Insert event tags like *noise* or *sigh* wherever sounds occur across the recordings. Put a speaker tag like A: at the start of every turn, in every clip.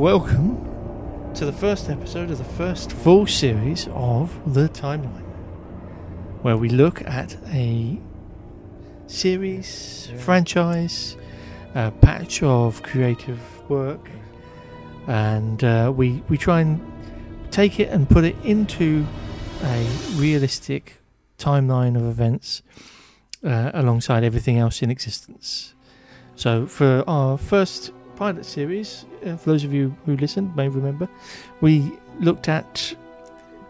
A: Welcome to the first episode of the first full series of The Timeline, where we look at a series, franchise, a patch of creative work, and uh, we, we try and take it and put it into a realistic timeline of events uh, alongside everything else in existence. So, for our first pilot series, uh, for those of you who listened may remember, we looked at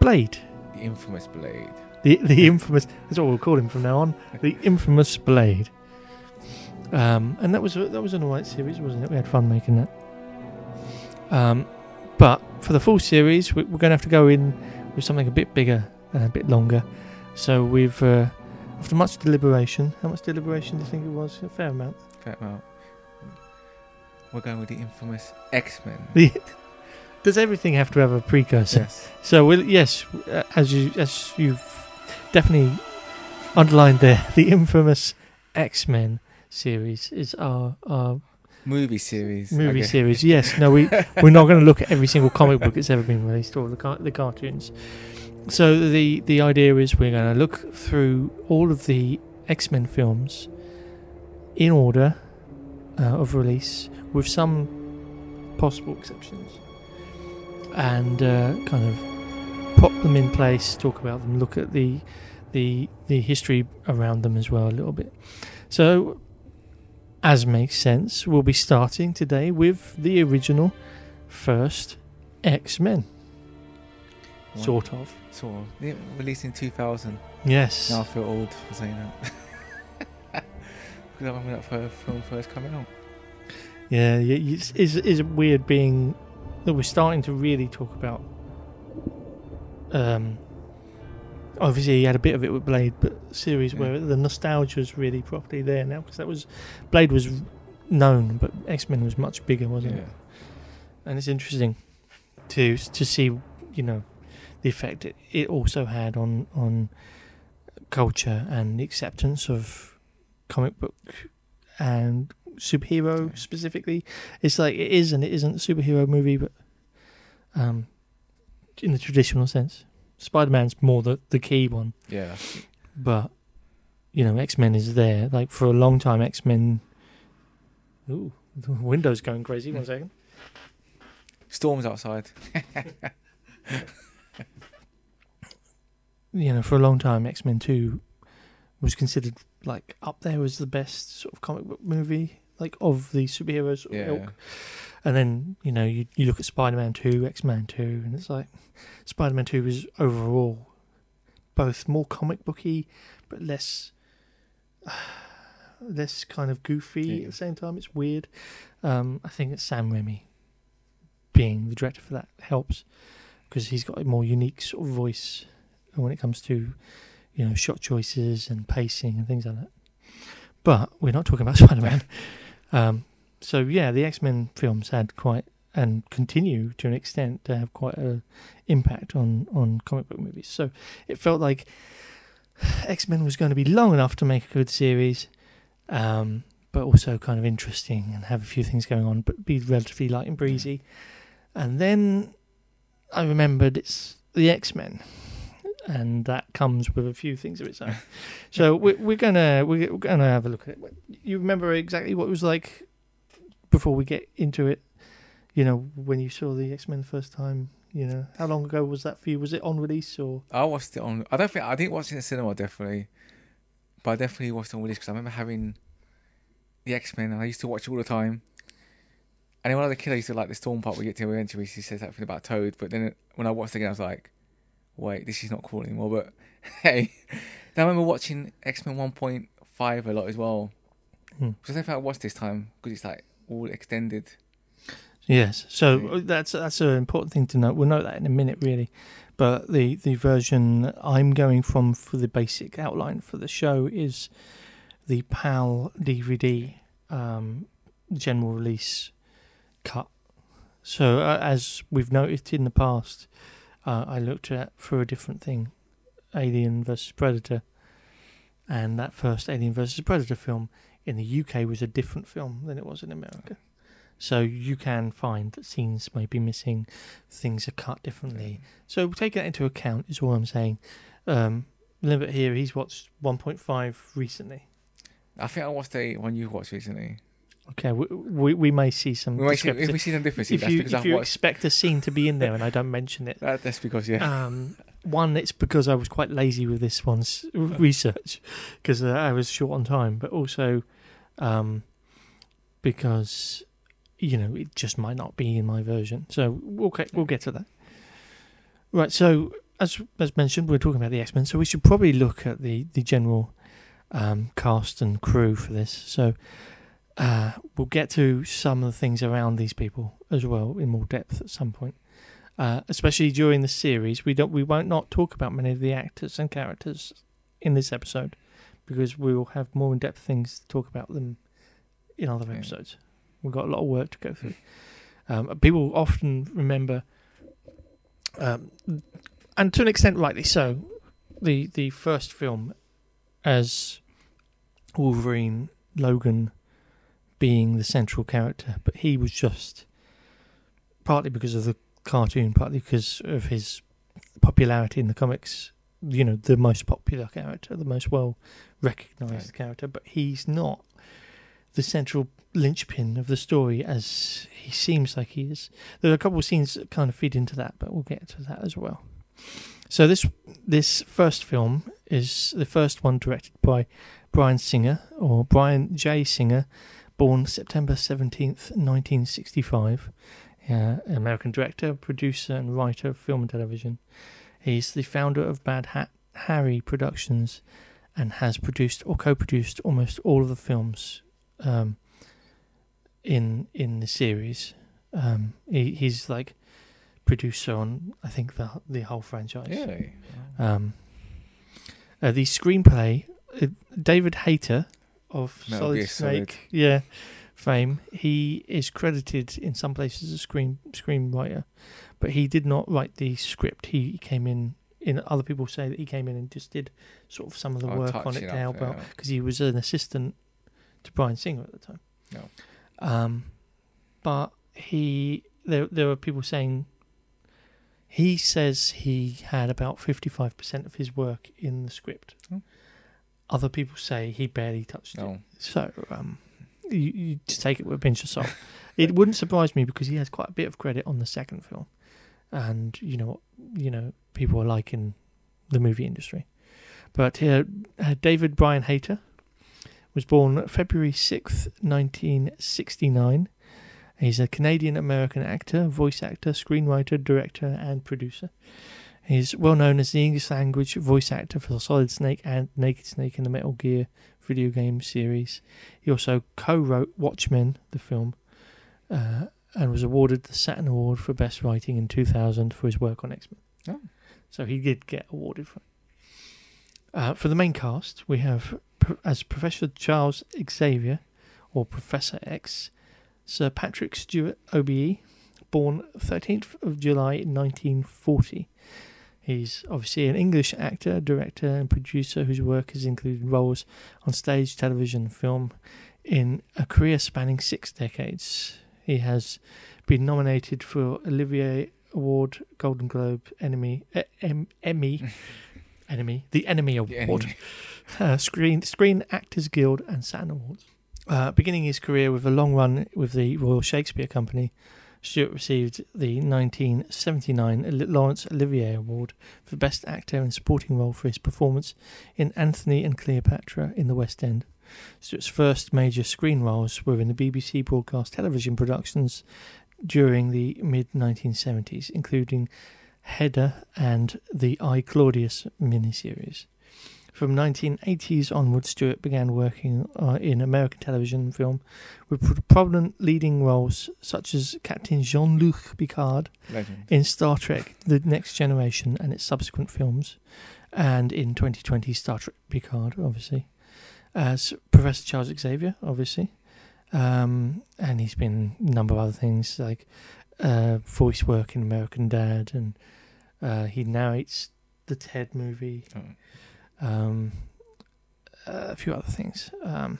A: Blade,
B: The infamous Blade.
A: the the infamous. That's what we'll call him from now on. The *laughs* infamous Blade. Um, and that was a, that was an alright series, wasn't it? We had fun making that. Um, but for the full series, we, we're going to have to go in with something a bit bigger and a bit longer. So we've, uh, after much deliberation, how much deliberation do you think it was? A fair amount.
B: Fair amount. We're going with the infamous X Men. *laughs*
A: Does everything have to have a precursor?
B: Yes.
A: So we'll, yes, uh, as you as you've definitely underlined there, *laughs* the infamous X Men series is our our
B: Movie series.
A: movie
B: okay.
A: series. Yes, no, we we're not going to look at every single comic book that's ever been released or the car- the cartoons. So the the idea is we're going to look through all of the X Men films in order uh, of release, with some possible exceptions, and uh, kind of pop them in place, talk about them, look at the the the history around them as well a little bit. So as makes sense, we'll be starting today with the original first X Men.
B: Wow.
A: Sort of.
B: Sort of. Released in 2000.
A: Yes.
B: Now I feel old for saying that. *laughs* Because I remember that film first coming out.
A: Yeah, it's, it's, it's weird being that we're starting to really talk about. Um, obviously, he had a bit of it with Blade, but series
B: Yeah.
A: where the nostalgia is really properly there now because that was Blade was known, but X Men was much bigger, wasn't
B: Yeah.
A: it? And it's interesting to to see, you know, the effect it, it also had on on culture and the acceptance of comic book and superhero specifically. It's like it is and it isn't a superhero movie, but um, in the traditional sense, Spider Man's more the the key one.
B: Yeah.
A: But you know, X Men is there. Like for a long time, X Men. Ooh, the window's going crazy. One second.
B: Storms outside. *laughs*
A: You know, for a long time, X Men Two was considered like up there as the best sort of comic book movie, like of the superheroes
B: Yeah.
A: ilk. And then you know you you look at Spider Man Two, X Men Two, and it's like Spider Man Two was overall both more comic booky, but less *sighs* less kind of goofy
B: Yeah.
A: at the same time. It's weird. Um, I think it's Sam Raimi being the director for that helps because he's got a more unique sort of voice when it comes to you know shot choices and pacing and things like that. But we're not talking about *laughs* Spider Man. Um, so yeah, the X Men films had quite and continue to an extent to have quite a impact on on comic book movies. So it felt like X Men was going to be long enough to make a good series, um, but also kind of interesting and have a few things going on, but be relatively light and breezy. And then I remembered it's the X Men. And that comes with a few things of its own. *laughs* So we're, we're gonna we're gonna have a look at it. You remember exactly what it was like before we get into it? You know, when you saw the X Men the first time. You know, how long ago was that for you? Was it on release or?
B: I watched it on. I don't think I didn't watch it in the cinema definitely, but I definitely watched it on release because I remember having the X Men. I used to watch it all the time. And then when I was a kid, I used to like the Storm part. We get to eventually, she says something about Toad. But then when I watched it again, I was like, "Wait, this is not cool anymore." But *laughs* hey, I remember watching X Men One Point Five a lot as well.
A: Hmm.
B: Because I think I watched this time because it's like all extended.
A: Yes, so
B: Yeah.
A: uh, that's that's an important thing to note. We'll note that in a minute, really. But the the version I'm going from for the basic outline for the show is the PAL DVD um, general release cut. So uh, as we've noticed in the past, uh, I looked at for a different thing, Alien versus Predator, and that first Alien versus Predator film in the UK was a different film than it was in America. So you can find that scenes may be missing, things are cut differently. So take that into account. Is all I'm saying. Um, Limit here, he's watched 1.5 recently.
B: I think I watched the one you watched recently.
A: Okay, we we, we may see some.
B: We might see, if we see some differences,
A: if
B: that's
A: you if you
B: watched.
A: expect a scene to be in there and I don't mention it, *laughs*
B: That, that's because yeah.
A: um, one it's because I was quite lazy with this one's *laughs* research because uh, I was short on time, but also um, because you know it just might not be in my version. So we'll get, we'll get to that. Right. So as as mentioned, we're talking about the X Men, so we should probably look at the the general um, cast and crew for this. So. Uh, we'll get to some of the things around these people as well in more depth at some point uh, especially during the series. We don't, we won't not talk about many of the actors and characters in this episode because we will have more in-depth things to talk about them in other episodes. We've got a lot of work to go through. Um, people often remember, um, and to an extent, rightly so, the the first film as Wolverine Logan being the central character, but he was just partly because of the cartoon, partly because of his popularity in the comics. You know, the most popular character, the most well recognized
B: Right.
A: character, but he's not the central linchpin of the story as he seems like he is. There are a couple of scenes that kind of feed into that, but we'll get to that as well. So this this first film is the first one directed by Bryan Singer or Bryan J. Singer, born September seventeenth, nineteen sixty-five. Uh, American director, producer, and writer of film and television. He's the founder of Bad Hat Harry Productions, and has produced or co-produced almost all of the films um, in in the series. Um, he, he's like producer on I think the the whole franchise.
B: Really?
A: Um, uh, the screenplay, uh, David Hayter of
B: Metal
A: Solid
B: Gear
A: Snake,
B: Solid.
A: yeah, fame. He is credited in some places as a screen screenwriter, but he did not write the script. He came in. In other people say that he came in and just did sort of some of the
B: Oh,
A: work on it
B: it
A: to
B: up,
A: help out because he was an assistant to Bryan Singer at the time.
B: No.
A: Um, but he there there were people saying he says he had about fifty five percent of his work in the script.
B: Oh.
A: Other people say he barely touched it.
B: No.
A: So um, you, you just take it with a pinch of salt. *laughs* it wouldn't surprise me because he has quite a bit of credit on the second film, and you know what you know people are like in the movie industry. But uh, uh, David Brian Hayter was born February sixth, nineteen sixty nine. He's a Canadian American actor, voice actor, screenwriter, director, and producer. He's well known as the English language voice actor for Solid Snake and Naked Snake in the Metal Gear video game series. He also co wrote Watchmen, the film, uh, and was awarded the Saturn Award for Best Writing in 2000 for his work on X Men.
B: Oh.
A: So he did get awarded for it. Uh, for the main cast, we have as Professor Charles Xavier, or Professor X, Sir Patrick Stewart OBE, born 13th of July 1940. He's obviously an English actor, director, and producer whose work has included roles on stage, television, film in a career spanning six decades. He has been nominated for Olivier Award, Golden Globe, Enemy, eh, em, Emmy, *laughs* Enemy, the Enemy Award,
B: The *laughs*
A: uh, Screen Screen Actors Guild, and Saturn Awards. Uh, beginning his career with a long run with the Royal Shakespeare Company, Stewart received the 1979 Laurence Olivier Award for Best Actor in Supporting Role for his performance in Antony and Cleopatra in the West End. Stewart's first major screen roles were in the BBC broadcast television productions during the mid 1970s, including Hedda and the I Claudius miniseries. From 1980s onwards, Stewart began working uh, in American television and film with prominent leading roles such as Captain Jean-Luc Picard
B: Legend.
A: in Star Trek The Next Generation and its subsequent films, and in 2020 Star Trek Picard, obviously, as Professor Charles Xavier, obviously. Um, and he's been a number of other things like uh, voice work in American Dad, and uh, he narrates the Ted movie
B: Oh.
A: Um, a few other things. Um,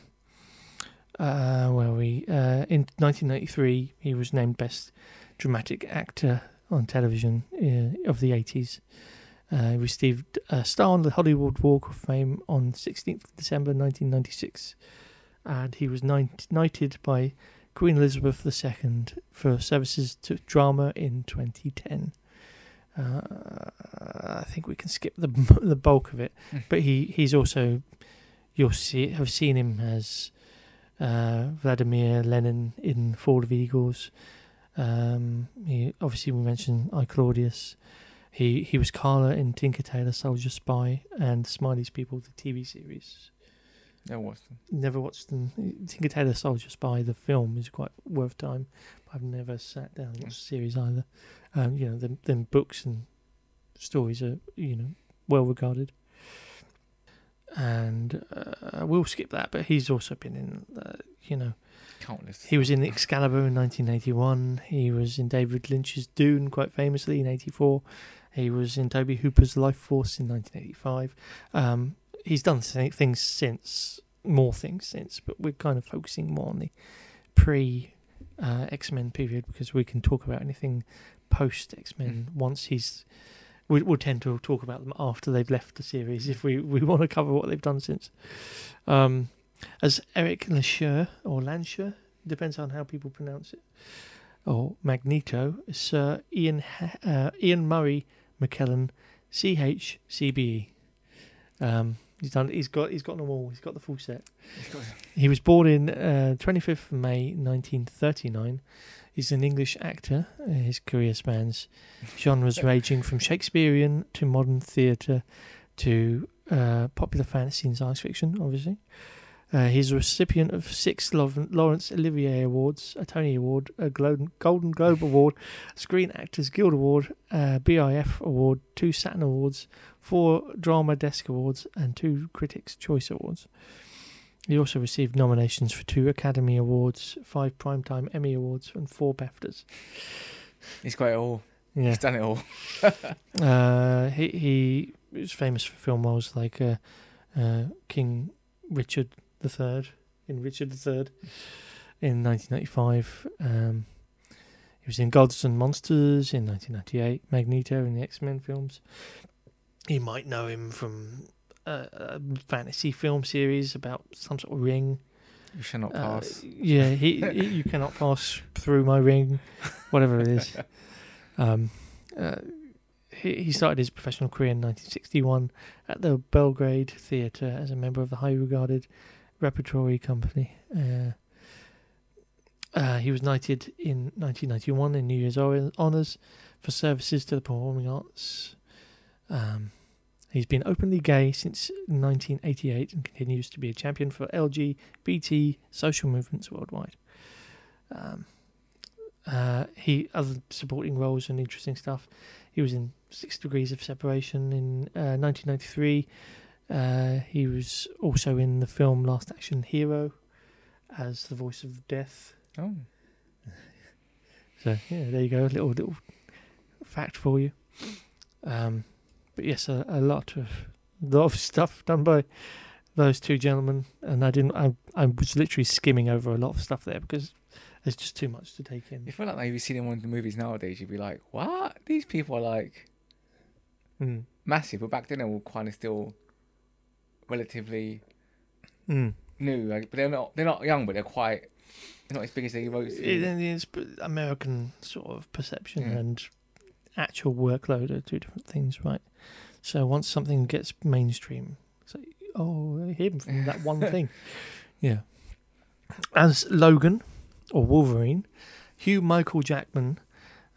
A: uh, where we? Uh, in 1993, he was named Best Dramatic Actor on Television uh, of the 80s. Uh, he received a star on the Hollywood Walk of Fame on 16th of December 1996. And he was knighted by Queen Elizabeth II for services to drama in 2010. Uh, I think we can skip the *laughs* the bulk of it,
B: Mm.
A: but he, he's also you'll see have seen him as uh, Vladimir Lenin in Fall of Eagles. Um, he obviously we mentioned I Claudius. He he was Karla in Tinker Tailor Soldier Spy and Smiley's People, the TV series.
B: No, what's them?
A: Never watched them. Tinker Tailor Soldier Spy, the film is quite worth time. But I've never sat down and watched the series either. Um, you know, them, them books and stories are you know well regarded. And uh, we'll skip that, but he's also been in, uh, you know,
B: Countless.
A: he was in Excalibur in 1981. He was in David Lynch's Dune, quite famously, in 84. He was in Tobe Hooper's Life Force in 1985. Um, he's done things since, more things since, but we're kind of focusing more on the pre uh, X Men period because we can talk about anything post X Men once he's. We, we'll tend to talk about them after they've left the series if we, we *laughs* want to cover what they've done since. Um, as Eric Lashur or Lansher, depends on how people pronounce it, or Magneto, Sir Ian uh, Ian Murray McKellen, CHCBE. Um, he's done. He's got. He's got them all. He's got the full set. He was born in uh, 25th May 1939. He's an English actor. Uh, his career spans genres ranging from Shakespearean to modern theatre to uh, popular fantasy and science fiction, obviously. Uh, he's a recipient of six Laurence Olivier Awards, a Tony Award, a Golden Globe Award, Screen Actors Guild Award, a BIF Award, two Saturn Awards, four Drama Desk Awards, and two Critics' Choice Awards. He also received nominations for two Academy Awards, five Primetime Emmy Awards, and four BAFTAs.
B: He's got it all.
A: Yeah.
B: He's done it all. *laughs*
A: Uh, he he was famous for film roles like uh, uh, King Richard III in Richard III in 1995. Um, he was in Gods and Monsters in 1998. Magneto in the X Men films. You might know him from a, a fantasy film series about some sort of ring.
B: You shall not
A: Uh,
B: pass.
A: yeah, he, *laughs* he you cannot pass through my ring, whatever it is. *laughs* Um, uh, he, he started his professional career in 1961 at the Belgrade Theatre as a member of the highly regarded repertory company. Uh, uh, he was knighted in 1991 in New Year's Honours for services to the performing arts. Um, he's been openly gay since 1988 and continues to be a champion for LGBT social movements worldwide. Um, uh, he other supporting roles and interesting stuff. He was in Six Degrees of Separation in uh, 1993. Uh, he was also in the film Last Action Hero as the voice of death.
B: Oh. *laughs*
A: So yeah, there you go, a little little fact for you. Um, but yes, a, a lot of lot of stuff done by those two gentlemen, and I didn't. I I was literally skimming over a lot of stuff there because there's just too much to take in.
B: If You feel like now you see them on the movies nowadays, you'd be like, what? These people are like
A: Mm.
B: massive. But back then they were kind of still relatively
A: Mm.
B: new. Like, but they're not. They're not young, but they're quite. They're not as big as they wrote.
A: It is American sort of perception
B: Yeah.
A: and actual workload are two different things, right? So once something gets mainstream, it's like, oh, him from *laughs* that one thing. Yeah. As Logan, or Wolverine, Hugh Michael Jackman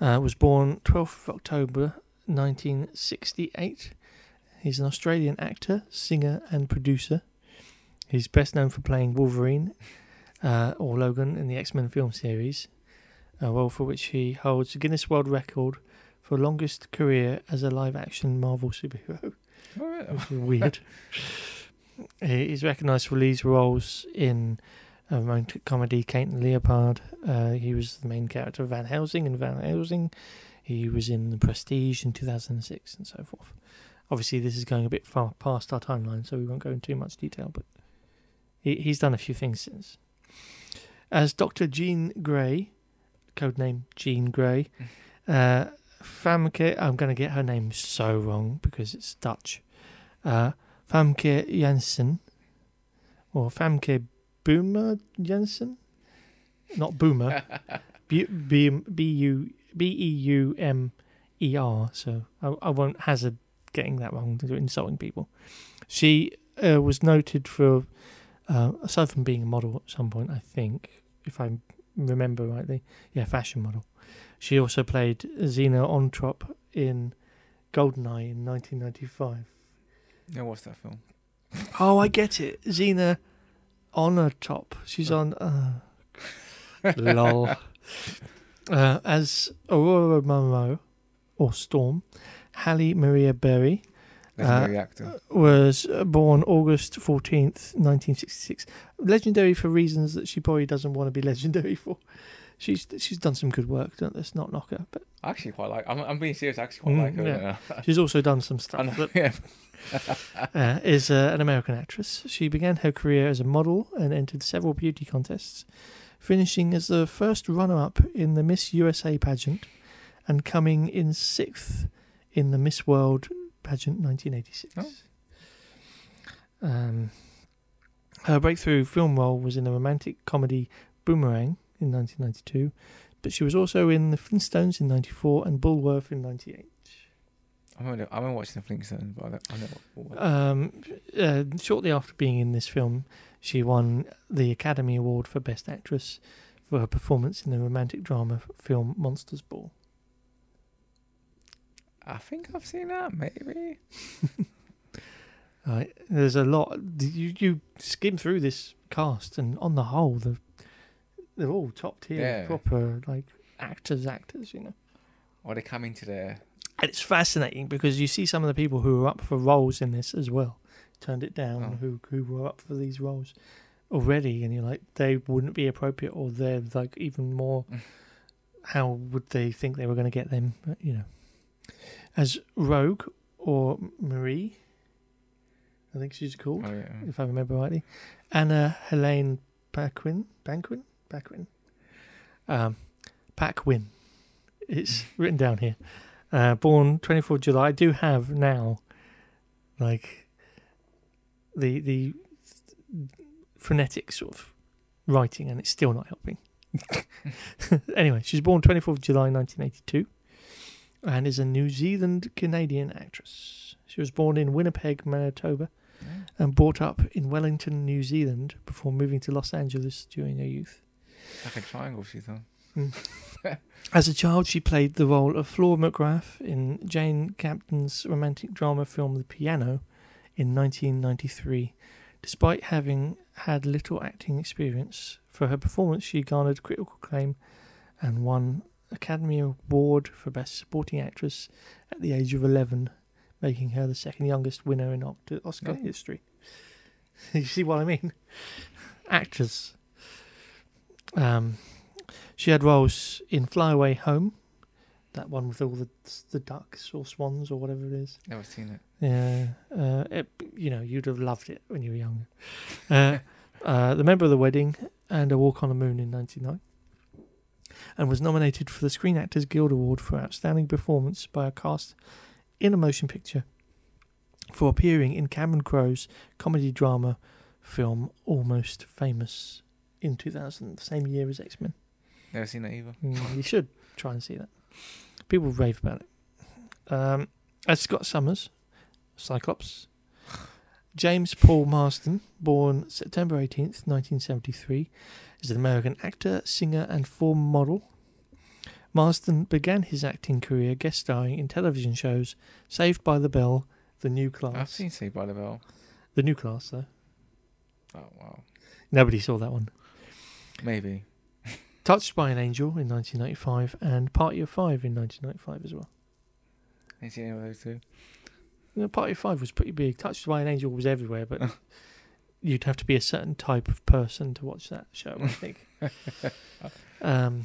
A: uh, was born 12th of October 1968. He's an Australian actor, singer, and producer. He's best known for playing Wolverine uh, or Logan in the X Men film series, a role for which he holds a Guinness World Record for longest career as a live action Marvel superhero, which is weird. *laughs* He- He's recognised for these roles in a romantic comedy, Kate and Leopold. Uh, he was the main character of Van Helsing in Van Helsing. He was in The Prestige in 2006 and so forth. Obviously, this is going a bit far past our timeline, so we won't go into too much detail, but he, he's done a few things since. as Dr. Jean Grey, codename Jean Grey. Uh, Famke, I'm going to get her name so wrong because it's Dutch. Uh, Famke Janssen, or Famke Boomer Janssen, not Boomer, *laughs* B B B U B E U M E R. So I, I won't hazard getting that wrong, insulting people. She uh, was noted for, uh, aside from being a model at some point, I think, if I remember rightly, yeah, fashion model. She also played Xenia Onatopp in Goldeneye in 1995.
B: Yeah, what's that film?
A: Oh, I get it. Xena on a top. She's
B: Oh.
A: on. Uh, *laughs* lol. Uh, as Aurora Monroe, or Storm, Halle Maria Berry
B: Legendary actor.
A: was uh, born August 14th, 1966. Legendary for reasons that she probably doesn't want to be legendary *laughs* for. She's she's done some good work. Don't, let's not knock her. But
B: I actually quite like. I'm, I'm being serious. I actually quite
A: Mm,
B: like her.
A: yeah. *laughs* She's also done some stuff
B: know, yeah. *laughs*
A: uh, is uh, an American actress. She began her career as a model and entered several beauty contests, finishing as the first runner up in the Miss USA pageant and coming in sixth in the Miss World pageant 1986.
B: Oh.
A: Um, her breakthrough film role was in the romantic comedy Boomerang in 1992, but she was also in The Flintstones in 94 and Bulworth in 98.
B: I remember, I remember watching the Flintstones, but I, don't, I what-
A: Um, uh, shortly after being in this film, she won the Academy Award for Best Actress for her performance in the romantic drama film Monsters Ball.
B: I think I've seen that. Maybe. *laughs*
A: Right, there's a lot. You you skim through this cast, and on the whole, the they're all top tier,
B: Yeah.
A: proper like actors, actors. You know,
B: Or they come into the.
A: and it's fascinating because you see some of the people who were up for roles in this as well, turned it down,
B: Oh.
A: who who were up for these roles already, and you're like, they wouldn't be appropriate, or they're like even more.
B: Mm.
A: How would they think they were going to get them? You know, as Rogue or Marie, I think she's called
B: Oh yeah.
A: if I remember rightly. Anna Helene Paquin, Banquin, Paquin, um, Paquin. It's *laughs* written down here. Uh, born 24th July. I do have now, like, the the phonetic sort of writing, and it's still not helping. *laughs* *laughs* anyway, she's born 24th July 1982, and is a New Zealand Canadian actress. She was born in Winnipeg, Manitoba
B: Yeah.
A: and brought up in Wellington, New Zealand, before moving to Los Angeles during her youth.
B: Like a triangle she's on.
A: As a child, she played the role of Flora McGrath in Jane Campion's romantic drama film The Piano in 1993. Despite having had little acting experience, for her performance she garnered critical acclaim and won an Academy Award for Best Supporting Actress at the age of 11, making her the second youngest winner in Oscar
B: Oh.
A: history. *laughs* you see what I mean? Actors. Um, she had roles in Fly Away Home, that one with all the the ducks or swans or whatever it is.
B: Never seen it.
A: Yeah, uh, it, you know, you'd have loved it when you were younger. Uh, *laughs* uh, the Member of the Wedding and A Walk on the Moon in '99, and was nominated for the Screen Actors Guild Award for outstanding performance by a cast in a motion picture for appearing in Cameron Crowe's comedy drama film Almost Famous in 2000, the same year as X Men.
B: Never seen that either.
A: Mm, *laughs* you should try and see that. People rave about it. Um, as Scott Summers, Cyclops. *sighs* James Paul Marsden, born September 18th, 1973, is an American actor, singer, and former model. Marsden began his acting career guest starring in television shows Saved by the Bell, The New Class.
B: I've seen Saved by the Bell.
A: The New Class, though.
B: Oh wow.
A: Nobody saw that one.
B: Maybe.
A: Touched by an Angel in 1995 and Party of Five in 1995 as well.
B: Ain't seen any of those two.
A: You know, Party of Five was pretty big. Touched by an Angel was everywhere, but *laughs* you'd have to be a certain type of person to watch that show. I think. *laughs* um,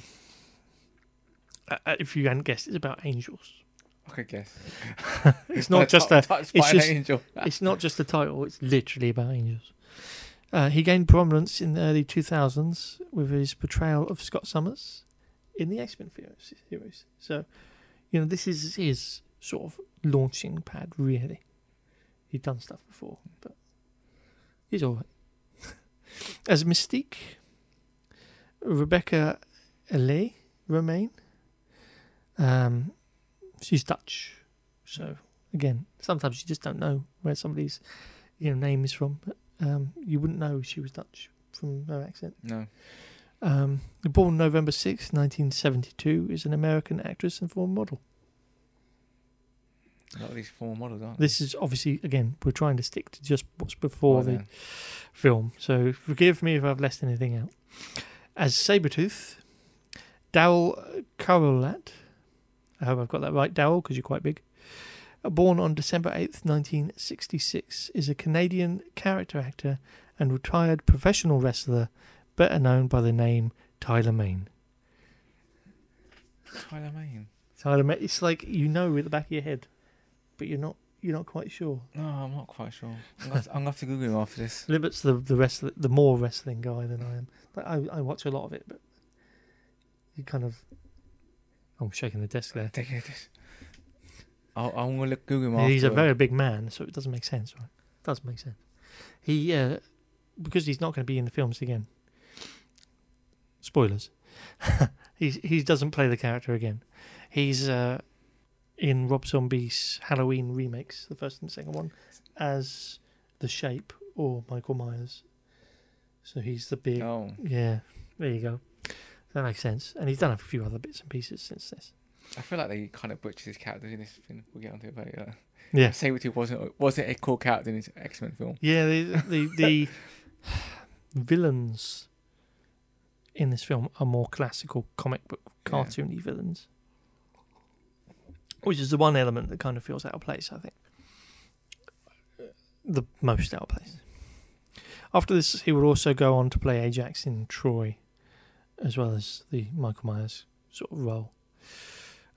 A: uh, uh, if you hadn't guessed, it's about angels.
B: I could guess. *laughs*
A: It's not just a.
B: Touched
A: it's
B: by
A: just-
B: an angel.
A: It's not just a title. It's literally about angels. Uh, he gained prominence in the early 2000s with his portrayal of Scott Summers in the X Men series. So, you know, this is his sort of launching pad, really. He'd done stuff before, but he's all right. *laughs* As Mystique, Rebecca Alie Romijn. Um, she's Dutch, so again, sometimes you just don't know where somebody's you know name is from. Um, you wouldn't know she was Dutch from her accent.
B: No.
A: Um, born November sixth, 1972, is an American actress and former model.
B: A lot of these former models, aren't
A: This is obviously, again, we're trying to stick to just what's before
B: Oh,
A: the
B: yeah.
A: film, so forgive me if I've left anything out. As Sabretooth, Daryl Karolat, I hope I've got that right, Dowell, because you're quite big. Born on December 8th, 1966, is a Canadian character actor and retired professional wrestler, better known by the name Tyler Mane.
B: Tyler Mane.
A: Tyler Mane, it's like you know at the back of your head, but you're not you're not quite sure.
B: No, I'm not quite sure. I'm going to, I'm gonna have to Google him after this. *laughs*
A: Libet's the the wrestler, the more wrestling guy than I am. I I watch a lot of it, but you kind of. Oh, I'm shaking the desk there.
B: Take it. this. I'll, I'm look Google him after.
A: He's a very big man, so it doesn't make sense, right? It doesn't make sense. He uh, because he's not going to be in the films again. Spoilers. *laughs* he he doesn't play the character again. He's uh, in Rob Zombie's Halloween remakes, the first and second one, as the Shape or Michael Myers. So he's the big
B: Oh,
A: yeah. There you go. That makes sense. And he's done a few other bits and pieces since this.
B: I feel like they kind of butchered his character in this thing. We'll get onto it later.
A: Uh, yeah.
B: Sabretooth wasn't wasn't a cool character in his X Men film.
A: Yeah, the the, *laughs* the villains in this film are more classical comic book
B: Yeah.
A: cartoony villains. Which is the one element that kind of feels out of place, I think. Uh, the most out of place. After this, he would also go on to play Ajax in Troy, as well as the Michael Myers sort of role.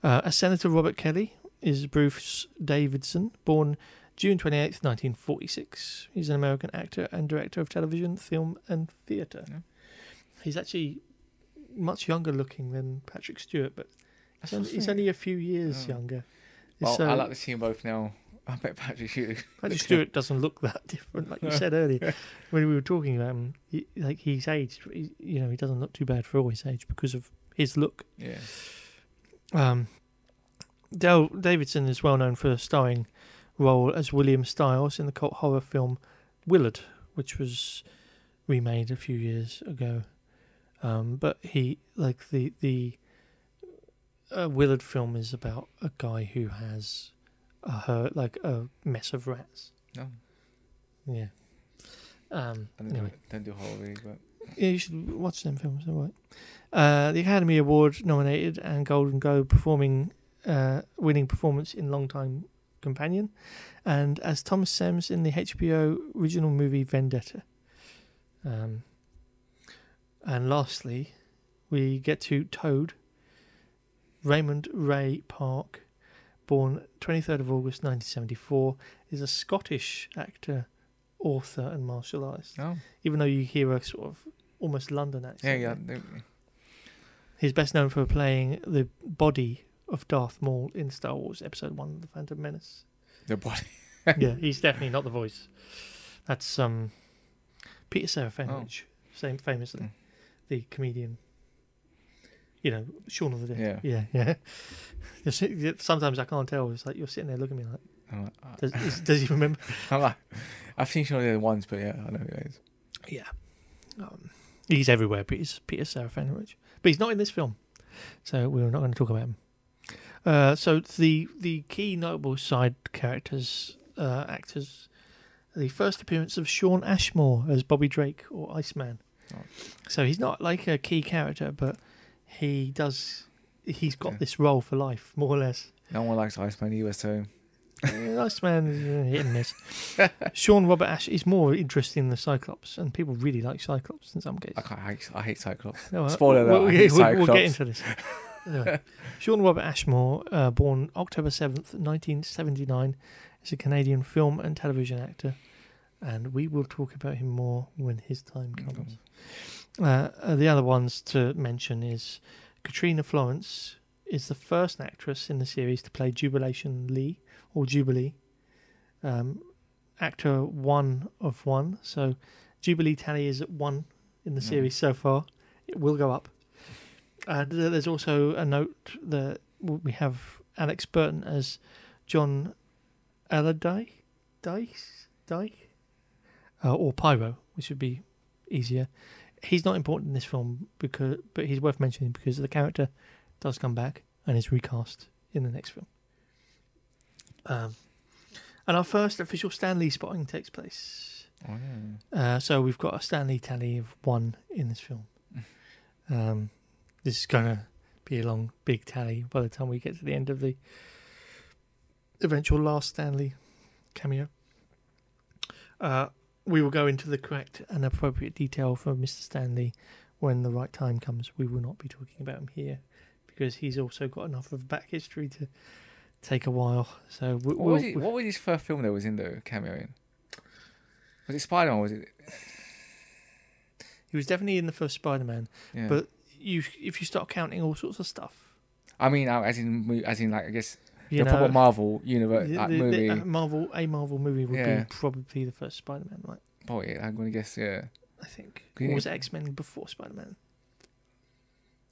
A: Uh, as Senator Robert Kelly is Bruce Davison, born June 28th, 1946. He's an American actor and director of television, film, and theatre.
B: Yeah.
A: He's actually much younger looking than Patrick Stewart, but he's only, he's only a few years
B: Oh.
A: younger.
B: Well,
A: so
B: I like to see them both now. *laughs* I bet Patrick Stewart.
A: Patrick Stewart doesn't look that *laughs* different, like you said earlier *laughs* when we were talking about him. He, like he's aged, he, you know, he doesn't look too bad for all his age because of his look.
B: Yeah.
A: Um, Dale Davidson is well known for a starring role as William Stiles in the cult horror film Willard, which was remade a few years ago. Um, but he like the the uh, Willard film is about a guy who has a hurt like a mess of rats.
B: No.
A: Yeah. Um,
B: I don't,
A: anyway.
B: do, don't do horror really, but
A: Yeah, you should watch them films. All right. Uh, the Academy Award nominated and Golden Globe performing, uh, winning performance in Longtime Companion, and as Thomas Sims in the HBO original movie Vendetta. Um, and lastly, we get to Toad. Raymond Ray Park, born 23rd of August 1974, is a Scottish actor, author, and martial artist
B: no.
A: even though you hear a sort of almost London
B: Yeah,
A: accent.
B: yeah. they-
A: He's best known for playing the body of Darth Maul in Star Wars Episode One: The Phantom Menace.
B: The body. *laughs*
A: yeah, *laughs* he's definitely not the voice. That's um, Peter Serafinowicz, same famously,
B: Mm.
A: the comedian. You know, Shaun of the Dead.
B: Yeah.
A: yeah, yeah. *laughs* Sometimes I can't tell. It's like you're sitting there looking at me like,
B: like, ah.
A: does, is, does he remember?
B: I'm like, I've seen some of the other ones, but yeah, I know who it is.
A: Yeah. Um, he's everywhere, Peter, Peter Serafinowicz. But he's not in this film. So we're not going to talk about him. Uh, so the the key notable side characters, uh, actors, the first appearance of Shawn Ashmore as Bobby Drake or Iceman.
B: Oh.
A: So he's not like a key character, but he does. He's got
B: Yeah.
A: this role for life, more or less.
B: No one likes Iceman either, so
A: Yeah, Iceman is uh, hit and miss. Sean Robert Ash is more interested in the Cyclops, and people really like Cyclops in some cases.
B: I can't. I hate, I hate Cyclops.
A: No,
B: Spoiler
A: we'll,
B: alert,
A: we'll, we'll, we'll get into this. *laughs* Anyway, Shawn Robert Ashmore, uh, born October 7th, 1979, is a Canadian film and television actor. and we will talk about him more when his time comes. Uh, uh, the other ones to mention is Katrina Florece is the first actress in the series to play Jubilation Lee or Jubilee. Um, actor one of one, so Jubilee tally is at one in the
B: Mm.
A: series so far. It will go up. And th- there's also a note that we have Alex Burton as John Allerdyce, Dice, Dyke, uh, or Pyro, which would be easier. He's not important in this film because, but he's worth mentioning because the character does come back and is recast in the next film. Um, and our first official Stan Lee spotting takes place.
B: Oh, yeah.
A: Uh, so we've got a Stan Lee tally of one in this film. *laughs* Um, this is going to be a long, big tally by the time we get to the end of the eventual last Stan Lee cameo. Uh, we will go into the correct and appropriate detail for Mr. Stan Lee when the right time comes. We will not be talking about him here because he's also got enough of a back history to take a while. So we,
B: What,
A: we'll,
B: was he, what was his first film that was in the cameo in? Was it Spider Man? Was it? *sighs*
A: he was definitely in the first Spider-Man.
B: Yeah.
A: But you, if you start counting all sorts of stuff,
B: I mean, uh, as in, as in, like I guess
A: you
B: the
A: know,
B: proper Marvel universe
A: the-
B: like,
A: the- the-
B: movie.
A: a Marvel, a Marvel movie would
B: Yeah.
A: be probably the first Spider-Man, right?
B: oh yeah, I'm gonna guess. Yeah.
A: I think. Or was X-Men before Spider-Man?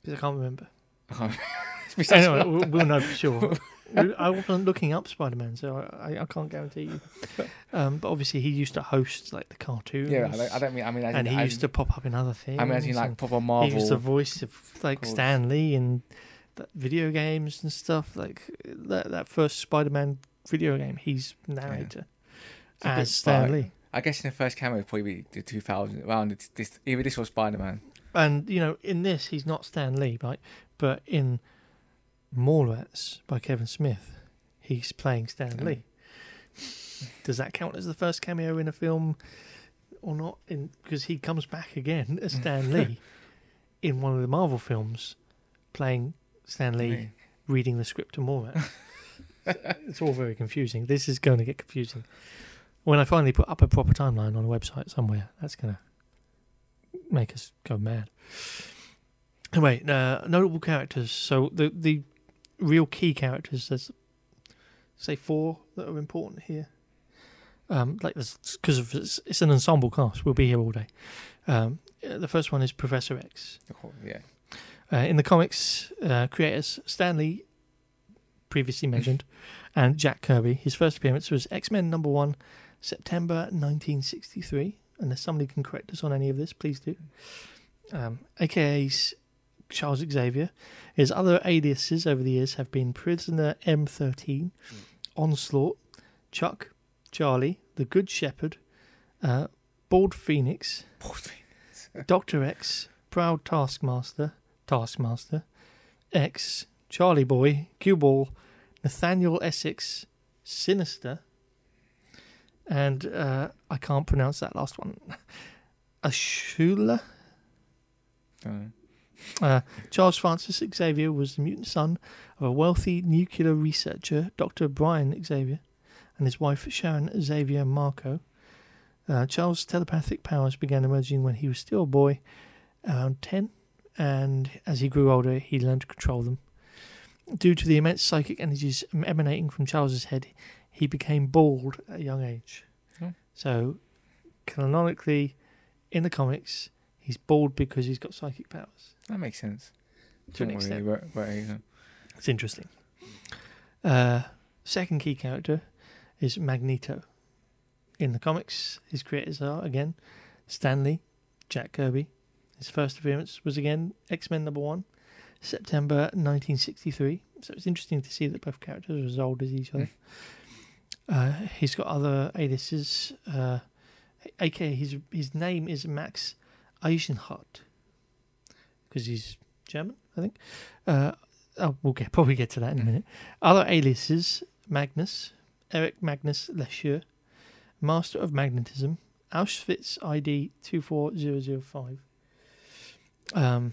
A: Because I can't remember.
B: Been such a
A: Anyway, we'll, we'll know for sure. *laughs* I wasn't looking up Spider-Man, so I, I, can't guarantee you. *laughs* Um, but obviously, he used to host like the cartoons.
B: Yeah, I don't, I don't mean. I mean, as
A: and
B: in,
A: he
B: as
A: used to pop up in other things.
B: I mean, as in like proper
A: he
B: Marvel.
A: He was the voice of like
B: course.
A: Stan Lee and video games and stuff. Like that, that first Spider-Man video game, he's narrator
B: bit
A: as Stan Lee.
B: I guess in the first cameo, it'd probably be the 2000 around this either this or Spider Man.
A: And you know, in this, he's not Stan Lee, right? But in Mallrats by Kevin Smith, he's playing Stan. Lee. Does that count as the first cameo in a film or not? In because he comes back again as Stan Lee *laughs* in one of the Marvel films, playing Stan Lee reading the script to Mallrats. *laughs* it's all very confusing. This is going to get confusing. When I finally put up a proper timeline on a website somewhere, that's going to make us go mad. Anyway, uh, notable characters. So the the real key characters. There's say four that are important here. Um, like this because of it's, it's an ensemble cast. We'll be here all day. Um, uh, the first one is Professor X.
B: Yeah.
A: Uh, in the comics, uh, creators Stan Lee, previously mentioned, *laughs* and Jack Kirby. His first appearance was X Men number one, September 1963. And if somebody can correct us on any of this, please do. Um, AKA s- Charles Xavier. His other aliases over the years have been Prisoner M13, Onslaught, Chuck, Charlie, The Good Shepherd, uh, Bald Phoenix, *laughs* Doctor X, Proud Taskmaster, Taskmaster, X, Charlie Boy, Cue Ball, Nathaniel Essex, Sinister, and uh, I can't pronounce that last one. *laughs* Ashula.
B: Don't
A: Uh, Charles Francis Xavier was the mutant son of a wealthy nuclear researcher, Dr. Brian Xavier, and his wife Sharon Xavier Marko. Uh, Charles' telepathic powers began emerging when he was still a boy, around 10, and as he grew older, he learned to control them. Due to the immense psychic energies emanating from Charles's head, he became bald at a young age.
B: Oh.
A: So, canonically, in the comics, he's bald because he's got psychic powers.
B: That makes sense.
A: To an extent.
B: but, but, know.
A: It's interesting. Uh, second key character is Magneto. In the comics, his creators are again Stan Lee, Jack Kirby. His first appearance was again X Men number one, September 1963. So it's interesting to see that both characters are as old as each other. Uh, he's got other aliases. Uh, aka his his name is Max Eisenhardt because he's German, I think. Uh, oh, we'll get *laughs* probably get to that in a minute. Other aliases: Magnus, Eric Magnus Lesher, Master of Magnetism, Auschwitz ID two four zero zero five. Um,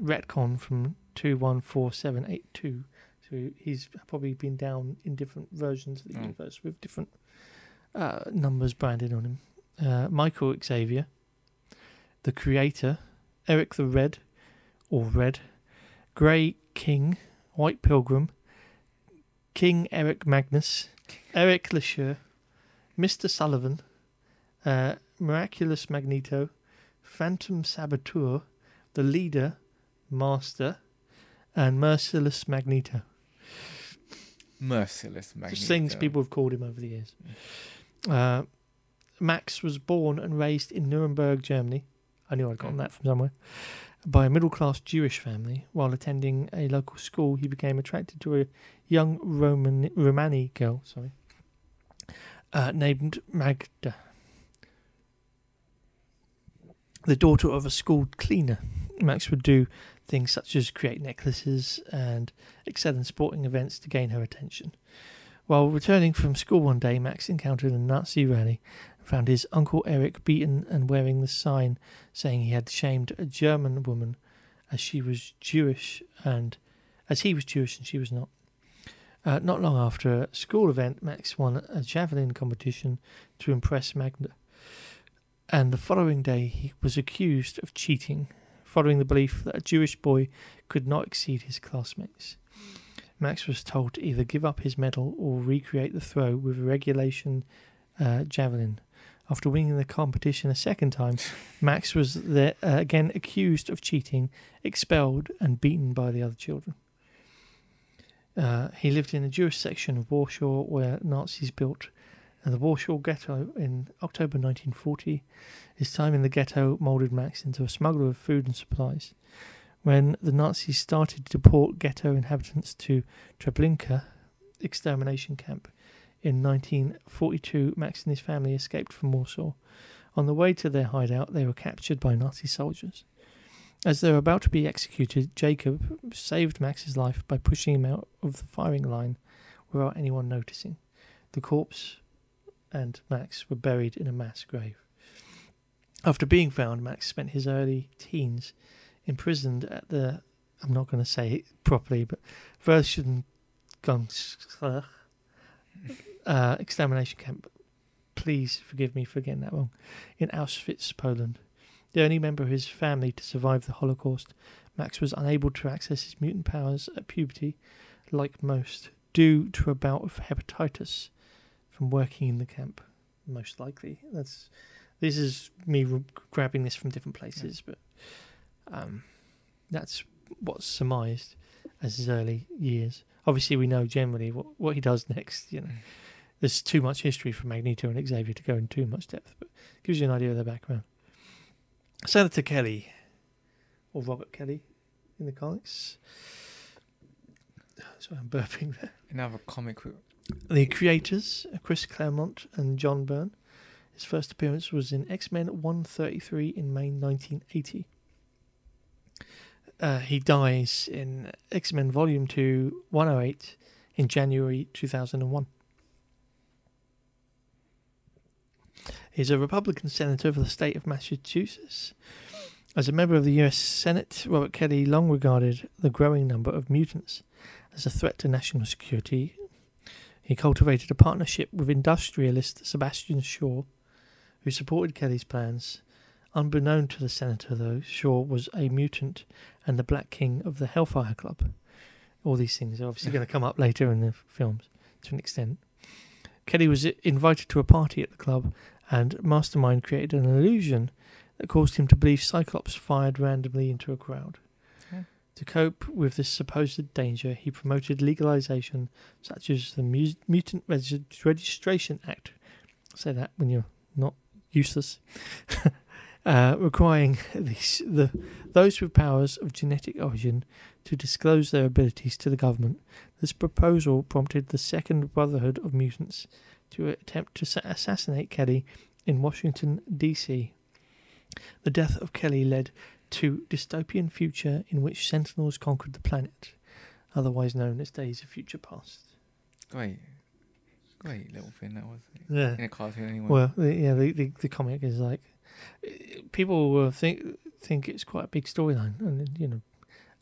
A: retcon from two one four seven eight two. So he's probably been down in different versions of the
B: Oh.
A: universe with different uh, numbers branded on him. uh, Michael Xavier, the Creator, Eric the Red, or Red, Grey King, White Pilgrim, King Eric Magnus, Eric Lehnsherr, Mr. Sullivan, uh, Miraculous Magneto, Phantom Saboteur, the Leader, Master, and Merciless Magneto.
B: Merciless Magneto.
A: Just things people have called him over the years. Uh, Max was born and raised in Nuremberg, Germany. I knew I'd gotten that from somewhere. By a middle class Jewish family. While attending a local school, he became attracted to a young Roman Romani girl, sorry, uh, named Magda, the daughter of a school cleaner. Max would do things such as create necklaces and excel in sporting events to gain her attention. While returning from school one day, Max encountered a Nazi rally found his uncle Eric beaten and wearing the sign saying he had shamed a German woman as she was Jewish and as he was Jewish and she was not. Uh, not long after a school event, Max won a javelin competition to impress Magda. And the following day, he was accused of cheating, following the belief that a Jewish boy could not exceed his classmates. Max was told to either give up his medal or recreate the throw with a regulation uh, javelin. After winning the competition a second time, Max was uh, again accused of cheating, expelled, and beaten by the other children. Uh, he lived in the Jewish section of Warsaw where Nazis built the Warsaw Ghetto in October 1940. His time in the ghetto moulded Max into a smuggler of food and supplies. When the Nazis started to deport ghetto inhabitants to Treblinka extermination camp in 1942, Max and his family escaped from Warsaw. On the way to their hideout, they were captured by Nazi soldiers. As they were about to be executed, Jacob saved Max's life by pushing him out of the firing line without anyone noticing. The corpse and Max were buried in a mass grave. After being found, Max spent his early teens imprisoned at the, I'm not going to say it properly, but Versengunsklag uh, extermination camp. Please forgive me for getting that wrong. In Auschwitz, Poland. The only member of his family to survive the Holocaust, Max was unable to access his mutant powers at puberty, like most, due to a bout of hepatitis from working in the camp. Most likely, that's this is me grabbing this from different places, but um, that's what's surmised as his early years. Obviously, we know generally what what he does next. You know,
B: Mm.
A: there's too much history for Magneto and Xavier to go in too much depth, but gives you an idea of their background. Senator Kelly, or Robert Kelly, in the comics. *sighs* Sorry, I'm burping there.
B: Another comic book.
A: The creators, Chris Claremont and John Byrne. His first appearance was in X Men 133 in May 1980. Uh, he dies in X Men Volume 2 108 in January 2001. He's a Republican senator for the state of Massachusetts. As a member of the US Senate, Robert Kelly long regarded the growing number of mutants as a threat to national security he cultivated a partnership with industrialist Sebastian Shaw, who supported Kelly's plans. Unbeknown to the senator, though, Shaw was a mutant and the Black King of the Hellfire Club. All these things are obviously going to come up later in the films to an extent. Kelly was invited to a party at the club, and Mastermind created an illusion that caused him to believe Cyclops fired randomly into a crowd. To cope with this supposed danger, he promoted legalization such as the Mu- Mutant Reg- Registration Act. Say that when you're not useless. *laughs* uh, requiring these, the, those with powers of genetic origin to disclose their abilities to the government. This proposal prompted the Second Brotherhood of Mutants to attempt to assassinate Kelly in Washington, D.C. The death of Kelly led to dystopian future in which Sentinels conquered the planet, otherwise known as Days of Future Past.
B: Great. Great little thing that was.
A: Yeah.
B: In a cartoon anyway.
A: Well, the, yeah, the, the the comic is like people will think think it's quite a big storyline, and you know,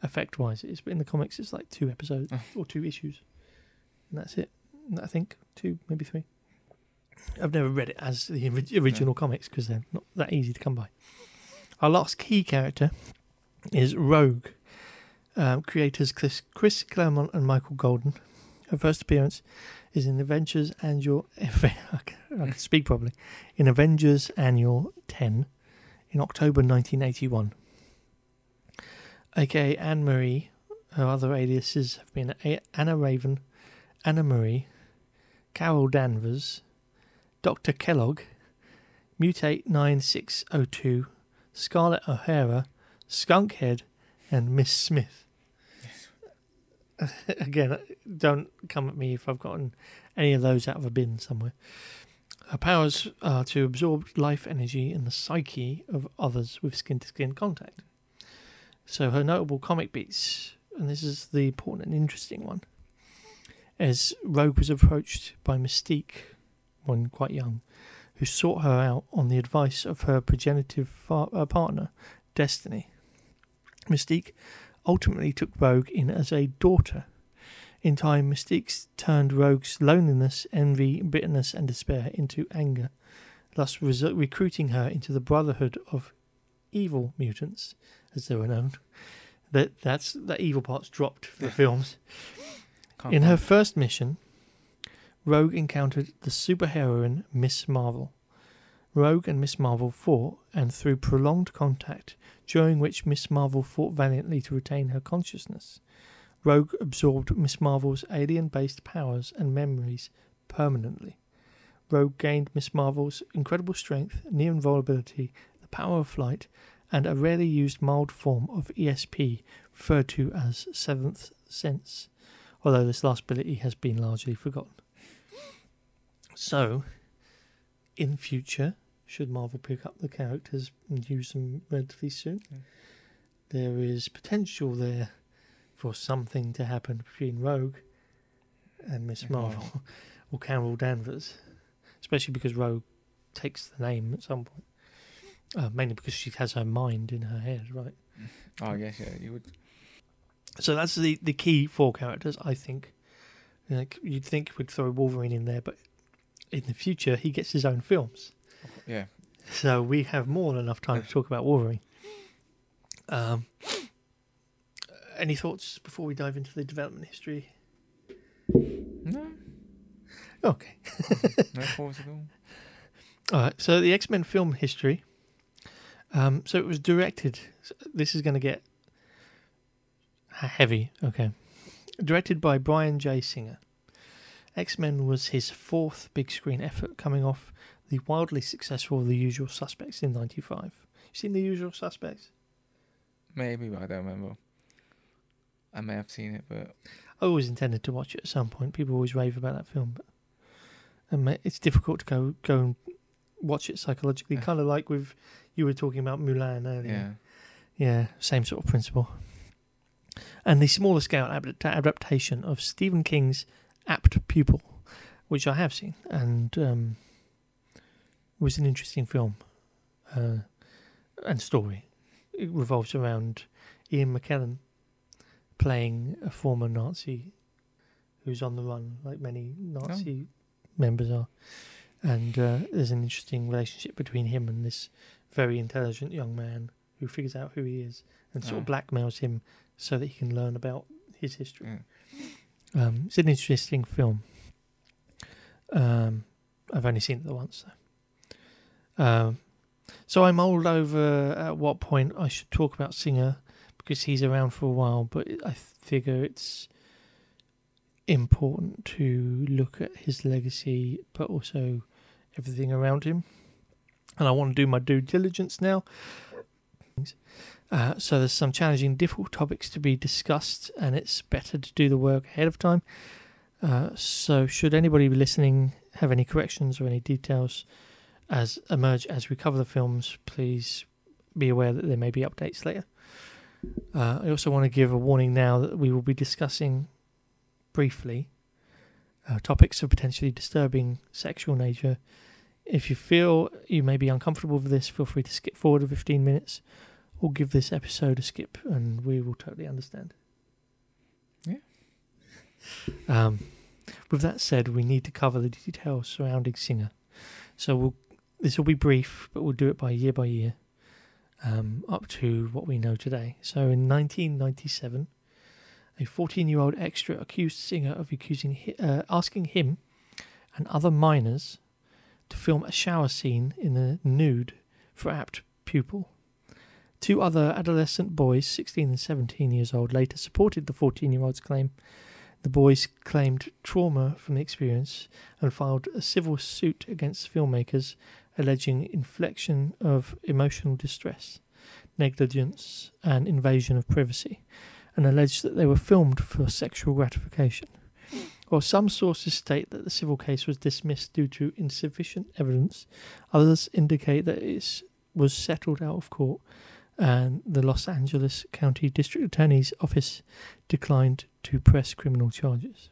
A: effect wise it is. But in the comics, it's like two episodes *laughs* or two issues, and that's it. I think two, maybe three. I've never read it as the ori- original comics because they're not that easy to come by. Our last key character is Rogue. Um, creators Chris, Chris Claremont and Michael Golden. Her first appearance is in Avengers Annual. *laughs* I can speak properly. In Avengers Annual 10 in October 1981. AKA Anne Marie. Her other aliases have been Anna Raven, Anna Marie, Carol Danvers, Dr. Kellogg, Mutate 9602, Scarlett O'Hara, Skunkhead, and Miss Smith. *laughs* Again, don't come at me if I've gotten any of those out of a bin somewhere. Her powers are to absorb life energy in the psyche of others with skin to skin contact. So her notable comic beats, and this is the important and interesting one, as Rogue was approached by Mystique when quite young, who sought her out on the advice of her progenitive uh, partner, Destiny. Mystique ultimately took Rogue in as a daughter. In time, Mystique turned Rogue's loneliness, envy, bitterness, and despair into anger, thus recruiting her into the Brotherhood of Evil Mutants, as they were known. That that's that evil part's dropped for the films.
B: Can't
A: In her first mission, Rogue encountered the superheroine Miss Marvel. Rogue and Miss Marvel fought, and through prolonged contact, during which Miss Marvel fought valiantly to retain her consciousness, Rogue absorbed Miss Marvel's alien based powers and memories permanently. Rogue gained Miss Marvel's incredible strength, near invulnerability, the power of flight, and a rarely used mild form of ESP referred to as Seventh Sense although this last ability has been largely forgotten. So, in future, should Marvel pick up the characters and use them relatively soon,
B: Mm.
A: there is potential there for something to happen between Rogue and Miss Marvel *laughs* or Carol Danvers, especially because Rogue takes the name at some point. Uh, mainly because she has her mind in her head, right?
B: Oh, yes, yeah, you would.
A: So that's the, the key four characters, I think. Like you'd think we'd throw Wolverine in there, but in the future he gets his own films,
B: Yeah.
A: so we have more than enough time to talk about Wolverine. Um, any thoughts before we dive into the development history?
B: No,
A: Okay.
B: no thoughts at all. *laughs*
A: All right. So the X Men film history. Um, so it was directed. This is going to get heavy. Okay. Directed by Bryan J. Singer. X Men was his fourth big screen effort, coming off the wildly successful The Usual Suspects in '95. You seen The Usual Suspects?
B: Maybe, but I don't remember. I may have seen it, but
A: I always intended to watch it at some point. People always rave about that film, but it's difficult to go go and watch it psychologically. Kind of like with you were talking about Mulan earlier.
B: yeah.
A: Yeah, same sort of principle. And the smaller scale adaptation of Stephen King's Apt Pupil, which I have seen, and um, was an interesting film uh, and story. It revolves around Ian McKellen playing a former Nazi who's on the run, like many Nazi members are. And uh, there's an interesting relationship between him and this very intelligent young man who figures out who he is and sort of
B: Oh.
A: blackmails him so that he can learn about his history.
B: Yeah.
A: Um, it's an interesting film. Um, I've only seen it once though. Um, so I mulled over at what point I should talk about Singer because he's around for a while, but I figure it's important to look at his legacy, but also everything around him. And I want to do my due diligence now. Uh, so there's some challenging, difficult topics to be discussed, and it's better to do the work ahead of time. Uh, so, should anybody be listening have any corrections or any details as emerge as we cover the films, please be aware that there may be updates later. Uh, I also want to give a warning now that we will be discussing briefly uh, topics of potentially disturbing sexual nature. If you feel you may be uncomfortable with this, feel free to skip forward to 15 minutes or give this episode a skip, and we will totally understand.
B: Yeah.
A: Um, with that said, we need to cover the details surrounding Singer. So we'll, this will be brief, but we'll do it by year by year, um, up to what we know today. So in 1997, a 14-year-old extra accused Singer of accusing, uh, asking him and other minors to film a shower scene in the nude for apt pupil. Two other adolescent boys, 16 and 17 years old, later supported the 14 year old's claim. The boys claimed trauma from the experience and filed a civil suit against filmmakers alleging inflection of emotional distress, negligence, and invasion of privacy, and alleged that they were filmed for sexual gratification. While some sources state that the civil case was dismissed due to insufficient evidence, others indicate that it was settled out of court and the Los Angeles County District Attorney's Office declined to press criminal charges.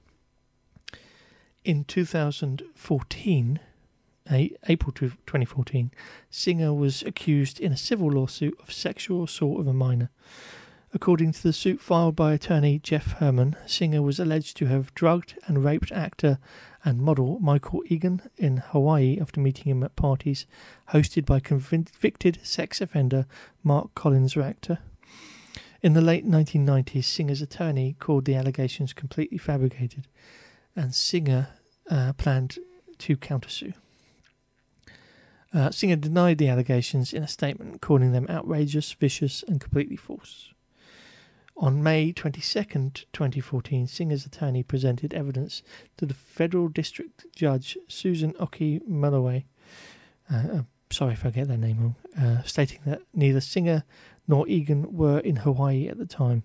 A: In 2014, A- April 2014, Singer was accused in a civil lawsuit of sexual assault of a minor. According to the suit filed by attorney Jeff Herman, Singer was alleged to have drugged and raped actor and model Michael Egan in Hawaii after meeting him at parties hosted by convicted sex offender Marc Collins-Rector. In the late 1990s, Singer's attorney called the allegations completely fabricated, and Singer uh, planned to countersue. Uh, Singer denied the allegations in a statement, calling them outrageous, vicious, and completely false. On May 22nd, 2014, Singer's attorney presented evidence to the federal district judge Susan Oki Mollway. Uh, uh, sorry if I get that name wrong. Uh, stating that neither Singer nor Egan were in Hawaii at the time.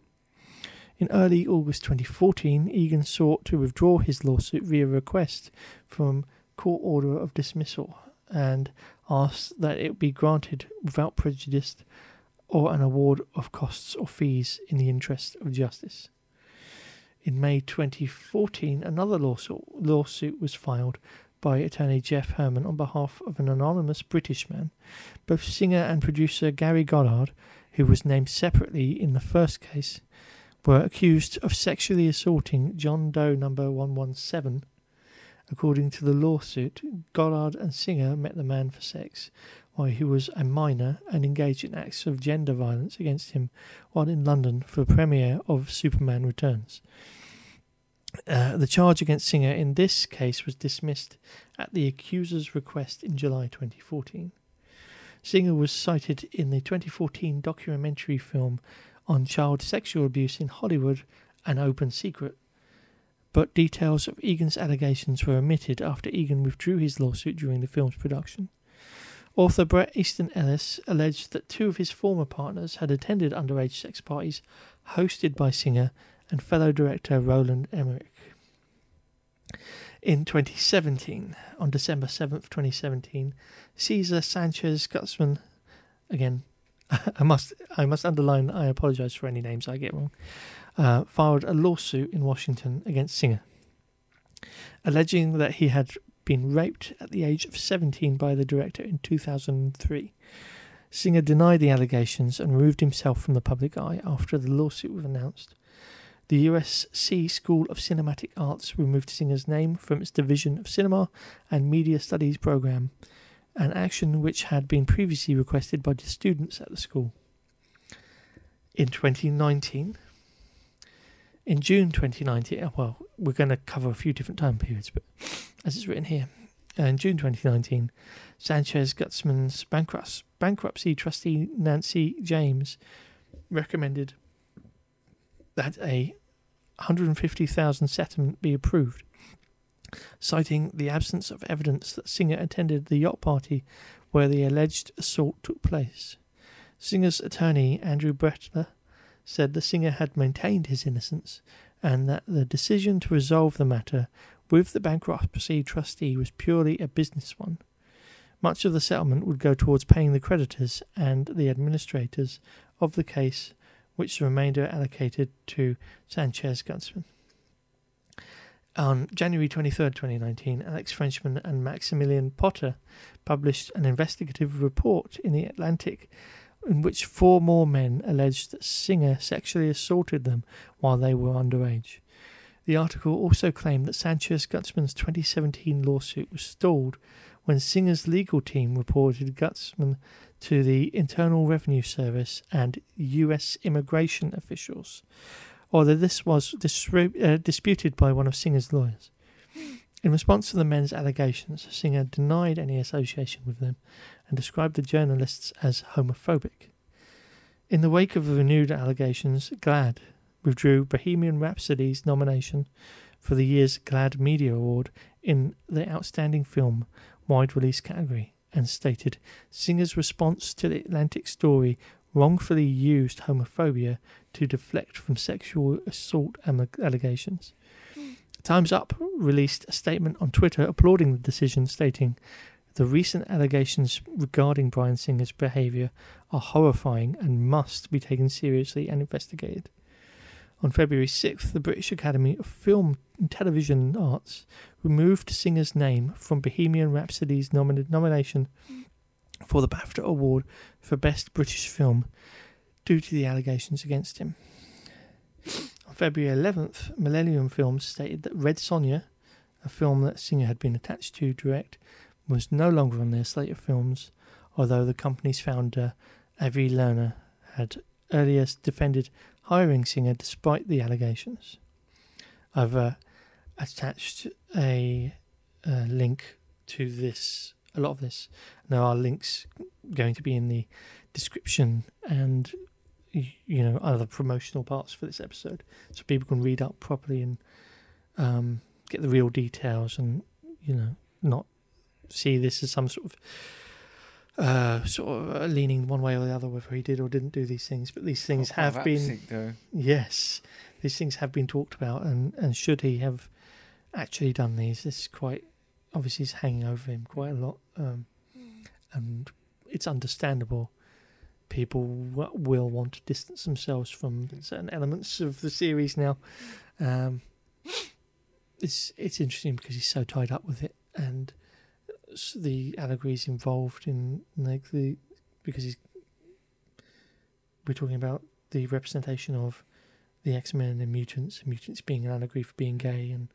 A: In early August 2014, Egan sought to withdraw his lawsuit via request from court order of dismissal and asked that it be granted without prejudice or an award of costs or fees in the interest of justice. In May 2014, another lawsuit, lawsuit was filed by attorney Jeff Herman on behalf of an anonymous British man. Both singer and producer Gary Goddard, who was named separately in the first case, were accused of sexually assaulting John Doe number 117. According to the lawsuit, Goddard and Singer met the man for sex while he was a minor and engaged in acts of gender violence against him while in London for the premiere of Superman Returns. Uh, the charge against Singer in this case was dismissed at the accuser's request in July 2014. Singer was cited in the 2014 documentary film on child sexual abuse in Hollywood, An Open Secret, but details of Egan's allegations were omitted after Egan withdrew his lawsuit during the film's production. Author Bret Easton Ellis alleged that two of his former partners had attended underage sex parties hosted by Singer and fellow director Roland Emmerich. In 2017, on December 7th, 2017, Cesar Sanchez Gutzman, again, *laughs* I must I must underline I apologize for any names I get wrong, uh, filed a lawsuit in Washington against Singer, alleging that he had been raped at the age of 17 by the director in 2003. Singer denied the allegations and removed himself from the public eye after the lawsuit was announced. The USC School of Cinematic Arts removed Singer's name from its Division of Cinema and Media Studies program, an action which had been previously requested by the students at the school. In 2019, in June 2019, uh, well, we're going to cover a few different time periods, but as it's written here, uh, in June 2019, Sanchez Gutzman's bankruptcy trustee Nancy James recommended that a 150,000 settlement be approved, citing the absence of evidence that Singer attended the yacht party where the alleged assault took place. Singer's attorney, Andrew Brettler, said the singer had maintained his innocence and that the decision to resolve the matter with the bankruptcy trustee was purely a business one. Much of the settlement would go towards paying the creditors and the administrators of the case which the remainder allocated to Sanchez Gutzman. On January 23, 2019, Alex Frenchman and Maximilian Potter published an investigative report in The Atlantic in which four more men alleged that Singer sexually assaulted them while they were underage. The article also claimed that Sanchez Gutzman's 2017 lawsuit was stalled when Singer's legal team reported Gutzman to the Internal Revenue Service and U.S. immigration officials, although this was uh, disputed by one of Singer's lawyers. In response to the men's allegations, Singer denied any association with them and described the journalists as homophobic. In the wake of the renewed allegations, GLAAD withdrew Bohemian Rhapsody's nomination for the year's GLAAD Media Award in the Outstanding Film Wide Release category and stated Singer's response to the Atlantic story wrongfully used homophobia to deflect from sexual assault allegations. Hmm. Time's Up released a statement on Twitter applauding the decision, stating, The recent allegations regarding Bryan Singer's behaviour are horrifying and must be taken seriously and investigated. On February 6th, the British Academy of Film and Television Arts removed Singer's name from Bohemian Rhapsody's nomin- nomination for the BAFTA Award for Best British Film due to the allegations against him. On February 11th, Millennium Films stated that Red Sonja, a film that Singer had been attached to direct, was no longer on their slate of films, although the company's founder, Avi Lerner, had earlier defended hiring Singer despite the allegations. I've uh, attached a, a, link to this, a lot of this. There are links going to be in the description and you know other promotional parts for this episode, so people can read up properly and um, get the real details, and you know not see this as some sort of uh, sort of uh, leaning one way or the other whether he did or didn't do these things. But these things have been
B: though.
A: yes, these things have been talked about, and and should he have actually done these, this is quite obviously is hanging over him quite a lot, um, and it's understandable. People w- will want to distance themselves from certain elements of the series now. Um, it's it's interesting because he's so tied up with it, and the allegories involved in like the because he's we're talking about the representation of the X Men and mutants, and mutants being an allegory for being gay and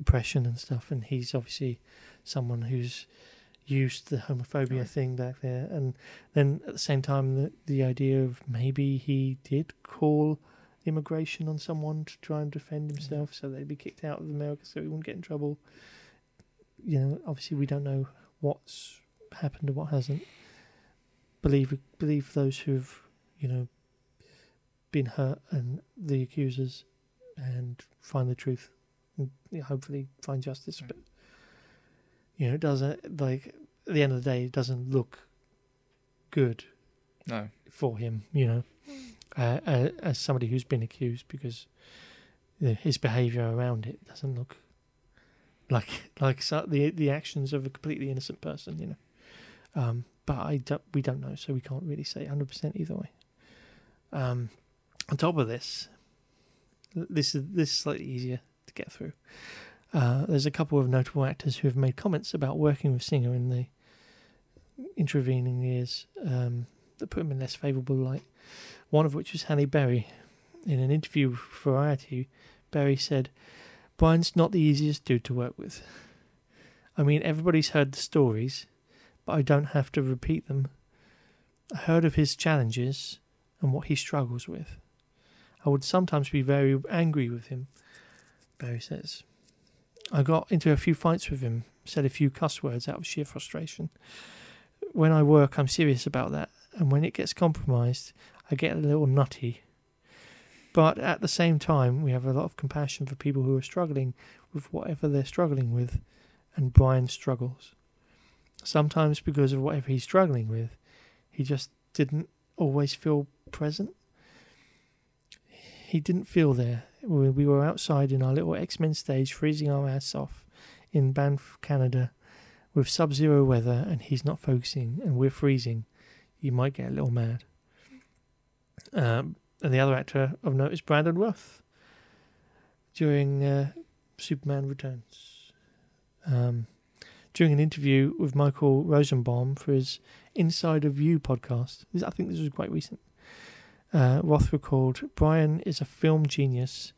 A: oppression and stuff, and he's obviously someone who's used the homophobia right. thing back there, and then at the same time the the idea of maybe he did call immigration on someone to try and defend himself, so they'd be kicked out of America, so he wouldn't get in trouble you know, obviously we don't know what's happened and what hasn't. Believe believe those who've you know been hurt and the accusers, and find the truth, and hopefully find justice. But you know, it doesn't like at the end of the day, it doesn't look good.
B: No,
A: for him, you know, uh, uh, as somebody who's been accused because his behaviour around it doesn't look like like so the the actions of a completely innocent person, you know. Um, but I don't, we don't know, so we can't really say hundred percent either way. Um, on top of this, this is this is slightly easier to get through. Uh, there's a couple of notable actors who have made comments about working with Singer in the intervening years um, that put him in less favourable light. One of which was Halle Berry. In an interview with Variety, Berry said, Bryan's not the easiest dude to work with. I mean, everybody's heard the stories, but I don't have to repeat them. I heard of his challenges and what he struggles with. I would sometimes be very angry with him, Barry says. I got into a few fights with him, said a few cuss words out of sheer frustration. When I work, I'm serious about that, and when it gets compromised, I get a little nutty but at the same time, we have a lot of compassion for people who are struggling with whatever they're struggling with, and Bryan struggles. Sometimes because of whatever he's struggling with, he just didn't always feel present. He didn't feel there. We were outside in our little X Men stage, freezing our ass off in Banff, Canada, with sub zero weather, and he's not focusing, and we're freezing. You might get a little mad. Um, and the other actor of note is Brandon Routh during uh, Superman Returns. Um, during an interview with Michael Rosenbaum for his Inside of You podcast, I think this was quite recent. Uh, Roth recalled Bryan is a film genius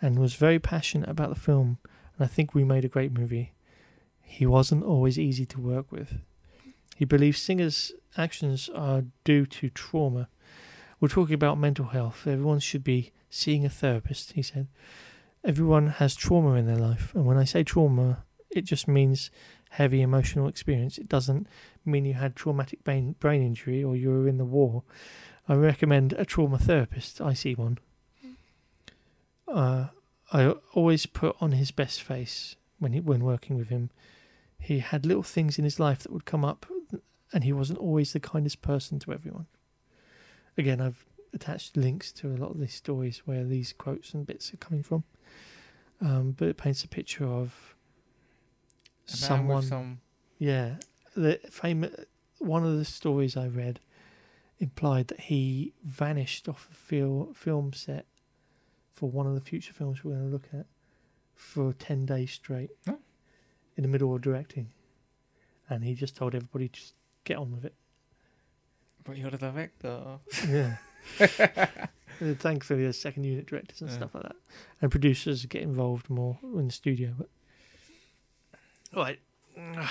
A: and was very passionate about the film, and I think we made a great movie. he wasn't always easy to work with. He believes Singer's actions are due to trauma. We're talking about mental health. Everyone should be seeing a therapist, he said. Everyone has trauma in their life, and when I say trauma, it just means heavy emotional experience. It doesn't mean you had traumatic brain, brain injury or you were in the war. I recommend a trauma therapist. I see one. Uh, I always put on his best face when he, when working with him. He had little things in his life that would come up, and he wasn't always the kindest person to everyone. Again, I've attached links to a lot of these stories where these quotes and bits are coming from. Um, but it paints a picture of
B: A
A: someone.
B: some
A: Yeah, the famous one of the stories I read implied that he vanished off a fil- film set for one of the future films we're going to look at for ten days straight
B: Oh.
A: in the middle of directing, and he just told everybody to just get on with it.
B: But you're the director.
A: Yeah. *laughs* Thankfully, there's second unit directors and
B: Yeah.
A: stuff like that, and producers get involved more in the studio. But right, *sighs*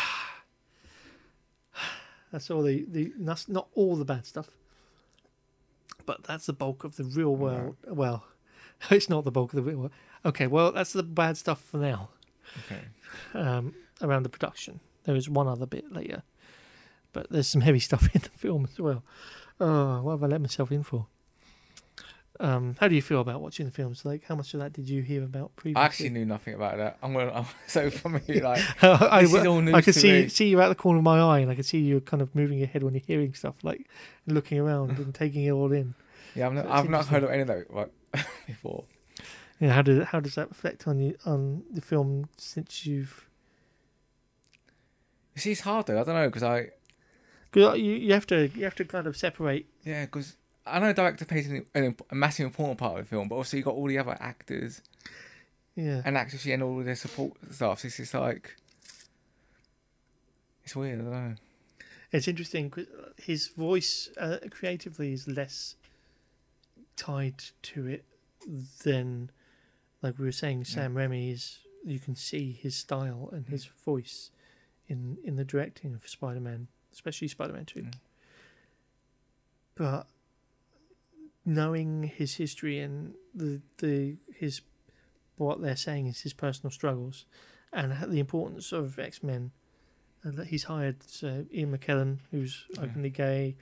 A: that's all the the that's not all the bad stuff, but that's the bulk of the real world. Well, *laughs* it's not the bulk of the real world. Okay, well that's the bad stuff for now.
B: Okay.
A: Um, around the production, there is one other bit later, but there's some heavy *laughs* stuff in the film as well. Oh, what have I let myself in for? Um, how do you feel about watching the films? Like, how much of that did you hear about previously?
B: I actually knew nothing about that. I'm gonna. I'm, *laughs* so for me, like *laughs*
A: I,
B: this is all news
A: I could see
B: me.
A: see you out the corner of my eye, and I could see you kind of moving your head when you're hearing stuff, like looking around and taking it all in.
B: Yeah, I've not,
A: That's
B: I've not heard of any of that like, before.
A: Know, how does how does that reflect on you on the film since you've?
B: You see, it's hard though. I don't know because I
A: Cause you you have to you have to kind of separate.
B: yeah because I know director plays an, an, a massive important part of the film, but also you got all the other actors
A: Yeah,
B: and actors and all their support staff. So it's just like it's weird. I don't know.
A: it's interesting 'cause his voice uh, creatively is less tied to it than, like we were saying, Sam is. You can see his style and his voice in in the directing of Spider-Man, especially Spider-Man Two.
B: Mm.
A: But knowing his history and the the his what they're saying is his personal struggles and the importance of X Men, and that he's hired uh, Ian McKellen, who's
B: Yeah.
A: openly gay,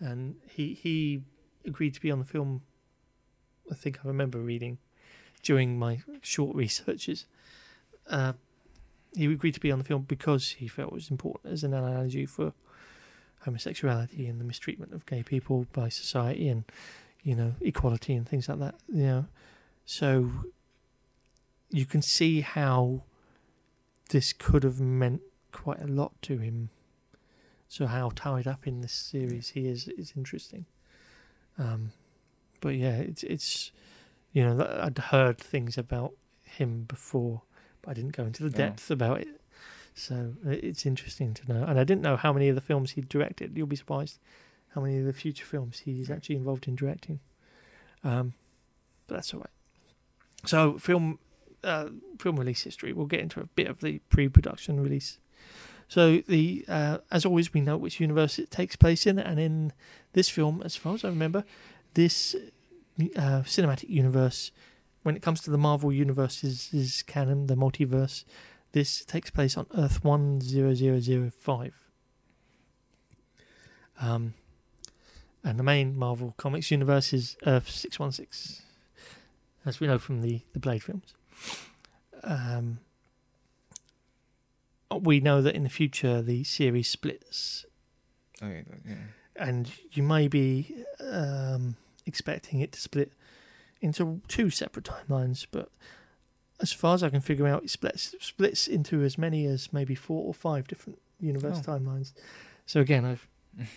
A: and he he agreed to be on the film. I think I remember reading during my short *laughs* researches. Uh, he agreed to be on the film because he felt it was important as an analogy for homosexuality and the mistreatment of gay people by society and you know equality and things like that you know. So you can see how this could have meant quite a lot to him. So how tied up in this series he is is interesting. Um but yeah it's it's you know I'd heard things about him before but I didn't go into the
B: Yeah.
A: about it so it's interesting to know and I didn't know how many of the films he directed you'll be surprised how many of the future films he's actually involved in directing um but that's all right so film uh, film release history. We'll get into a bit of the pre-production release. So the uh, as always, we know which universe it takes place in, and in this film, as far as I remember, this uh, cinematic universe, when it comes to the Marvel universe, is, is canon, the multiverse. This takes place on Earth one zero zero zero five. Um, and the main Marvel Comics universe is Earth six one six, as we know from the the Blade films. Um, we know that in the future the series splits,
B: yeah, yeah.
A: and you may be um, expecting it to split into two separate timelines. But as far as I can figure out, it splits splits into as many as maybe four or five different universe
B: Oh.
A: timelines. So again, I've *laughs*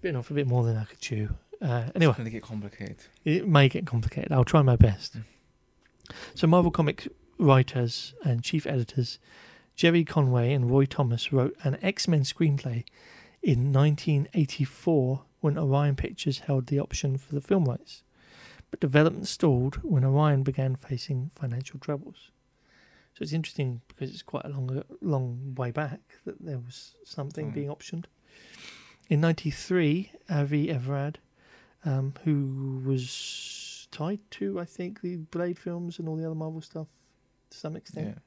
A: bitten off a bit more than I could chew. Uh, anyway,
B: It's gonna get complicated.
A: it may get complicated. I'll try my best.
B: Mm.
A: So, Marvel Comics writers and chief editors Gerry Conway and Roy Thomas wrote an X Men screenplay in 1984 when Orion Pictures held the option for the film rights. But development stalled when Orion began facing financial troubles. So it's interesting because it's quite a long, long way back that there was something
B: Mm.
A: being optioned. In '93, Avi Arad, um, who was tied to, I think, the Blade films and all the other Marvel stuff to some extent,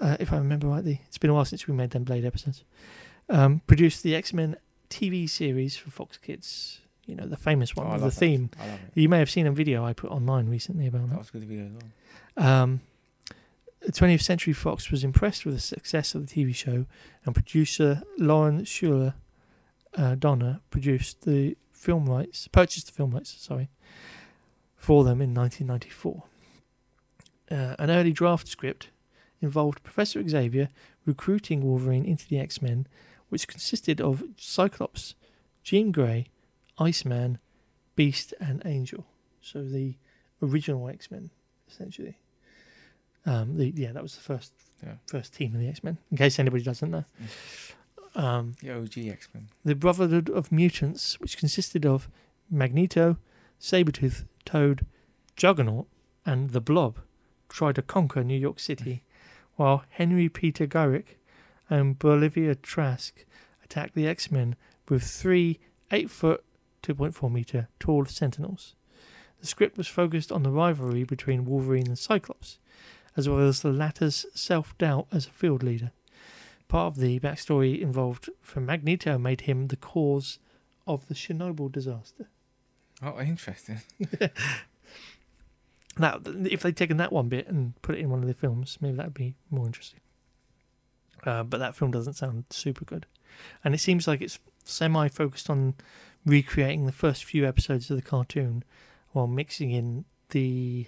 B: Yeah.
A: uh, if I remember rightly. It's been a while since we made them Blade episodes. Um, produced the X Men TV series for Fox Kids. You know, the famous one
B: Oh,
A: with the theme.
B: I love it.
A: You may have seen a video I put online recently about
B: That
A: that.
B: was a good video as well.
A: Um, 20th Century Fox was impressed with the success of the TV show, and producer Lauren Shuler uh, Donner produced the film rights, purchased the film rights, sorry, for them in 1994. Uh, an early draft script involved Professor Xavier recruiting Wolverine into the X Men, which consisted of Cyclops, Jean Grey, Iceman, Beast, and Angel. So the original X Men, essentially. Um, the yeah, that was the first
B: Yeah.
A: first team of the X Men. In case anybody doesn't know, um,
B: The OG X Men.
A: the Brotherhood of Mutants, which consisted of Magneto, Sabretooth, Toad, Juggernaut, and the Blob, tried to conquer New York City, *laughs* while Henry Peter Gyrich and Bolivar Trask attacked the X Men with three 8 foot, 2.4 meter tall Sentinels. The script was focused on the rivalry between Wolverine and Cyclops, as well as the latter's self doubt as a field leader. Part of the backstory involved from Magneto made him the cause of the Chernobyl disaster.
B: Oh, interesting. *laughs*
A: Now, if they'd taken that one bit and put it in one of the films, maybe that'd be more interesting. Uh, but that film doesn't sound super good. And it seems like it's semi focused on recreating the first few episodes of the cartoon while mixing in the.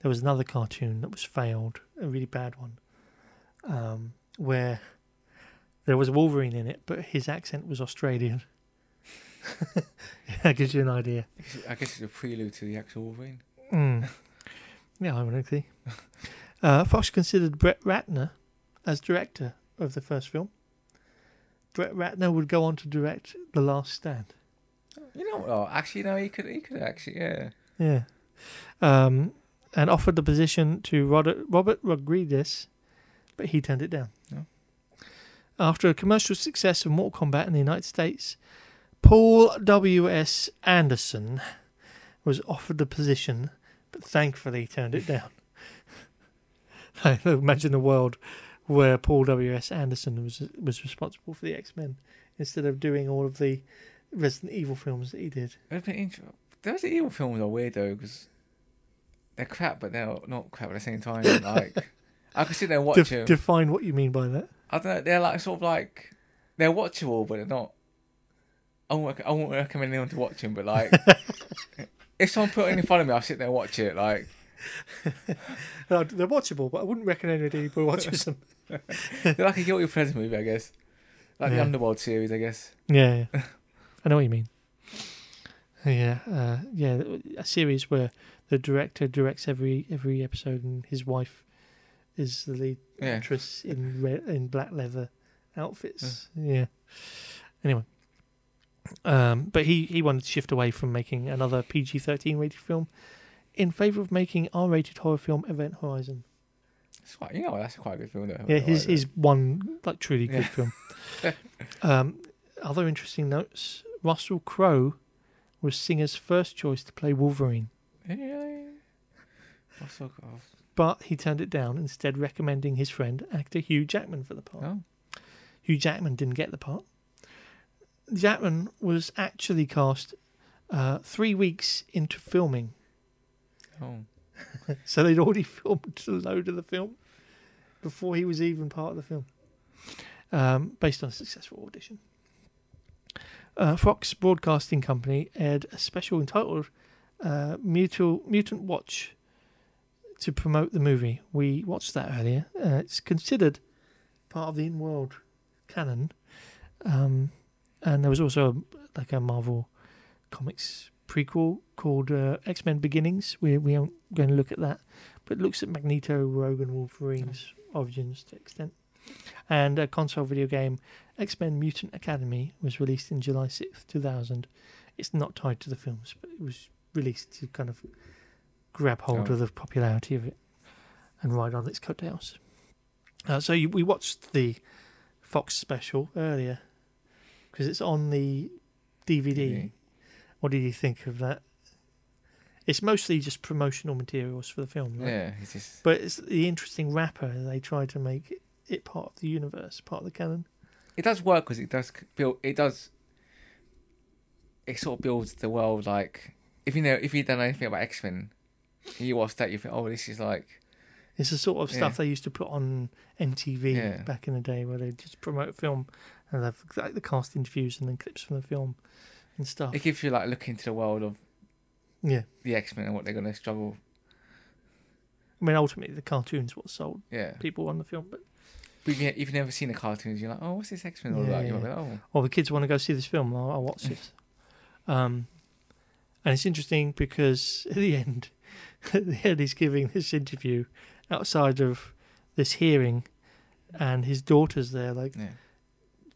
A: There was another cartoon that was failed, a really bad one, um, where there was Wolverine in it, but his accent was Australian. *laughs* that gives you an idea.
B: I guess- it's a prelude to the actual Wolverine.
A: Mm. Yeah, ironically. Uh, Fox considered Brett Ratner as director of the first film. Brett Ratner would go on to direct The Last Stand.
B: You know? Oh, actually, no, he could. He could actually. Yeah.
A: Yeah. Um, and offered the position to Robert, Robert Rodriguez, but he turned it down.
B: Oh.
A: After a commercial success of Mortal Kombat in the United States, Paul W.S. Anderson was offered the position, but thankfully turned it *laughs* down. *laughs* I imagine a world where Paul W.S. Anderson was was responsible for the X Men instead of doing all of the Resident Evil films that he did.
B: Interesting. Those evil films are weird though because they're crap, but they're not crap at the same time. *laughs* Like I could sit there and watch
A: Def-
B: them.
A: define what you mean by that.
B: I don't know. They're like sort of like they're watchable, but they're not. I won't, I won't recommend anyone to watch them, but like *laughs* if someone put it in front of me, I'll sit there and watch it. Like *laughs*
A: Uh, they're watchable, but I wouldn't recommend anybody watches them.
B: they're like a guilty pleasure movie, I guess. Like
A: Yeah.
B: the Underworld series, I guess.
A: Yeah, yeah. I know what you mean. Yeah, uh, yeah, a series where the director directs every every episode, and his wife is the lead
B: Yeah.
A: actress in red, in black leather outfits. Yeah. Anyway, um, but he he wanted to shift away from making another PG thirteen rated film in favor of making R rated horror film Event Horizon.
B: It's quite, you know, that's quite a good film. Though.
A: Yeah, his his one like truly good
B: Yeah.
A: film. *laughs* um, other interesting notes: Russell Crowe was Singer's first choice to play Wolverine.
B: What's oh,
A: but he turned it down, instead recommending his friend actor Hugh Jackman for the part.
B: oh.
A: Hugh Jackman didn't get the part. Jackman was actually cast uh, three weeks into filming,
B: oh. *laughs*
A: so they'd already *laughs* filmed a load of the film before he was even part of the film, um, based on a successful audition. Uh, Fox Broadcasting Company aired a special entitled uh, Mutual, Mutant Watch to promote the movie. We watched that earlier. Uh, it's considered part of the in-world canon, um, and there was also a, like a Marvel comics prequel called uh, X Men Beginnings. We we aren't going to look at that, but it looks at Magneto, Rogue, and Wolverine's origins to extent. And a console video game, X Men Mutant Academy, was released in July sixth, two thousand. It's not tied to the films, but it was released to kind of grab hold
B: Oh.
A: of the popularity of it. and ride on its coattails. Uh, so you, we watched the Fox special earlier because it's on the DVD.
B: DVD.
A: What did you think of that? It's mostly just promotional materials for the film, right?
B: Yeah, it's just
A: But it's the interesting wrapper. They try to make it part of the universe, part of the canon.
B: It does work because it does build. It does. It sort of builds the world. Like if you know, if you don't know anything about X Men, you watch that, you think, oh, this is like
A: It's the sort of stuff
B: Yeah.
A: they used to put on MTV
B: Yeah.
A: back in the day, where they just promote film and have like the cast interviews and then clips from the film and stuff.
B: it gives you like a look into the world of
A: yeah,
B: the X Men and what they're gonna struggle.
A: I mean, ultimately, the cartoon's what sold
B: Yeah,
A: people on the film, but
B: but if, you, you've never seen the cartoons, you're like, oh, what's this X Men all
A: Yeah,
B: about? You're
A: yeah.
B: like, oh,
A: well, the kids want to go see this film. I'll, I'll watch this. *laughs* Um, and it's interesting because *laughs* at the end, *laughs* at the end, he's giving this interview outside of this hearing, and his daughter's there, like
B: yeah.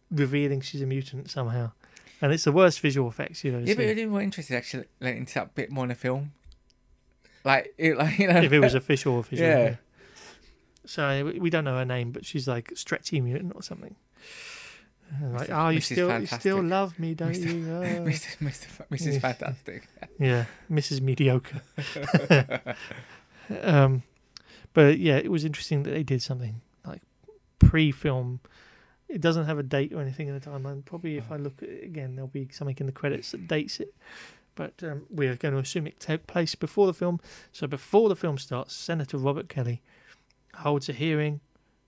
A: revealing she's a mutant somehow. And it's the worst visual effects you've ever
B: Yeah, but it'd be more interesting actually like, into that bit more in the film. Like, it, like you know,
A: if it was official, official.
B: Yeah.
A: So we- we don't know her name, but she's like stretchy mutant or something. And Like,
B: Mr.
A: oh, you
B: Mrs.
A: still, you still love me, don't
B: Mr.
A: you? *laughs* Oh.
B: Mr. Mr. Mrs. Fantastic. *laughs*
A: Yeah, Mrs. Mediocre. *laughs* um, but yeah, it was interesting that they did something like pre-film. It doesn't have a date or anything in the timeline. Probably if I look at it again, there'll be something in the credits that dates it. But um, we're going to assume it took place before the film. So before the film starts, Senator Robert Kelly holds a hearing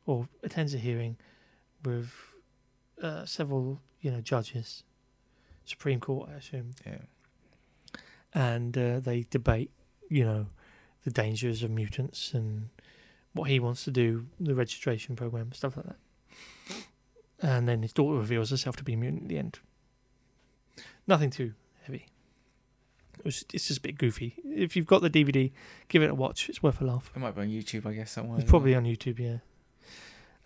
A: or attends a hearing with uh, several, you know, judges, Supreme Court, I assume
B: Yeah.
A: and uh, they debate, you know, the dangers of mutants and what he wants to do, the registration program, stuff like that. And then his daughter reveals herself to be a mutant at the end. Nothing too heavy. It was, it's just a bit goofy. If you've got the DVD, give it a watch. It's worth a laugh.
B: It might be on YouTube, I guess, somewhere.
A: It's probably on YouTube, yeah.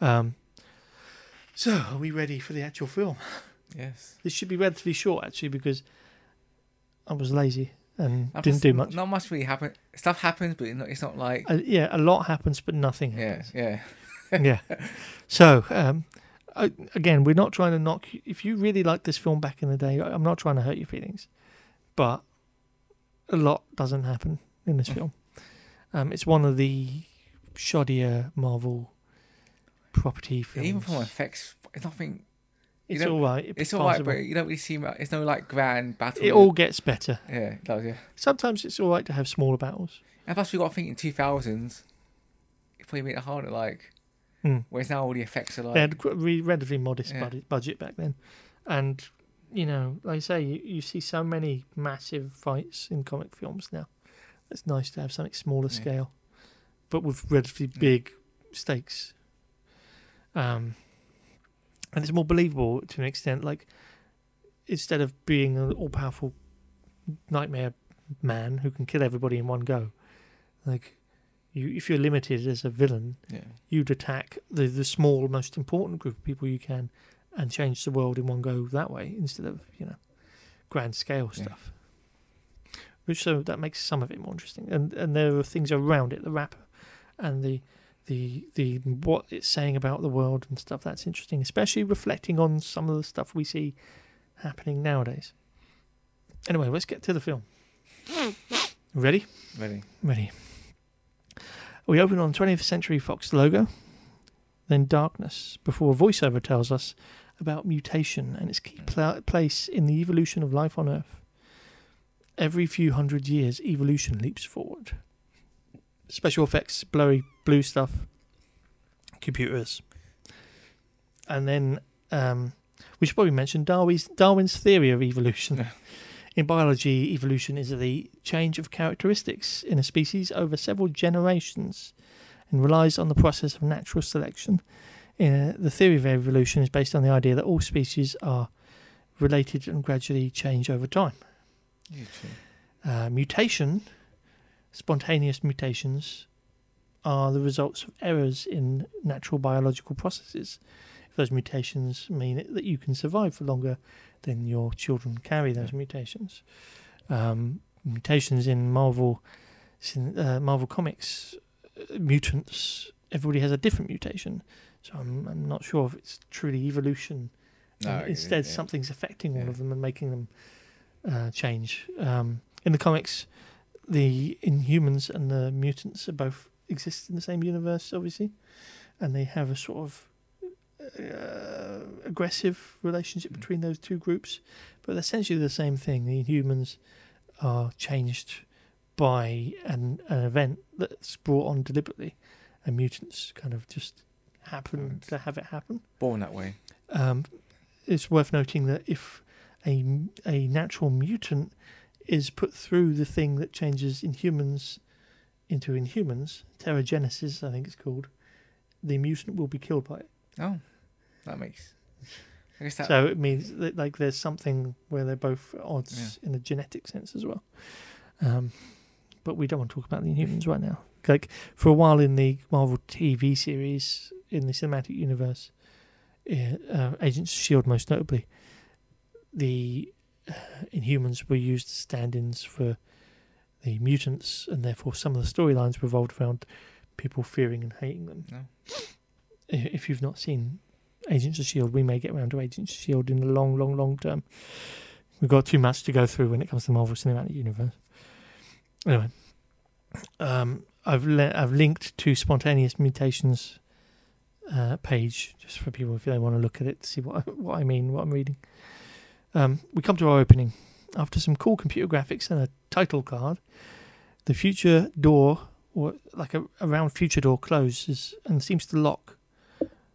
A: Um, so, are we ready for the actual film?
B: Yes.
A: This should be relatively short, actually, because I was lazy and didn't do much.
B: Not much really happen. Stuff happens, but it's not, it's not like.
A: Uh, yeah, a lot happens, but nothing
B: Yeah,
A: happens.
B: yeah.
A: Yeah. So, um, I, again, we're not trying to knock. you- If you really liked this film back in the day, I'm not trying to hurt your feelings, but a lot doesn't happen in this film. Um, it's one of the shoddier Marvel property films.
B: Even from effects, it's nothing.
A: it's all right. It
B: It's all right, but you don't really see. It's no like grand battle.
A: it all gets better.
B: Yeah, it does. Yeah.
A: Sometimes it's all right to have smaller battles.
B: And plus, we got to think in two thousands. It probably made it harder. Like,
A: Hmm.
B: whereas now all the effects are like.
A: they had a relatively modest
B: Yeah.
A: budget, budget back then, and you know, like I say, you, you see so many massive fights in comic films now. It's nice to have something smaller
B: Yeah.
A: scale, but with relatively
B: Yeah.
A: big stakes. Um, and it's more believable to an extent. Like instead of being an all-powerful nightmare man who can kill everybody in one go, like you, if you're limited as a villain,
B: yeah.
A: you'd attack the the small, most important group of people you can, and change the world in one go that way instead of you know grand scale
B: Yeah.
A: stuff. Which so that makes some of it more interesting, and and there are things around it, the wrapper, and the the the what it's saying about the world and stuff that's interesting, especially reflecting on some of the stuff we see happening nowadays. Anyway, let's get to the film. *laughs* Ready?
B: Ready.
A: Ready. We open on 20th Century Fox logo, then darkness, before a voiceover tells us about mutation and its key pla- place in the evolution of life on Earth. Every few hundred years, evolution leaps forward. Special effects, blurry blue stuff, computers. And then um, we should probably mention Darwin's, Darwin's theory of evolution.
B: Yeah.
A: In biology, evolution is the change of characteristics in a species over several generations and relies on the process of natural selection. Uh, the theory of evolution is based on the idea that all species are related and gradually change over time. Uh, mutation, spontaneous mutations, are the results of errors in natural biological processes. If those mutations mean that you can survive for longer, then your children carry those mutations. Um, mutations in Marvel, uh, Marvel comics uh, mutants, everybody has a different mutation. So I'm, I'm not sure if it's truly evolution.
B: No,
A: instead,
B: yeah.
A: something's affecting all
B: Yeah.
A: of them and making them uh, change. Um, in the comics, the Inhumans and the mutants are both exist in the same universe, obviously, and they have a sort of uh, aggressive relationship
B: Mm.
A: between those two groups, but essentially the same thing. The Inhumans are changed by an, an event that's brought on deliberately, and mutants kind of just happen to have it happen.
B: Born that way.
A: Um, it's worth noting that if a, a natural mutant is put through the thing that changes Inhumans into Inhumans, Terrigenesis, I think it's called, the mutant will be killed by it.
B: Oh, that makes. I guess that.
A: So it means that like there's something where they're both odds in a genetic sense as well. Um, but we don't want to talk about the Inhumans right now. Like for a while in the Marvel TV series in the cinematic universe, uh, Agents of Shield most notably, the uh, Inhumans were used as stand-ins for the mutants, and therefore some of the storylines revolved around people fearing and hating them.
B: No.
A: If you've not seen Agents of Shield, we may get around to Agents of Shield in the long, long, long term. We've got too much to go through when it comes to Marvel Cinematic Universe. Anyway, um, I've li- I've linked to spontaneous mutations uh, page just for people if they want to look at it to see what *laughs* what I mean, what I'm reading. Um, we come to our opening after some cool computer graphics and a title card. The future door, or like a, a round future door, closes and seems to lock.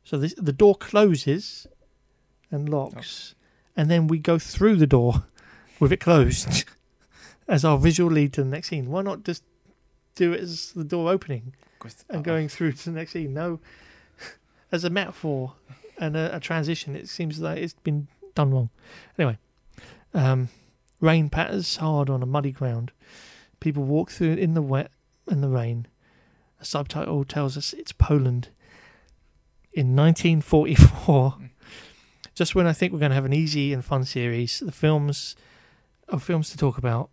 A: So this, the door closes and locks, and then we go through the door *laughs* with it closed *laughs* as our visual lead to the next scene. Why not just do it as the door opening and going through to the next scene? No, as a metaphor and a, a transition, it seems like it's been done wrong. Anyway, um, rain patters hard on a muddy ground. People walk through in the wet and the rain. A subtitle tells us it's Poland in 1944. *laughs* Just when I think we're going to have an easy and fun series, the films of films to talk about,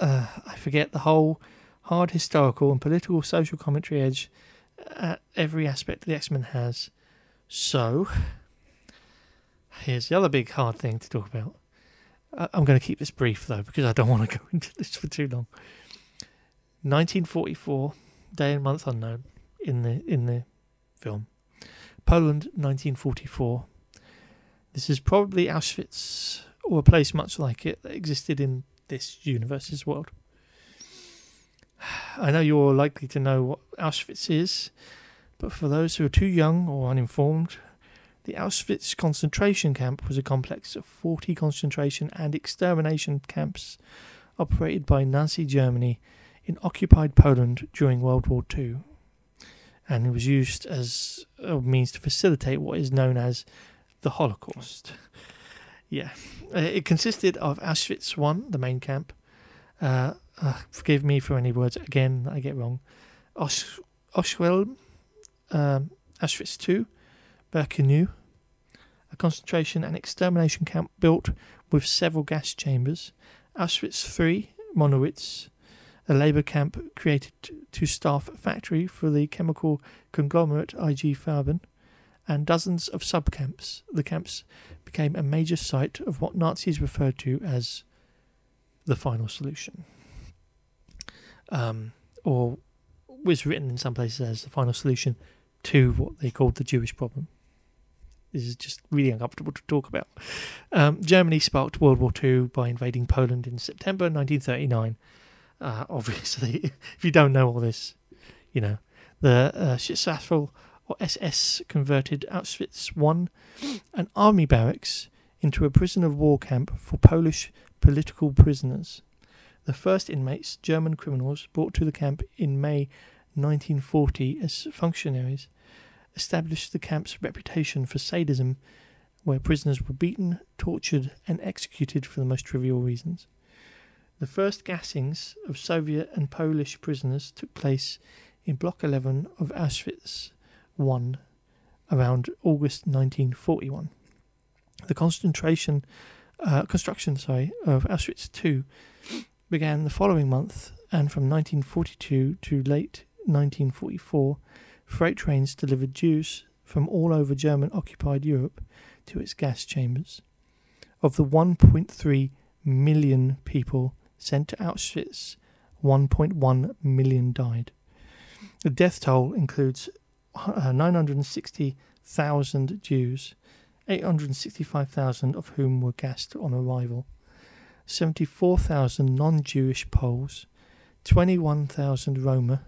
A: uh, I forget the whole hard historical and political social commentary edge at every aspect the X Men has. So, here's the other big hard thing to talk about. I'm going to keep this brief though because I don't want to *laughs* go into this for too long. 1944, day and month unknown in the in the film. Poland, 1944. This is probably Auschwitz or a place much like it that existed in this universe's world. *sighs* I know you're likely to know what Auschwitz is, but for those who are too young or uninformed, the Auschwitz concentration camp was a complex of 40 concentration and extermination camps operated by Nazi Germany in occupied Poland during World War II. And it was used as a means to facilitate what is known as the Holocaust. Yeah. Uh, it consisted of Auschwitz 1, the main camp. Uh, uh, forgive me for any words again I get wrong. Osh- Oshwell, um, Auschwitz 2, Birkenau, a concentration and extermination camp built with several gas chambers. Auschwitz 3, Monowitz, a labour camp created to staff a factory for the chemical conglomerate IG Farben, and dozens of sub camps. The camps became a major site of what Nazis referred to as the final solution, um, or was written in some places as the final solution to what they called the Jewish problem. This is just really uncomfortable to talk about. Um, Germany sparked World War II by invading Poland in September 1939. Uh, *laughs* obviously, if you don't know all this, you know the uh, or SS converted Auschwitz I, an army barracks, into a prison of war camp for Polish political prisoners. The first inmates, German criminals, brought to the camp in May 1940 as functionaries, established the camp's reputation for sadism, where prisoners were beaten, tortured, and executed for the most trivial reasons. The first gassings of Soviet and Polish prisoners took place in Block 11 of Auschwitz I around August 1941. The concentration uh, construction sorry, of Auschwitz II began the following month, and from 1942 to late 1944, freight trains delivered Jews from all over German occupied Europe to its gas chambers. Of the 1.3 million people sent to Auschwitz, 1.1 million died. The death toll includes uh, 960,000 Jews, 865,000 of whom were gassed on arrival, 74,000 non Jewish Poles, 21,000 Roma,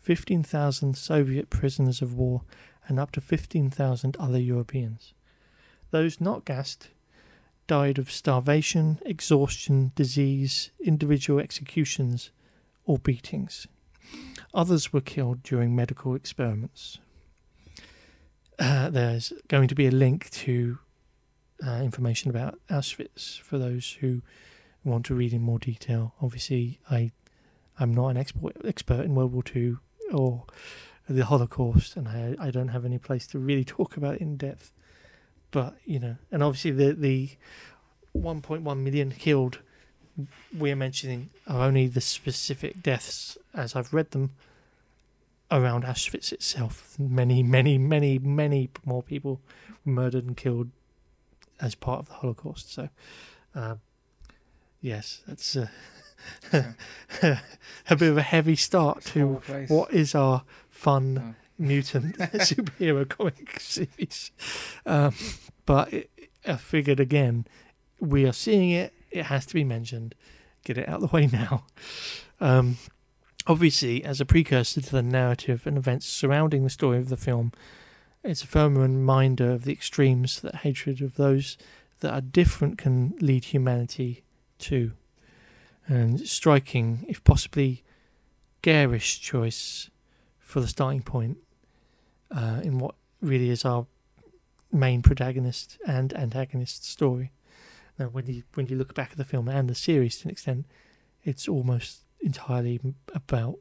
A: 15,000 Soviet prisoners of war, and up to 15,000 other Europeans. Those not gassed died of starvation, exhaustion, disease, individual executions, or beatings. Others were killed during medical experiments. Uh, there's going to be a link to uh, information about Auschwitz for those who want to read in more detail. Obviously, I I'm not an expert expert in World War II or the Holocaust, and I I don't have any place to really *laughs* talk about in depth. But you know, and obviously the the 1.1 million killed we're mentioning are only the specific deaths as I've read them around Auschwitz itself. Many, many, many, many more people murdered and killed as part of the Holocaust. So, um, yes, that's a, *laughs* a bit of a heavy start to what is our fun oh. mutant *laughs* *laughs* superhero comic series. Um, but it, I figured again, we are seeing it. It has to be mentioned. Get it out of the way now. Um, obviously, as a precursor to the narrative and events surrounding the story of the film, it's a firm reminder of the extremes that hatred of those that are different can lead humanity to. And striking, if possibly garish choice for the starting point uh, in what really is our main protagonist and antagonist story. Now, when you when you look back at the film and the series to an extent, it's almost entirely about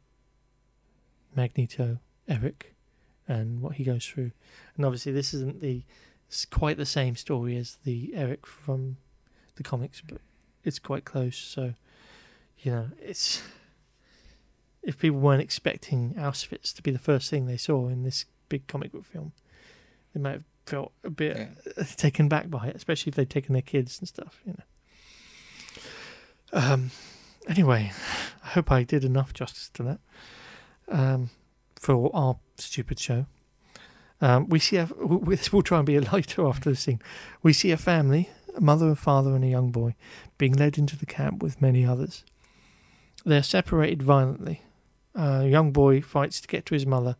A: Magneto, Eric, and what he goes through. And obviously, this isn't the quite the same story as the Eric from the comics, but it's quite close. So, you know, it's if people weren't expecting Auschwitz to be the first thing they saw in this big comic book film, they might have felt a bit yeah. taken back by it, especially if they'd taken their kids and stuff. You know. Um, Anyway, I hope I did enough justice to that um, for our stupid show. Um, we see a, *laughs* we'll try and be a lighter after this scene. We see a family, a mother, and father, and a young boy, being led into the camp with many others. They're separated violently. A young boy fights to get to his mother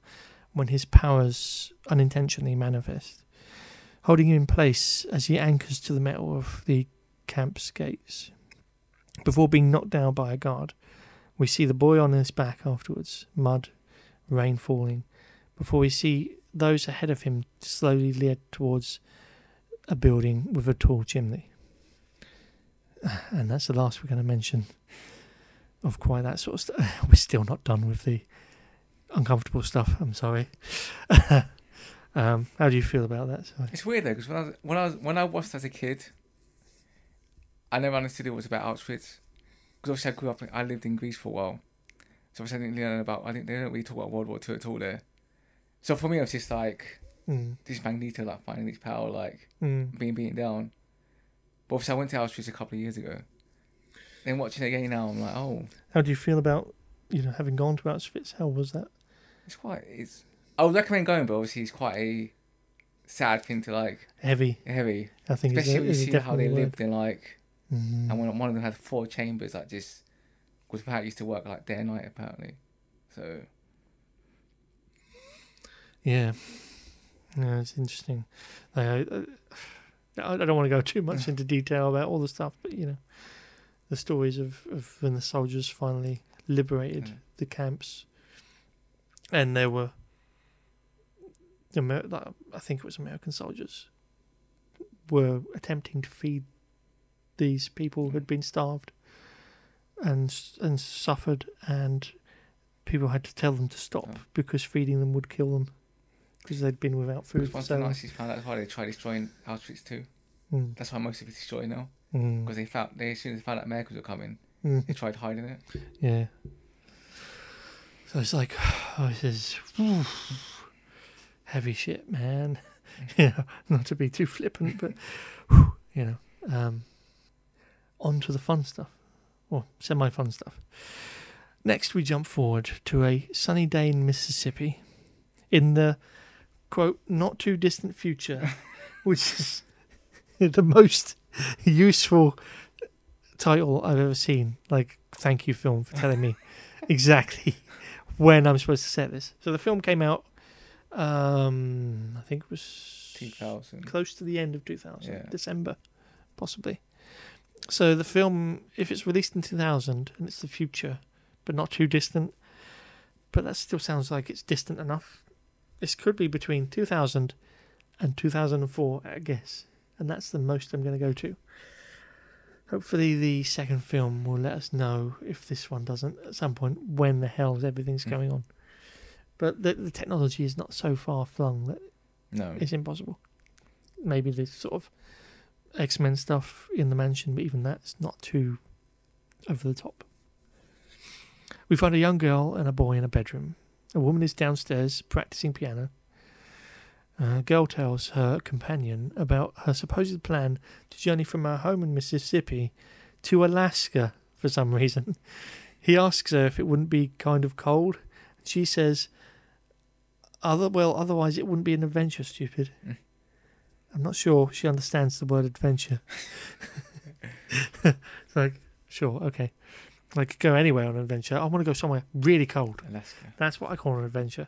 A: when his powers unintentionally manifest, holding him in place as he anchors to the metal of the camp's gates before being knocked down by a guard. We see the boy on his back afterwards, mud, rain falling, before we see those ahead of him slowly led towards a building with a tall chimney. *sighs* And that's the last we're going to mention of quite that sort of stuff. *laughs* We're still not done with the uncomfortable stuff. I'm sorry. *laughs* um, how do you feel about that?
B: Sorry. It's weird though, because when I was, when I was when I watched as a kid, I never understood it was about Auschwitz because obviously I grew up. I lived in Greece for a while, so obviously I didn't learn about. I didn't. They don't really talk about World War Two at all there. So for me, it was just like mm. this Magneto like finding his power, like mm. being beaten down. But obviously, I went to Auschwitz a couple of years ago. Then watching it again now, I'm like, oh.
A: How do you feel about you know having gone to Auschwitz? How was that?
B: It's quite. It's. I would recommend going, but obviously it's quite a sad thing to like.
A: Heavy.
B: Heavy.
A: I think
B: especially when you see how they lived in like Mm-hmm. And when one of them had four chambers that just was how it used to work like day and night apparently. So
A: yeah, yeah, it's interesting. Like, I, I don't want to go too much *sighs* into detail about all the stuff, but you know, the stories of, of when the soldiers finally liberated mm. the camps, and there were, Amer- I think it was American soldiers, were attempting to feed these people who had been starved and and suffered, and people had to tell them to stop oh. because feeding them would kill them because they'd been without food.
B: One thing I actually found out why they tried destroying Auschwitz too. Mm. That's why most of it's destroyed now because mm. they found they as soon as they found out Americans were coming, mm. they tried hiding it.
A: Yeah. So it's like, *sighs* oh, this is whew, heavy shit, man. *laughs* you know, not to be too flippant, but *laughs* whew, you know, um, on to the fun stuff, or semi-fun stuff. Next, we jump forward to a sunny day in Mississippi, in the quote not too distant future, *laughs* which is the most *laughs* useful title I've ever seen. Like, thank you, film, for telling me *laughs* exactly when I'm supposed to set this. So the film came out, um, I think it was
B: 2000.
A: close to the end of 2000,
B: Yeah.
A: December, possibly. So the film, if it's released in 2000 and it's the future, but not too distant, but that still sounds like it's distant enough. This could be between 2000 and 2004, I guess, and that's the most I'm going to go to. Hopefully, the second film will let us know if this one doesn't at some point when the hell everything's
B: Mm.
A: going on. But the, the technology is not so far flung that
B: No.
A: it's impossible. Maybe there's sort of X Men stuff in the mansion, but even that's not too over the top. We find a young girl and a boy in a bedroom. A woman is downstairs practicing piano. A girl tells her companion about her supposed plan to journey from her home in Mississippi to Alaska for some reason. *laughs* He asks her if it wouldn't be kind of cold. She says, other well, otherwise it wouldn't be an adventure, stupid.
B: Mm.
A: I'm not sure she understands the word adventure. it's *laughs* like, sure, okay. Like go anywhere on an adventure. I want to go somewhere really cold.
B: Alaska.
A: That's what I call an adventure.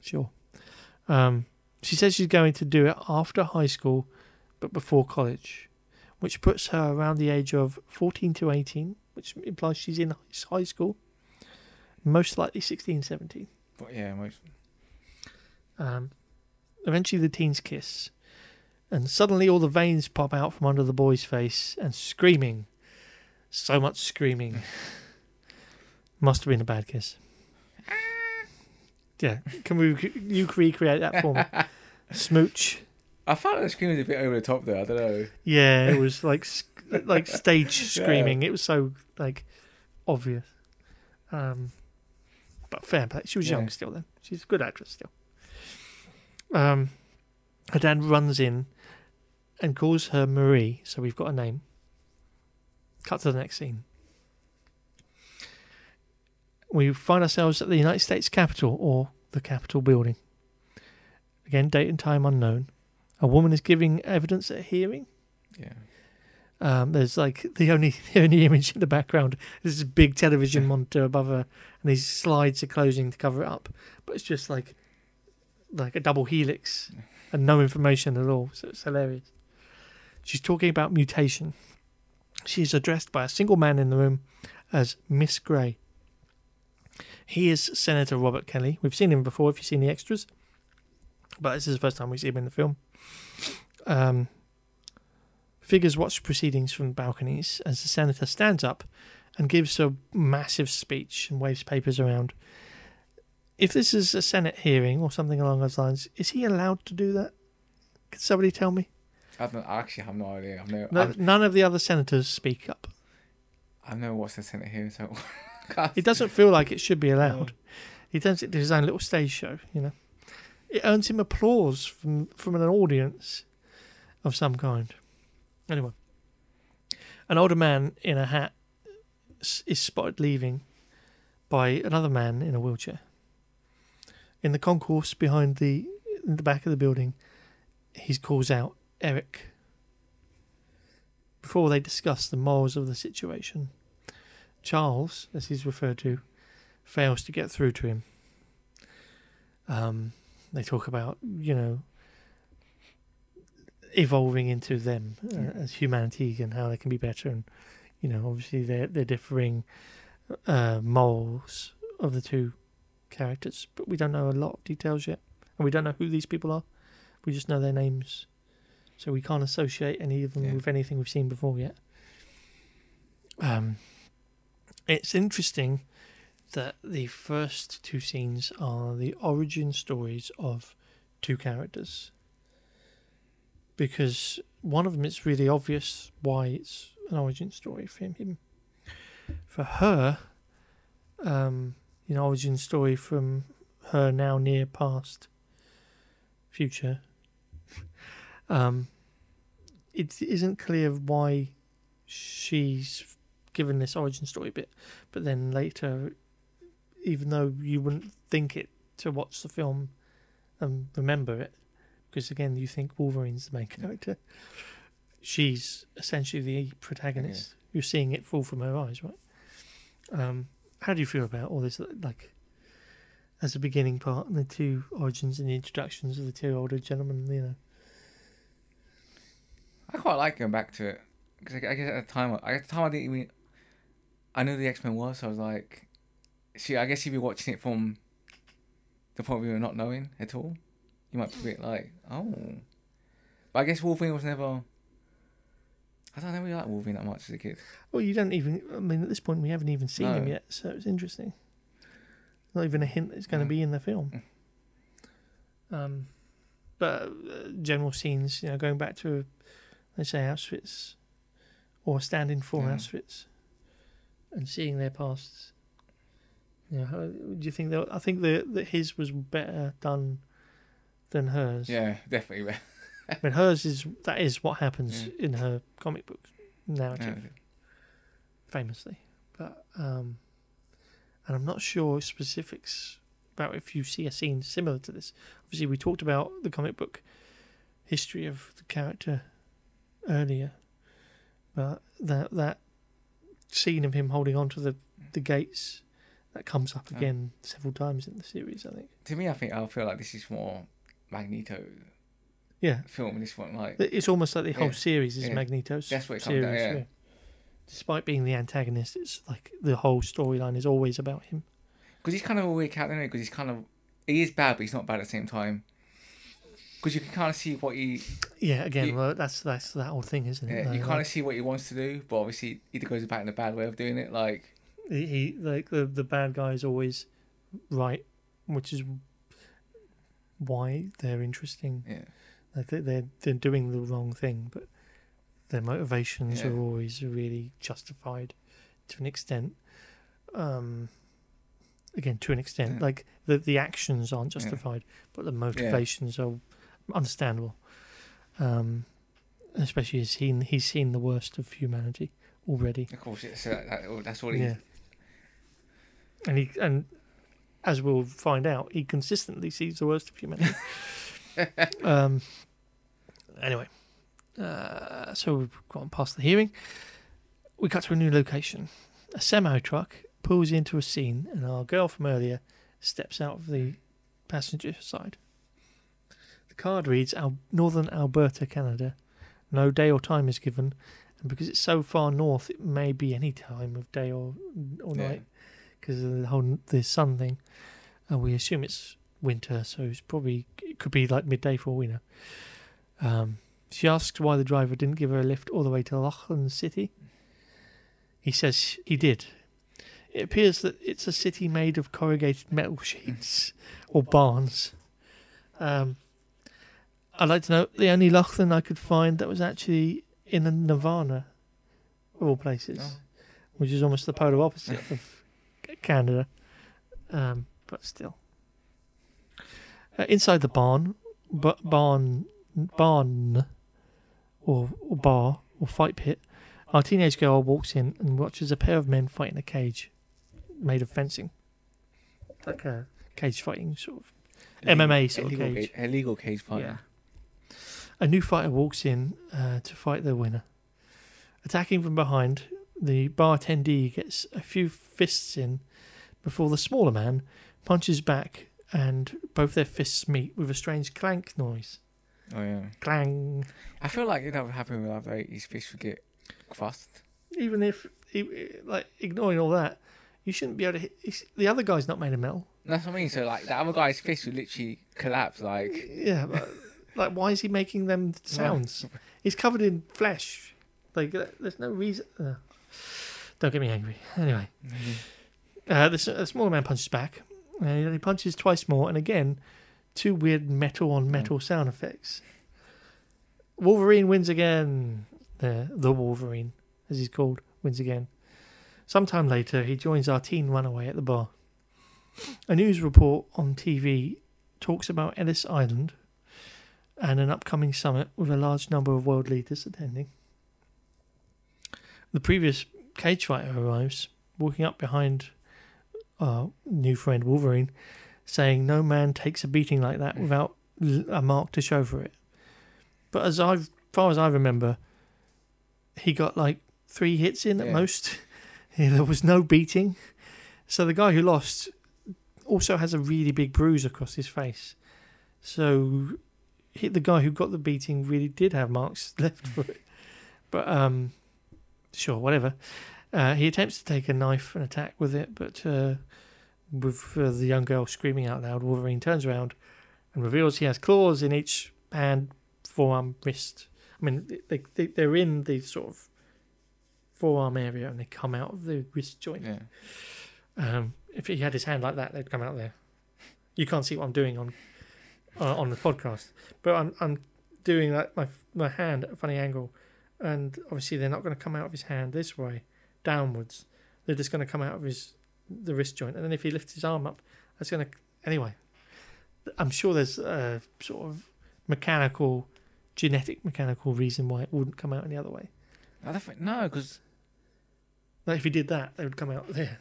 A: Sure. Um, she says she's going to do it after high school, but before college, which puts her around the age of 14 to 18, which implies she's in high school. Most likely 16, 17.
B: But yeah, most,
A: Um, eventually, the teens kiss, and suddenly all the veins pop out from under the boy's face and screaming. So much screaming. *laughs* Must have been a bad kiss. Yeah, can we you recreate that for me? *laughs* Smooch.
B: I found the scream was a bit over the top there. I don't know.
A: Yeah, it was like like *laughs* stage screaming. It was so like obvious. Um, but fair play. She was young still. Then she's a good actress still. Um, her dad runs in and calls her Marie. So we've got a name. Cut to the next scene. We find ourselves at the United States Capitol or the Capitol building. Again, date and time unknown. A woman is giving evidence at a hearing.
B: Yeah.
A: Um, there's like *laughs* the only the only image in the background is this big television *laughs* monitor above her, and these slides are closing to cover it up. But it's just like like a double helix *laughs* and no information at all. So it's hilarious. She's talking about mutation. She is addressed by a single man in the room as Miss Grey. He is Senator Robert Kelly. We've seen him before if you've seen the extras, but this is the first time we see him in the film. Um, Figures watch proceedings from balconies as the senator stands up and gives a massive speech and waves papers around. If this is a Senate hearing or something along those lines, is he allowed to do that? Can somebody tell me?
B: I don't. I actually have no idea. No.
A: None of the other senators speak up.
B: I've never watched the Senate here, so. *laughs*
A: It doesn't feel like it should be allowed. He turns it into his own little stage show, you know. It earns him applause from from an audience of some kind. Anyway, an older man in a hat is spotted leaving by another man in a wheelchair. In the concourse behind the in the back of the building, he calls out Eric. Before they discuss the morals of the situation, Charles, as he's referred to, fails to get through to him. Um, they talk about, you know, evolving into them uh, as humanity and how they can be better, and you know, obviously they're they're differing uh, morals of the two characters, but we don't know a lot of details yet, and we don't know who these people are. We just know their names, so we can't associate any of them
B: Yeah.
A: with anything we've seen before yet. Um, it's interesting that the first two scenes are the origin stories of two characters because one of them it's really obvious why it's an origin story for him. For her, um, you know, origin story from her now near past future. *laughs* Um, it isn't clear why she's given this origin story bit, but then later, even though you wouldn't think it to watch the film and remember it, because again, you think Wolverine's the main *laughs* character, she's essentially the protagonist. You're seeing it fall from her eyes, right? Um, how do you feel about all this? Like, as a beginning part, and the two origins and the introductions of the two older gentlemen, you know.
B: I quite like going back to it because I, I guess at the time, I, at the time I didn't even. I knew the X Men was, so I was like, see, I guess you'd be watching it from the point of view of not knowing at all. You might be like, oh, but I guess Wolverine was never. I don't know really like Wolverine that much as a kid.
A: Well, you don't even. I mean, at this point, we haven't even seen him yet, so it's interesting. Not even a hint that it's going to
B: Mm.
A: be in the film. Um, but uh, general scenes, you know, going back to, let's say Auschwitz, or standing for
B: Yeah.
A: Auschwitz, and seeing their pasts. You know, how, do you think that? I think that that his was better done than hers.
B: Yeah, definitely. *laughs*
A: I mean, hers is that is what happens
B: Yeah.
A: in her comic book narrative
B: Yeah.
A: famously. But um, and I'm not sure specifics about if you see a scene similar to this. Obviously, we talked about the comic book history of the character earlier, but that that scene of him holding on to the the gates that comes up
B: Oh.
A: again several times in the series. I think.
B: To me, I think I feel like this is more Magneto
A: Yeah,
B: film. This one, like,
A: it's almost like the whole
B: Yeah.
A: series is
B: Yeah.
A: Magneto's
B: That's what it comes
A: series.
B: down- yeah.
A: Despite being the antagonist, it's like the whole storyline is always about him.
B: because he's kind of a weird character, because he's kind of he is bad, but he's not bad at the same time. Because you can kind of see what he,
A: Yeah, again,
B: You-
A: well, that's that's that whole thing, isn't it?
B: yeah,
A: though,
B: you kind
A: like,
B: of see what he wants to do, but obviously he either goes about in a bad way of doing it. Like,
A: he, he like the the bad guy is always right, which is why they're interesting.
B: yeah,
A: Like they- they're they're doing the wrong thing, but their motivations
B: Yeah.
A: are always really justified to an extent. Um, again, to an extent,
B: Yeah.
A: like the the actions aren't justified, but the motivations are understandable. Um, especially as he he's seen the worst of humanity already.
B: of course, it's, uh, that, that's what he.
A: Yeah. And he and as we'll find out, he consistently sees the worst of humanity. *laughs* um. Anyway, uh, so we've gone past the hearing. We cut to a new location. A semi truck pulls into a scene, and our girl from earlier steps out of the passenger side. Card reads Al- Northern Alberta, Canada. No day or time is given, and because it's so far north, it may be any time of day or or
B: Yeah.
A: night because of the whole the sun thing. And we assume it's winter, so it's probably it could be like midday for all we know. Um, she asks why the driver didn't give her a lift all the way to Laughlin City. He says he did. It appears that it's a city made of corrugated metal sheets or barns. Um, I'd like to know the only Laughlin I could find that was actually in a Nevada, of all places,
B: Oh.
A: which is almost the polar opposite of Canada. Um, but still. Uh, inside the barn, but barn, barn, or, or bar, or fight pit, our teenage girl walks in and watches a pair of men fight in a cage made of fencing. Like a cage fighting sort of. MMA sort of
B: illegal
A: cage.
B: ca- illegal cage fight.
A: Yeah. A new fighter walks in uh, to fight the winner. Attacking from behind, the bartendee gets a few fists in before the smaller man punches back and both their fists meet with a strange clank noise.
B: Oh yeah.
A: Clang.
B: I feel like that would happen with other his fish would get crust.
A: Even if, like, ignoring all that, you shouldn't be able to hit. The other guy's not made of metal.
B: That's what I mean. So like the other guy's fist would literally collapse. Like
A: Yeah, but, like, why is he making them sounds? *laughs* He's covered in flesh. Like, there's no reason. Uh, don't get me angry. Anyway, uh, the, the smaller man punches back, and he punches twice more, and again, two weird metal on metal sound effects. Wolverine wins again. The the Wolverine, as he's called, wins again. Sometime later, he joins our teen runaway at the bar. a news report on TV talks about Ellis Island and an upcoming summit with a large number of world leaders attending. The previous cage fighter arrives, walking up behind our new friend Wolverine, saying, "No man takes a beating like that without a mark to show for it." But as I, far as I remember, he got like three hits in at
B: Yeah.
A: most. *laughs* there was no beating, so the guy who lost also has a really big bruise across his face. So he, the guy who got the beating really did have marks *laughs* left for it. But um, sure, whatever. Uh, he attempts to take a knife and attack with it, but uh, with uh, the young girl screaming out loud, Wolverine turns around and reveals he has claws in each hand, forearm, wrist. I mean, they, they they're in the sort of forearm area and they come out of the wrist joint.
B: Yeah.
A: Um, if he had his hand like that, they'd come out there. You can't see what I'm doing on uh, on the podcast, but I'm I'm doing like my my hand at a funny angle, and obviously they're not going to come out of his hand this way, downwards. They're just going to come out of his the wrist joint, and then if he lifts his arm up, that's going to anyway. I'm sure there's a sort of mechanical, genetic mechanical reason why it wouldn't come out any other way.
B: I no, because
A: Like if he did that, they would come out there.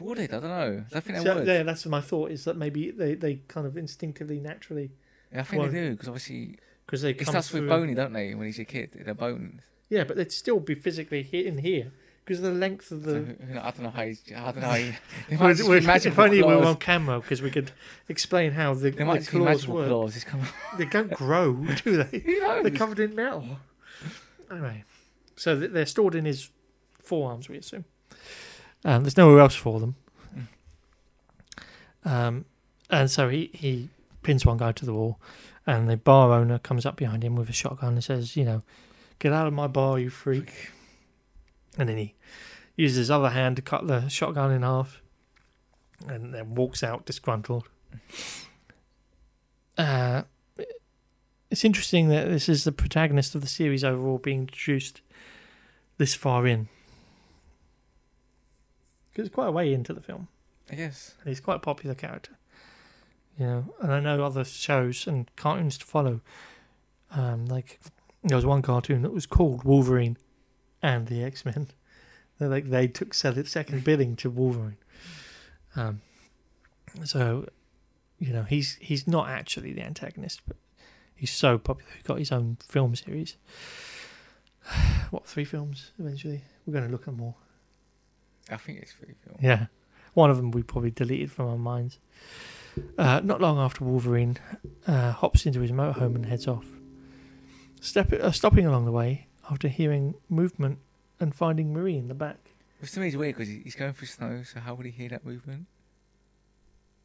B: Would it? I don't know. I think they
A: So,
B: would.
A: yeah, that's my thought. Is that maybe they, they kind of instinctively, naturally,
B: Yeah, I think
A: Well,
B: they do because obviously
A: because they
B: it
A: come
B: starts with bony, don't they? When he's a kid, they're bone.
A: Yeah, but they'd still be physically hit in here because of the length of the.
B: I don't know how. He's, I don't know. How he, they might
A: Well,
B: just
A: well,
B: be magical
A: if only we were on camera because we could explain how the,
B: They might
A: the claws work.
B: claws.
A: They don't grow, *laughs* do they? They're covered in metal. Anyway, so they're stored in his forearms, we assume. Um, there's nowhere else for them. Um, and so he, he pins one guy to the wall, and the bar owner comes up behind him with a shotgun and says, You know, get out of my bar, you freak. And then he uses his other hand to cut the shotgun in half and then walks out disgruntled. Uh, it's interesting that this is the protagonist of the series overall being introduced this far in. Because it's quite a way into the film.
B: I guess.
A: And he's quite a popular character. You know, and I know other shows and cartoons to follow. Um, like there was one cartoon that was called Wolverine and the X Men. *laughs* They like they took second billing to Wolverine. Um, so, you know, he's he's not actually the antagonist, but he's so popular. He got his own film series. *sighs* what three films eventually? We're going to look at more.
B: I think it's pretty cool.
A: Yeah. One of them we probably deleted from our minds. Uh, not long after Wolverine uh, hops into his motorhome and heads off. Step, uh, stopping along the way after hearing movement and finding Marie in the back.
B: Which to me is weird because he's going through snow, so how would he hear that movement?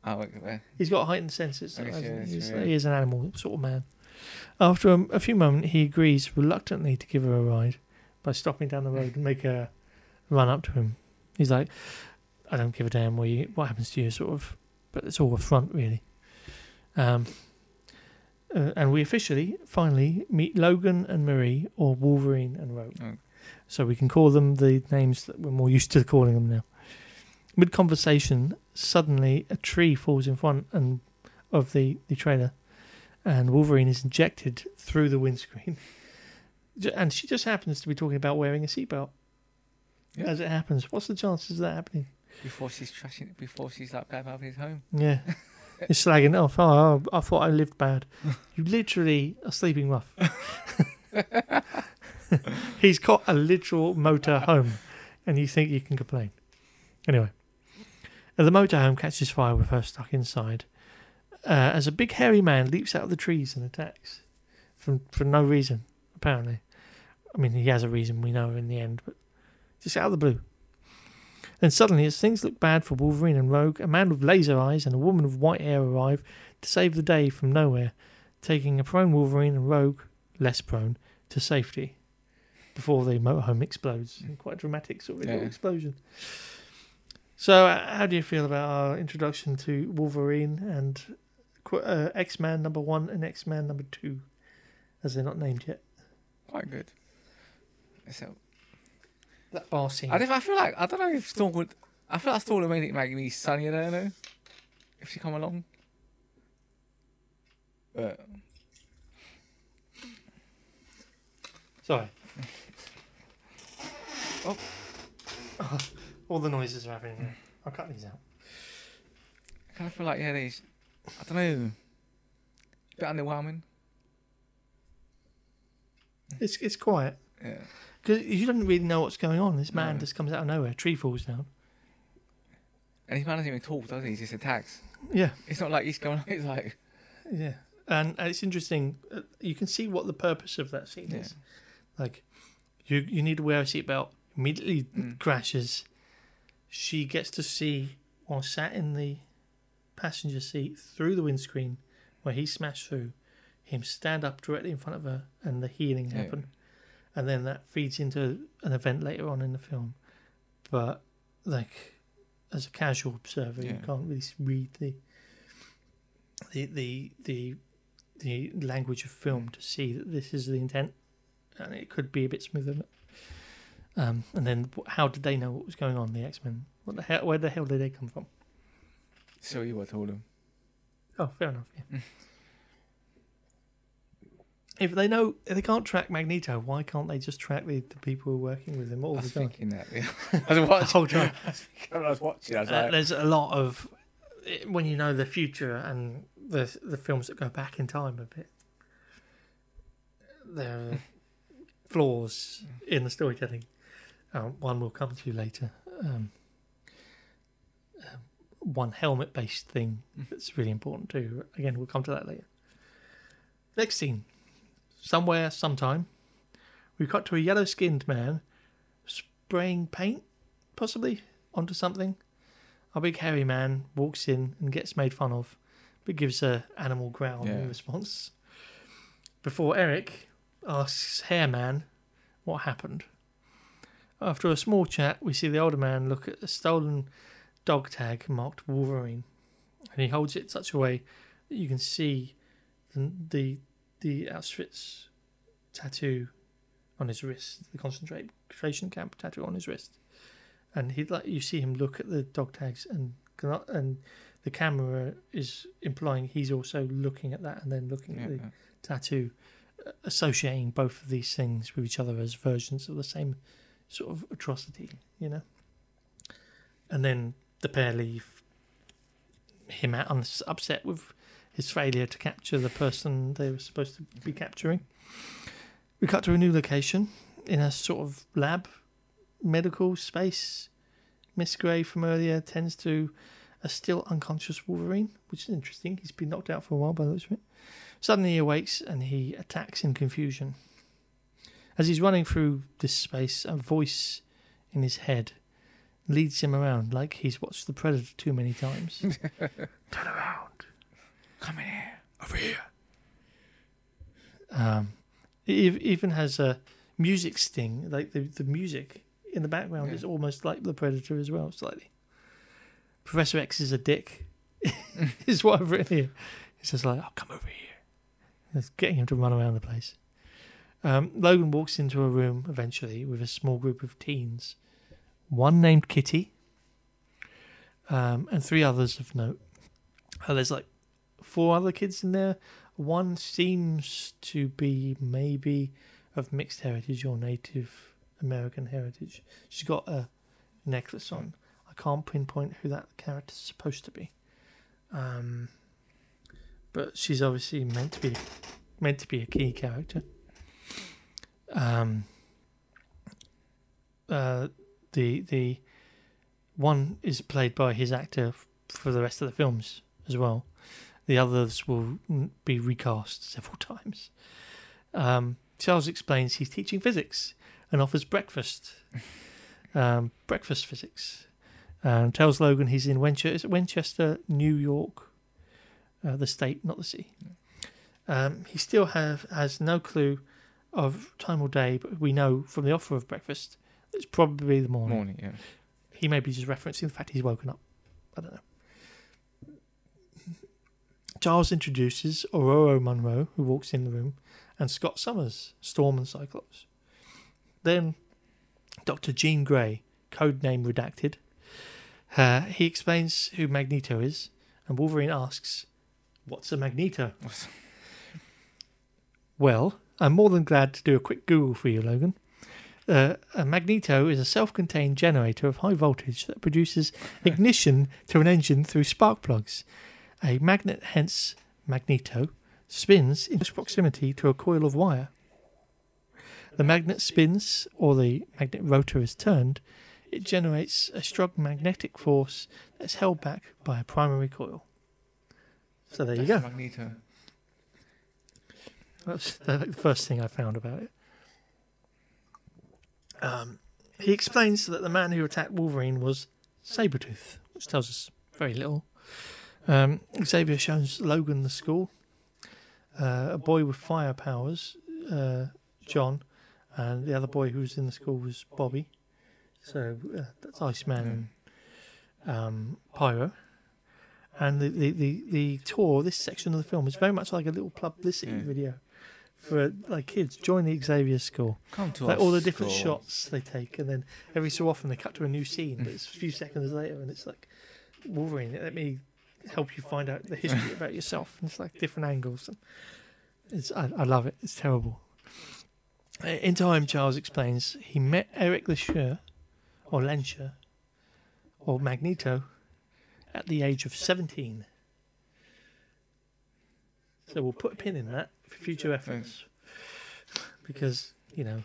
B: Oh, look.
A: He's got heightened senses.
B: I guess,
A: hasn't he? He's,
B: true,
A: he is an animal sort of man. After a, a few moments, he agrees reluctantly to give her a ride by stopping down the road and make her run up to him. He's like, I don't give a damn what, you, what happens to you, sort of. But it's all a front, really. Um, uh, and we officially, finally, meet Logan and Marie, or Wolverine and Rogue.
B: Oh.
A: So we can call them the names that we're more used to calling them now. Mid conversation, suddenly a tree falls in front and of the, the trailer, and Wolverine is injected through the windscreen. *laughs* And she just happens to be talking about wearing a seatbelt.
B: Yeah.
A: As it happens, what's the chances of that happening?
B: Before she's trashing, it, before she's like bad about his home.
A: Yeah. *laughs* It's slagging off. Oh, I thought I lived bad. You literally are sleeping rough. *laughs* He's got a literal motor home, and you think you can complain. Anyway, the motorhome catches fire with her stuck inside uh, as a big hairy man leaps out of the trees and attacks from for no reason, apparently. I mean, he has a reason, we know in the end, but just out of the blue. Then suddenly, as things look bad for Wolverine and Rogue, a man with laser eyes and a woman with white hair arrive to save the day from nowhere, taking a prone Wolverine and Rogue, less prone, to safety before the motorhome explodes. Quite a dramatic sort of
B: Yeah.
A: explosion. So, uh, how do you feel about our introduction to Wolverine and uh, X Man number one and X Man number two, as they're not named yet?
B: Quite good. So,
A: That bar scene.
B: I, don't- I feel like I don't know if Storm would. I feel like Storm would make it make me sunnier. I don't know. if she come along. But
A: Sorry. *laughs*
B: Oh. *laughs*
A: All the noises are happening here. I'll cut these out.
B: I kind of feel like yeah, these. I don't know. A bit underwhelming.
A: It's it's quiet
B: Yeah.
A: Because you don't really know what's going on. This man
B: No.
A: just comes out of nowhere. A tree falls down.
B: And his man doesn't even talk, does he? He just attacks.
A: Yeah,
B: It's not like he's going. *laughs* It's like
A: yeah. And uh, it's interesting. uh, You can see what the purpose of that scene
B: yeah.
A: is. Like, you you need to wear a seatbelt. Immediately
B: Mm.
A: crashes. She gets to see while sat in the passenger seat through the windscreen where he smashed through, him stand up directly in front of her and the healing
B: Yeah.
A: happen. And then that feeds into an event later on in the film. But like as a casual observer, you can't really read the the the the the language of film to see that this is the intent, and it could be a bit smoother. Um, and then how did they know what was going on? The X Men. What the hell? Where the hell did they come from?
B: So you were told him.
A: Oh, fair enough. Yeah. *laughs* if they know if they can't track Magneto, why can't they just track the, the people who are working with him all
B: I
A: the
B: was
A: time?
B: thinking that. Yeah. *laughs* I was watching.
A: whole time. *laughs*
B: I was thinking when I was watching. I was
A: Uh,
B: like,
A: there's a lot of when you know the future and the the films that go back in time a bit. There are flaws *laughs* in the storytelling. Uh, one we'll come to later. Um, um, one helmet based thing that's really important too. Again, we'll come to that later. Next scene. Somewhere, sometime, we cut to a yellow skinned man spraying paint, possibly, onto something. A big hairy man walks in and gets made fun of, but gives a animal growl
B: Yeah.
A: in response. Before Eric asks Hair Man what happened. After a small chat, we see the older man look at a stolen dog tag marked Wolverine, and he holds it such a way that you can see the the, the Auschwitz tattoo on his wrist, the concentration camp tattoo on his wrist. And he like you see him look at the dog tags and and the camera is implying he's also looking at that and then looking
B: yeah,
A: at the tattoo uh, associating both of these things with each other as versions of the same sort of atrocity you know? And then the pair leave him out un- upset with his failure to capture the person they were supposed to be capturing we cut to a new location in a sort of lab medical space. Miss Grey from earlier tends to a still unconscious Wolverine, which is interesting. He's been knocked out for a while by the looks of it. Suddenly he awakes and he attacks in confusion. As he's running through this space, a voice in his head leads him around like he's watched The Predator too many times. *laughs* Turn around.
B: Come in here.
A: Over here. Um, it even has a music sting, like the, the music in the background
B: Yeah.
A: is almost like the Predator as well, slightly. Professor X is a dick, *laughs* is what I've written here. He's just like, oh, come over here. It's getting him to run around the place. Um, Logan walks into a room eventually with a small group of teens, one named Kitty, um, and three others of note. Uh, there's like four other kids in there. One seems to be maybe of mixed heritage or Native American heritage. She's got a necklace on. I can't pinpoint who that character's supposed to be. Um, but she's obviously meant to be meant to be a key character. Um, uh, the the one is played by his actor f- for the rest of the films as well. The others will be recast several *laughs* times. Um, Charles explains he's teaching physics and offers breakfast, *laughs* um, breakfast physics. Um, tells Logan he's in Winchester, Winchester New York, uh, the state, not the city. Um, he still have has no clue of time or day, but we know from the offer of breakfast it's probably the morning.
B: Morning, yeah.
A: He may be just referencing the fact he's woken up. I don't know. Charles introduces Ororo Munroe, who walks in the room, and Scott Summers, Storm and Cyclops. Then Dr. Jean Grey, code name redacted. Uh, he explains who Magneto is and Wolverine asks, What's a magneto? *laughs* Well, I'm more than glad to do a quick Google for you, Logan. Uh, a magneto is a self contained generator of high voltage that produces *laughs* ignition to an engine through spark plugs. A magnet, hence magneto, spins in close proximity to a coil of wire. The magnet spins, or the magnet rotor is turned, it generates a strong magnetic force that's held back by a primary coil. So there you go.
B: Magneto.
A: That's the the first thing I found about it. Um, he explains that the man who attacked Wolverine was Sabretooth, which tells us very little. Um, Xavier shows Logan the school. Uh, a boy with fire powers, uh, John, and the other boy who was in the school was Bobby. So uh, that's Iceman and um, Pyro. And the, the, the, the tour, this section of the film, is very much like a little publicity
B: Yeah.
A: video for like kids. Join the Xavier School.
B: Come to
A: Like all the different
B: school.
A: shots they take, and then every so often they cut to a new scene, but it's a few seconds later, and it's like Wolverine. Let me help you find out the history *laughs* about yourself. And it's like different angles. It's I, I love it. It's terrible. Uh, In time, Charles explains he met Eric Leshure, or Lensher, or Magneto, at the age of seventeen. So we'll put a pin in that for future reference, because you know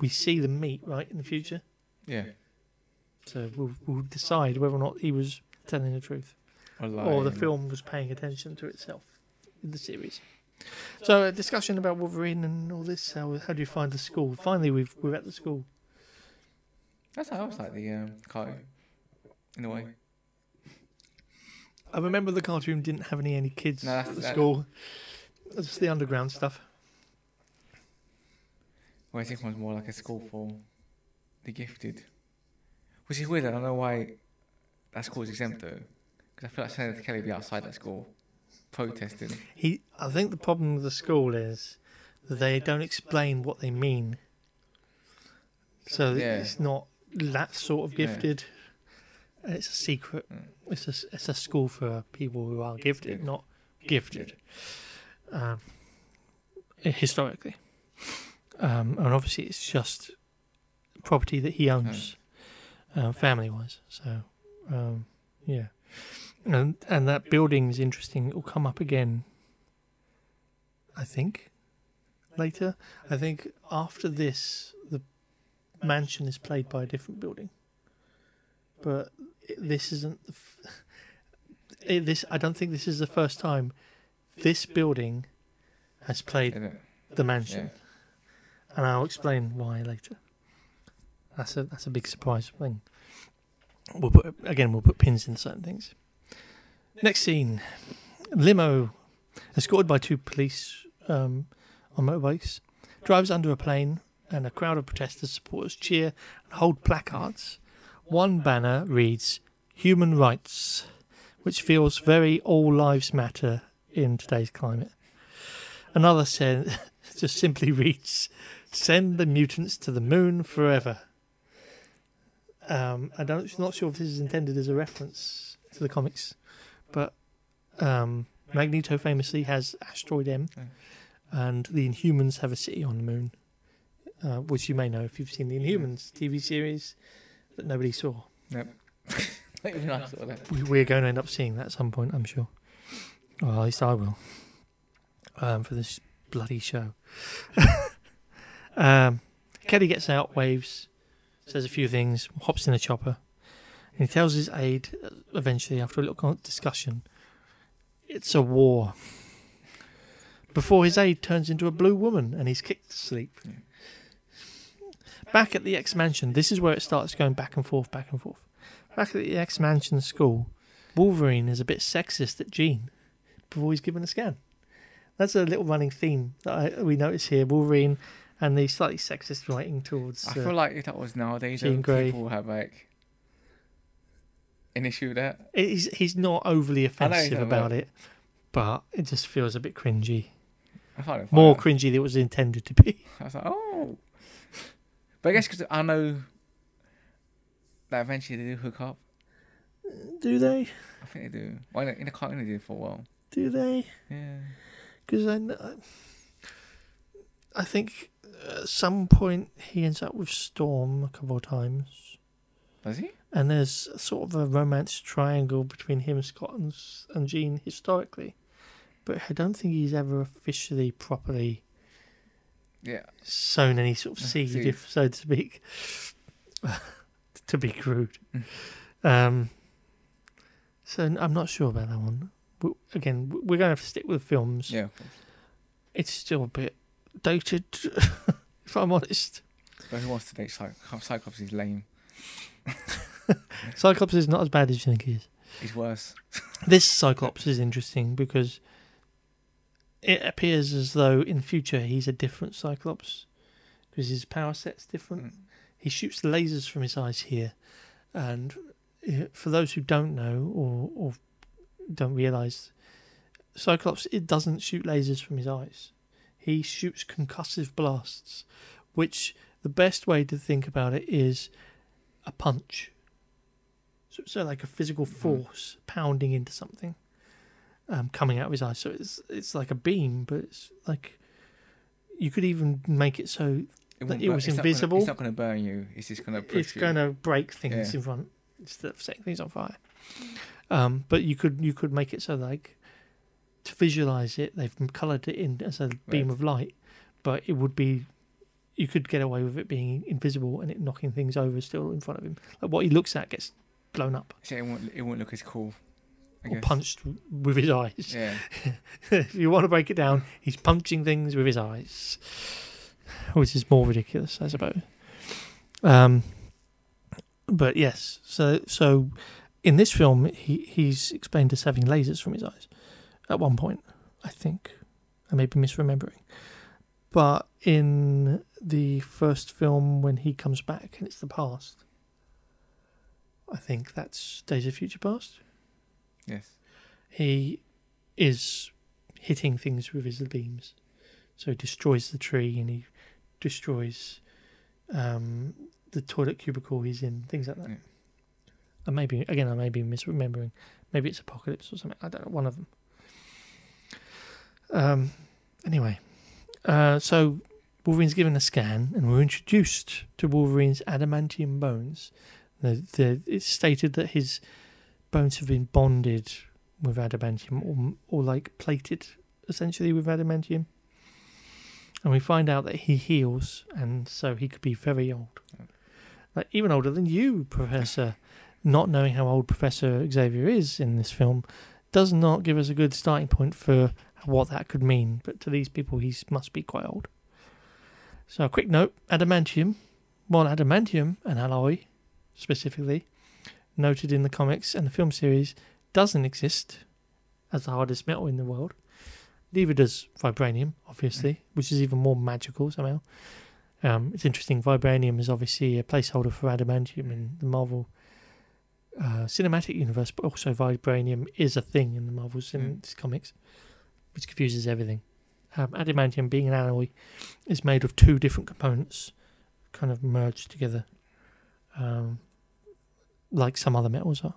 A: we see them meet right in the future.
B: Yeah.
A: So we'll, we'll decide whether or not he was telling the truth
B: Or,
A: the film was paying attention to itself in the series. So a discussion about Wolverine and all this. How, how do you find the school? Finally, we've we're at the school.
B: That's how I was like the um, cartoon. In a way.
A: I remember the cartoon didn't have any any kids
B: No,
A: at the
B: that-
A: school. It's just the underground stuff.
B: Whereas this one's more like a school for the gifted. Which is weird. I don't know why that school's exempt though. Because I feel like Senator Kelly would be outside that school protesting.
A: He, I think the problem with the school is that they don't explain what they mean. So
B: Yeah.
A: it's not that sort of
B: Yeah.
A: gifted. It's a secret.
B: Mm.
A: It's a it's a school for people who are gifted,
B: Yeah.
A: not gifted. Um, historically, um, and obviously it's just property that he owns, uh, family wise. So, um, yeah, and and that building is interesting. It will come up again. I think later. I think after this, the mansion is played by a different building. But this isn't. The f- it- this I don't think this is the first time this building has played the mansion,
B: Yeah.
A: and I'll explain why later. That's a that's a big surprise thing. We'll put again. We'll put pins in certain things. Next scene: limo, escorted by two police um, on motorbikes, drives under a plane, and a crowd of protesters, supporters cheer and hold placards. One banner reads "Human Rights," which feels very all lives matter in today's climate. Another said, *laughs* just simply reads, "Send the mutants to the moon forever." Um, I don't, not sure if this is intended as a reference to the comics, but um, Magneto famously has Asteroid M, and the Inhumans have a city on the moon, uh, which you may know if you've seen the Inhumans TV series that nobody saw.
B: Yep. Not *laughs* even I saw that.
A: We, we're going to end up seeing that at some point, I'm sure. Well, at least I will. Um, for this bloody show. *laughs* um, Kelly gets out, waves, says a few things, hops in a chopper, and he tells his aide, uh, eventually, after a little discussion, it's a war. Before his aide turns into a blue woman and he's kicked to sleep.
B: Yeah.
A: Back at the X Mansion, this is where it starts going back and forth, back and forth. Back at the X Mansion school, Wolverine is a bit sexist at Jean before he's given a scan. That's a little running theme that I, we notice here. Wolverine and the slightly sexist writing towards.
B: I
A: uh,
B: feel like if that was nowadays,
A: Jean Grey.
B: people have like an issue with that.
A: he's he's not overly
B: know
A: offensive
B: not,
A: about it, but it just feels a bit cringy.
B: I find it
A: More cringy than it was intended to be. *laughs*
B: I was like, oh. But I guess because I know that eventually they do hook up.
A: Do they?
B: I think they do. Well, in a cartoon they did for a while.
A: Do they?
B: Yeah.
A: Because I, kn- uh, I think at some point he ends up with Storm a couple of times,
B: Does he?
A: And there's sort of a romance triangle between him, Scott, and, and Jean historically. But I don't think he's ever officially properly
B: Yeah.
A: sown any sort of seed,
B: seed.
A: if so to speak, *laughs* to be crude.
B: Mm.
A: Um, so I'm not sure about that one. W- Again, we're going to have to stick with films.
B: Yeah.
A: It's still a bit dated, *laughs* if I'm honest.
B: But who wants to date Cy- Cyclops? He's lame. *laughs* *laughs*
A: Cyclops is not as bad as you think he is.
B: He's worse. *laughs*
A: This Cyclops is interesting because it appears as though in future he's a different Cyclops because his power set's different.
B: Mm.
A: He shoots lasers from his eyes here, and uh, for those who don't know or or don't realize, Cyclops it doesn't shoot lasers from his eyes. He shoots concussive blasts, which the best way to think about it is a punch. So, so like a physical
B: Mhm.
A: force pounding into something, um, coming out of his eyes. So it's it's like a beam, but it's like you could even make it so
B: It,
A: That it was
B: it's not gonna-
A: invisible.
B: it's not going to burn you. It's just going to push
A: it's going to break things
B: Yeah.
A: in front instead of setting things on fire. Um, but you could you could make it so like to visualize it, they've coloured it in as a beam
B: Right.
A: of light, but it would be you could get away with it being invisible and it knocking things over still in front of him. Like what he looks at gets blown up
B: So it won't. It won't look as cool. I
A: or
B: guess.
A: punched with his eyes.
B: Yeah. *laughs*
A: if you want to break it down, he's punching things with his eyes, which is more ridiculous, I suppose. Um, but yes, so so in this film, he he's explained as having lasers from his eyes at one point, I think. I may be misremembering, but in the first film when he comes back and it's the past, I think that's Days of Future Past
B: Yes.
A: he is hitting things with his beams. So he destroys the tree and he destroys um, the toilet cubicle he's in, things like that.
B: Yeah.
A: And maybe again, I may be misremembering. Maybe it's Apocalypse or something. I don't know. One of them. Um. Anyway, uh, so Wolverine's given a scan, and we're introduced to Wolverine's adamantium bones. The, the, it's stated that his bones have been bonded with adamantium or, or like plated essentially with adamantium. And we find out that he heals, and so he could be very old. Like even older than you, Professor. Not knowing how old Professor Xavier is in this film does not give us a good starting point for what that could mean. But to these people, he must be quite old. So, a quick note adamantium, well, adamantium, an alloy specifically, noted in the comics and the film series, doesn't exist as the hardest metal in the world. Neither does vibranium, obviously, which is even more magical somehow. Um, it's interesting. Vibranium is obviously a placeholder for adamantium in the Marvel uh, cinematic universe, but also vibranium is a thing in the Marvel cin- comics, which confuses everything. Um, adamantium, being an alloy, is made of two different components, kind of merged together, um, like some other metals are.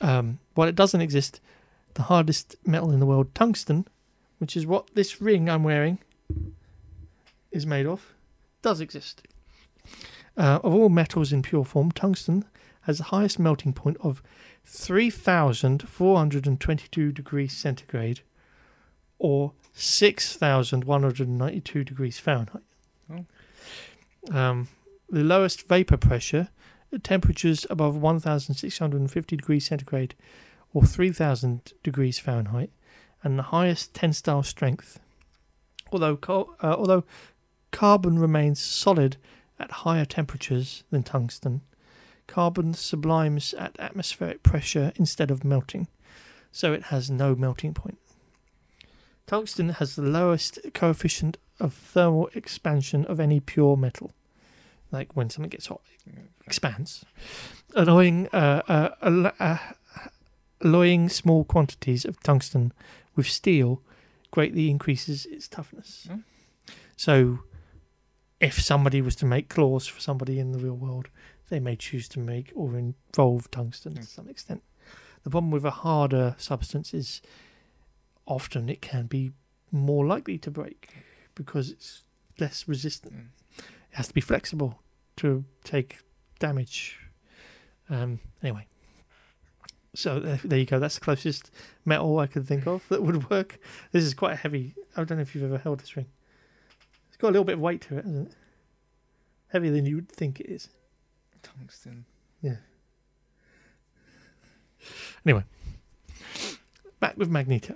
A: Um, while it doesn't exist, the hardest metal in the world, tungsten, which is what this ring I'm wearing is made of, does exist. Uh, of all metals in pure form, tungsten has the highest melting point of 3,422 degrees centigrade or 6,192 degrees Fahrenheit.
B: Oh.
A: Um, the lowest vapor pressure at temperatures above 1,650 degrees centigrade or 3,000 degrees Fahrenheit, and the highest tensile strength. Although uh, although carbon remains solid at higher temperatures than tungsten, carbon sublimes at atmospheric pressure instead of melting, so it has no melting point. Tungsten has the lowest coefficient of thermal expansion of any pure metal. Like when something gets hot, it expands. Alloying, uh, uh, uh, alloying small quantities of tungsten with steel greatly increases its toughness.
B: Oh.
A: So, if somebody was to make claws for somebody in the real world, they may choose to make or involve tungsten to
B: Mm.
A: some extent. The problem with a harder substance is often it can be more likely to break because it's less resistant.
B: Mm.
A: It has to be flexible to take damage. Um, anyway, so there, you go. That's the closest metal I could think of that would work. This is quite a heavy. I don't know if you've ever held this ring. It's got a little bit of weight to it, hasn't it? Heavier than you would think it is.
B: Tungsten. Yeah.
A: Anyway, back with Magneto.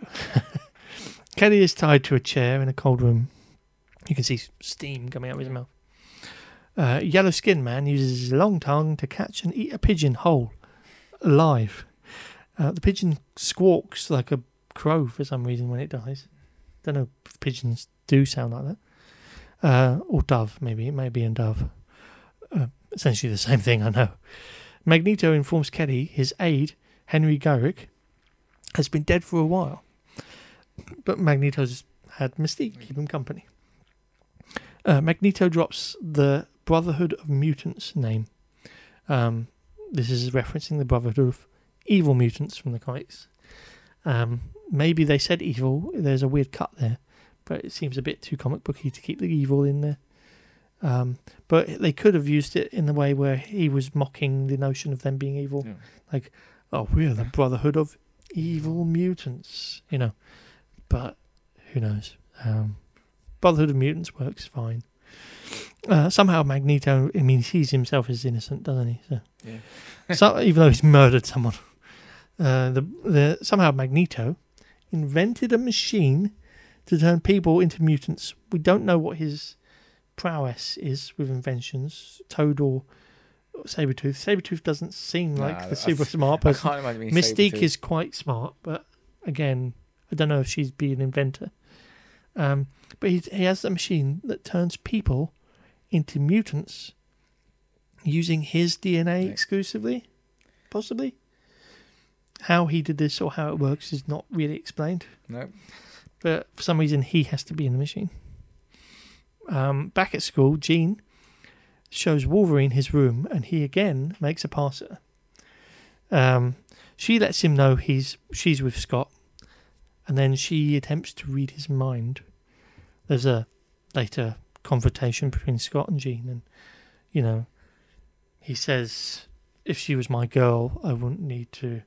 A: *laughs* Kelly is tied to a chair in a cold room. You can see steam coming out of his mouth. Uh, Yellow Skin Man uses his long tongue to catch and eat a pigeon whole, alive. Uh, the pigeon squawks like a crow for some reason when it dies. Don't know if pigeons do sound like that. Uh, or dove, maybe. It may be in dove. Uh, essentially the same thing, I know. Magneto informs Kelly his aide, Henry Gyrich, has been dead for a while. But Magneto's had Mystique keep him company. Uh, Magneto drops the Brotherhood of Mutants name. Um, this is referencing the Brotherhood of Evil Mutants from the comics. Um, maybe they said evil. There's a weird cut there, but it seems a bit too comic booky to keep the evil in there. Um, but they could have used it in the way where he was mocking the notion of them being evil
B: Yeah.
A: oh, we're the Brotherhood of Evil Mutants, you know. But who knows? Um, Brotherhood of Mutants works fine. Uh, somehow Magneto, I mean, he sees himself as innocent, doesn't he? So,
B: Yeah. *laughs*
A: so even though he's murdered someone, uh, the the somehow Magneto invented a machine to turn people into mutants. We don't know what his prowess is with inventions, Toad or Sabretooth. Sabretooth doesn't seem like the super smart
B: I
A: person.
B: can't imagine
A: Mystique
B: Sabretooth.
A: is quite smart, but again, I don't know if she's be an inventor. Um, but he he has a machine that turns people into mutants using his DNA exclusively, possibly. How he did this or how it works is not really explained,
B: No.
A: but for some reason he has to be in the machine. Um, back at school, Jean shows Wolverine his room, and he again makes a pass at her. Um, she lets him know he's she's with Scott, and then she attempts to read his mind. There's a later confrontation between Scott and Jean, and you know, he says, "If she was my girl, I wouldn't need to,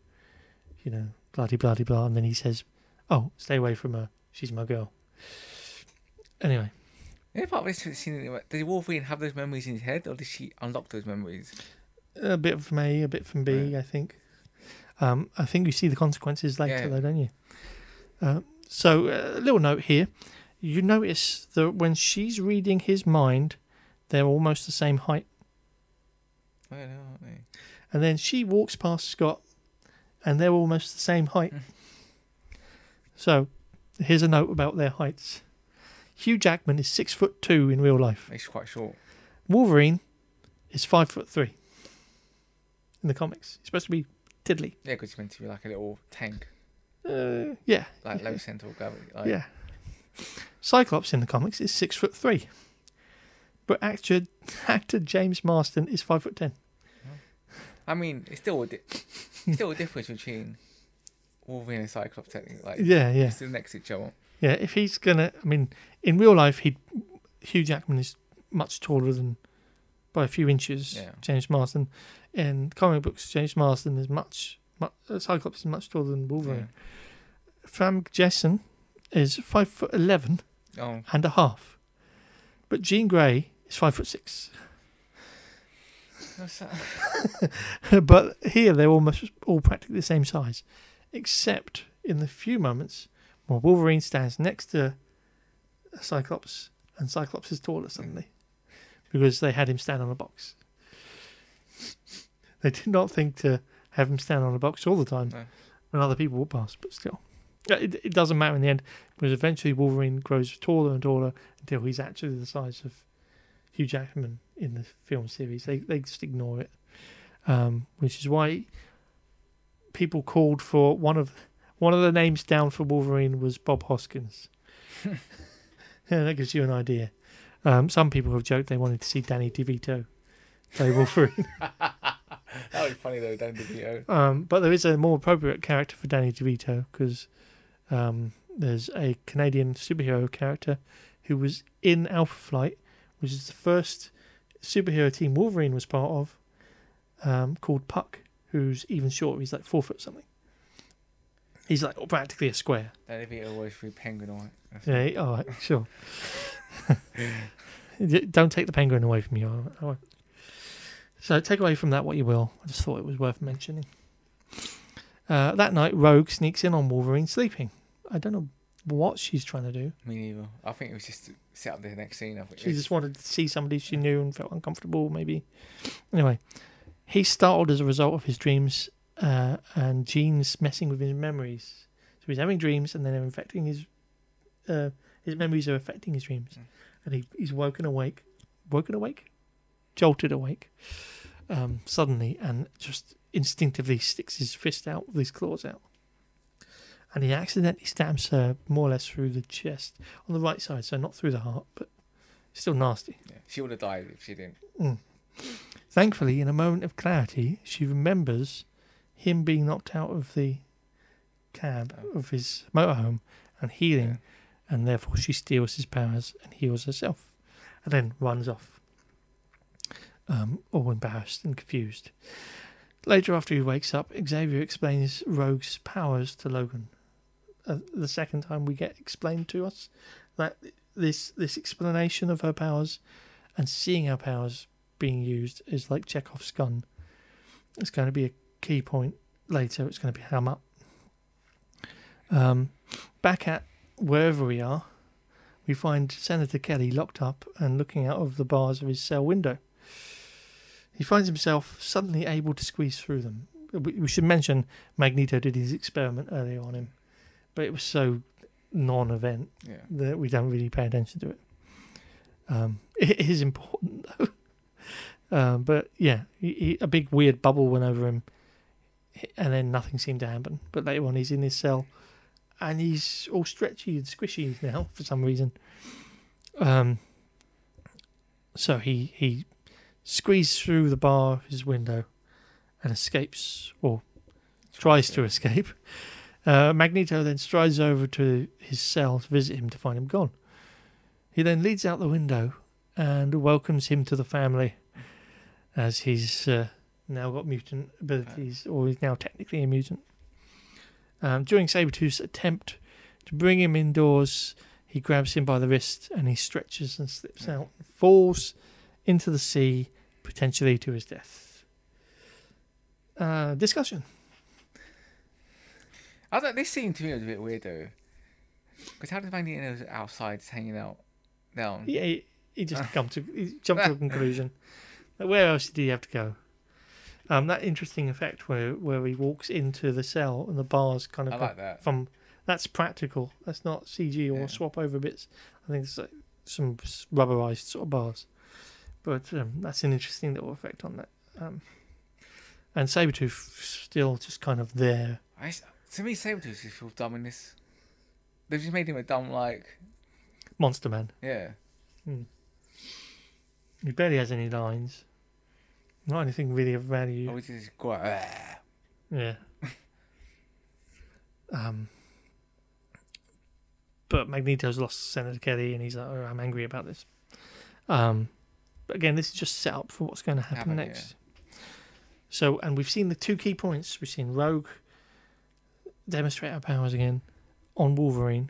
A: you know, bloody bloody blah." And then he says, "Oh, stay away from her. She's my girl." Anyway,
B: Yeah, part of this scene, does Wolverine have those memories in his head, or does she unlock those memories?
A: a bit from A, a bit from B. I think. Um, I think you see the consequences later,
B: Yeah.
A: though, don't you? Uh, so, uh, a little note here. You notice that when she's reading his mind, they're almost the same height.
B: I know, aren't they?
A: And then she walks past Scott, and they're almost the same height. *laughs* So, here's a note about their heights. Hugh Jackman is six foot two in real life.
B: He's quite short.
A: Wolverine is five foot three in the comics. He's supposed to be tiddly.
B: Yeah, because he's meant to be like a little tank,
A: Uh, yeah,
B: like low central gravity. Like,
A: yeah. Cyclops in the comics is six foot three, but actor actor James Marsden is five foot ten.
B: I mean, it's still a di- it's still a difference between Wolverine and Cyclops, technically. Like,
A: Yeah, yeah,
B: they're still next each other.
A: yeah. If he's gonna, I mean, in real life, he Hugh Jackman is much taller than by a few inches.
B: Yeah.
A: James Marsden. In comic books, James Marsden is much, much uh, Cyclops is much taller than Wolverine. Famke Janssen is five foot eleven.
B: Oh,
A: and a half, but Jean Grey is five foot six.
B: what's that? *laughs*
A: but here they're almost all practically the same size, except in the few moments where Wolverine stands next to Cyclops and Cyclops is taller suddenly because they had him stand on a box. They did not think to have him stand on a box all the time
B: No.
A: when other people walk past, but still. It, it doesn't matter in the end because eventually Wolverine grows taller and taller until he's actually the size of Hugh Jackman in the film series. They they just ignore it, um, which is why people called for one of one of the names down for Wolverine was Bob Hoskins. *laughs* yeah, that gives you an idea. Um, some people have joked they wanted to see Danny DeVito play Wolverine. *laughs*
B: that was funny though, Danny DeVito.
A: Um, but there is a more appropriate character for Danny DeVito because um, there's a Canadian superhero character who was in Alpha Flight, which is the first superhero team Wolverine was part of, um, called Puck, who's even shorter. He's like four foot something. He's like practically a square.
B: Danny DeVito always threw penguin on it.
A: Yeah, all right, sure. *laughs* Don't take the penguin away from you. all right, all right. So take away from that what you will. I just thought it was worth mentioning. Uh, that night, Rogue sneaks in on Wolverine sleeping. I don't know what she's trying to do.
B: Me neither. I think it was just to set up the next scene. I think
A: She just wanted to see somebody she knew and felt uncomfortable, maybe. Anyway, he's startled as a result of his dreams uh, and Jean's messing with his memories. So he's having dreams and then they're infecting his. Uh, his memories are affecting his dreams,
B: Mm.
A: and he, he's woken awake, woken awake, jolted awake, um, suddenly, and just instinctively sticks his fist out with his claws out, and he accidentally stabs her more or less through the chest on the right side, so not through the heart, but still nasty.
B: yeah. she would have died if she didn't.
A: Thankfully, in a moment of clarity, she remembers him being knocked out of the cab of his motorhome and healing, and therefore she steals his powers and heals herself, and then runs off, um, all embarrassed and confused. Later, after he wakes up, Xavier explains Rogue's powers to Logan. Uh, the second time we get explained to us that this this explanation of her powers and seeing her powers being used is like Chekhov's gun. It's going to be a key point later. It's going to be ham up. Um, back at wherever we are, we find Senator Kelly locked up and looking out of the bars of his cell window. He finds himself suddenly able to squeeze through them. We should mention Magneto did his experiment earlier on him, but it was so non-event
B: Yeah.
A: that we don't really pay attention to it. Um, *laughs* it is important though. Um, *laughs* but yeah, he, he, a big weird bubble went over him, and then nothing seemed to happen. But later on, he's in his cell, and he's all stretchy and squishy now for some reason. Um, so he he squeezes through the bar of his window and escapes, or tries to escape. Uh, Magneto then strides over to his cell to visit him to find him gone. He then leads out the window and welcomes him to the family as he's uh, now got mutant abilities, or he's now technically a mutant. Um, during Sabretooth's attempt to bring him indoors, he grabs him by the wrist and he stretches and slips out, and falls into the sea, potentially to his death. Uh, discussion.
B: I thought this scene to me was a bit weird though. Because how does Magneto know outside just hanging out down?
A: Yeah, he, he just *laughs* come to he jumped to a conclusion. Like, Where else did he have to go? Um, that interesting effect where where he walks into the cell and the bars kind of
B: I like that.
A: from that's practical. That's not CG or
B: Yeah.
A: swap over bits. I think it's like some rubberized sort of bars. But um, that's an interesting little effect on that. Um, and Sabretooth still just kind of there.
B: I, to me, Sabretooth just feels dumb in this. They've just made him a dumb, like,
A: Monster Man.
B: yeah.
A: He barely has any lines. Not anything really of value.
B: Oh, he's just quite. "Ah."
A: Yeah. *laughs* um. But Magneto's lost Senator Kelly, and he's like, oh, "I'm angry about this." Um, but again, this is just set up for what's going to happen
B: Happen, yeah.
A: next. So, and we've seen the two key points. We've seen Rogue demonstrate our powers again on Wolverine,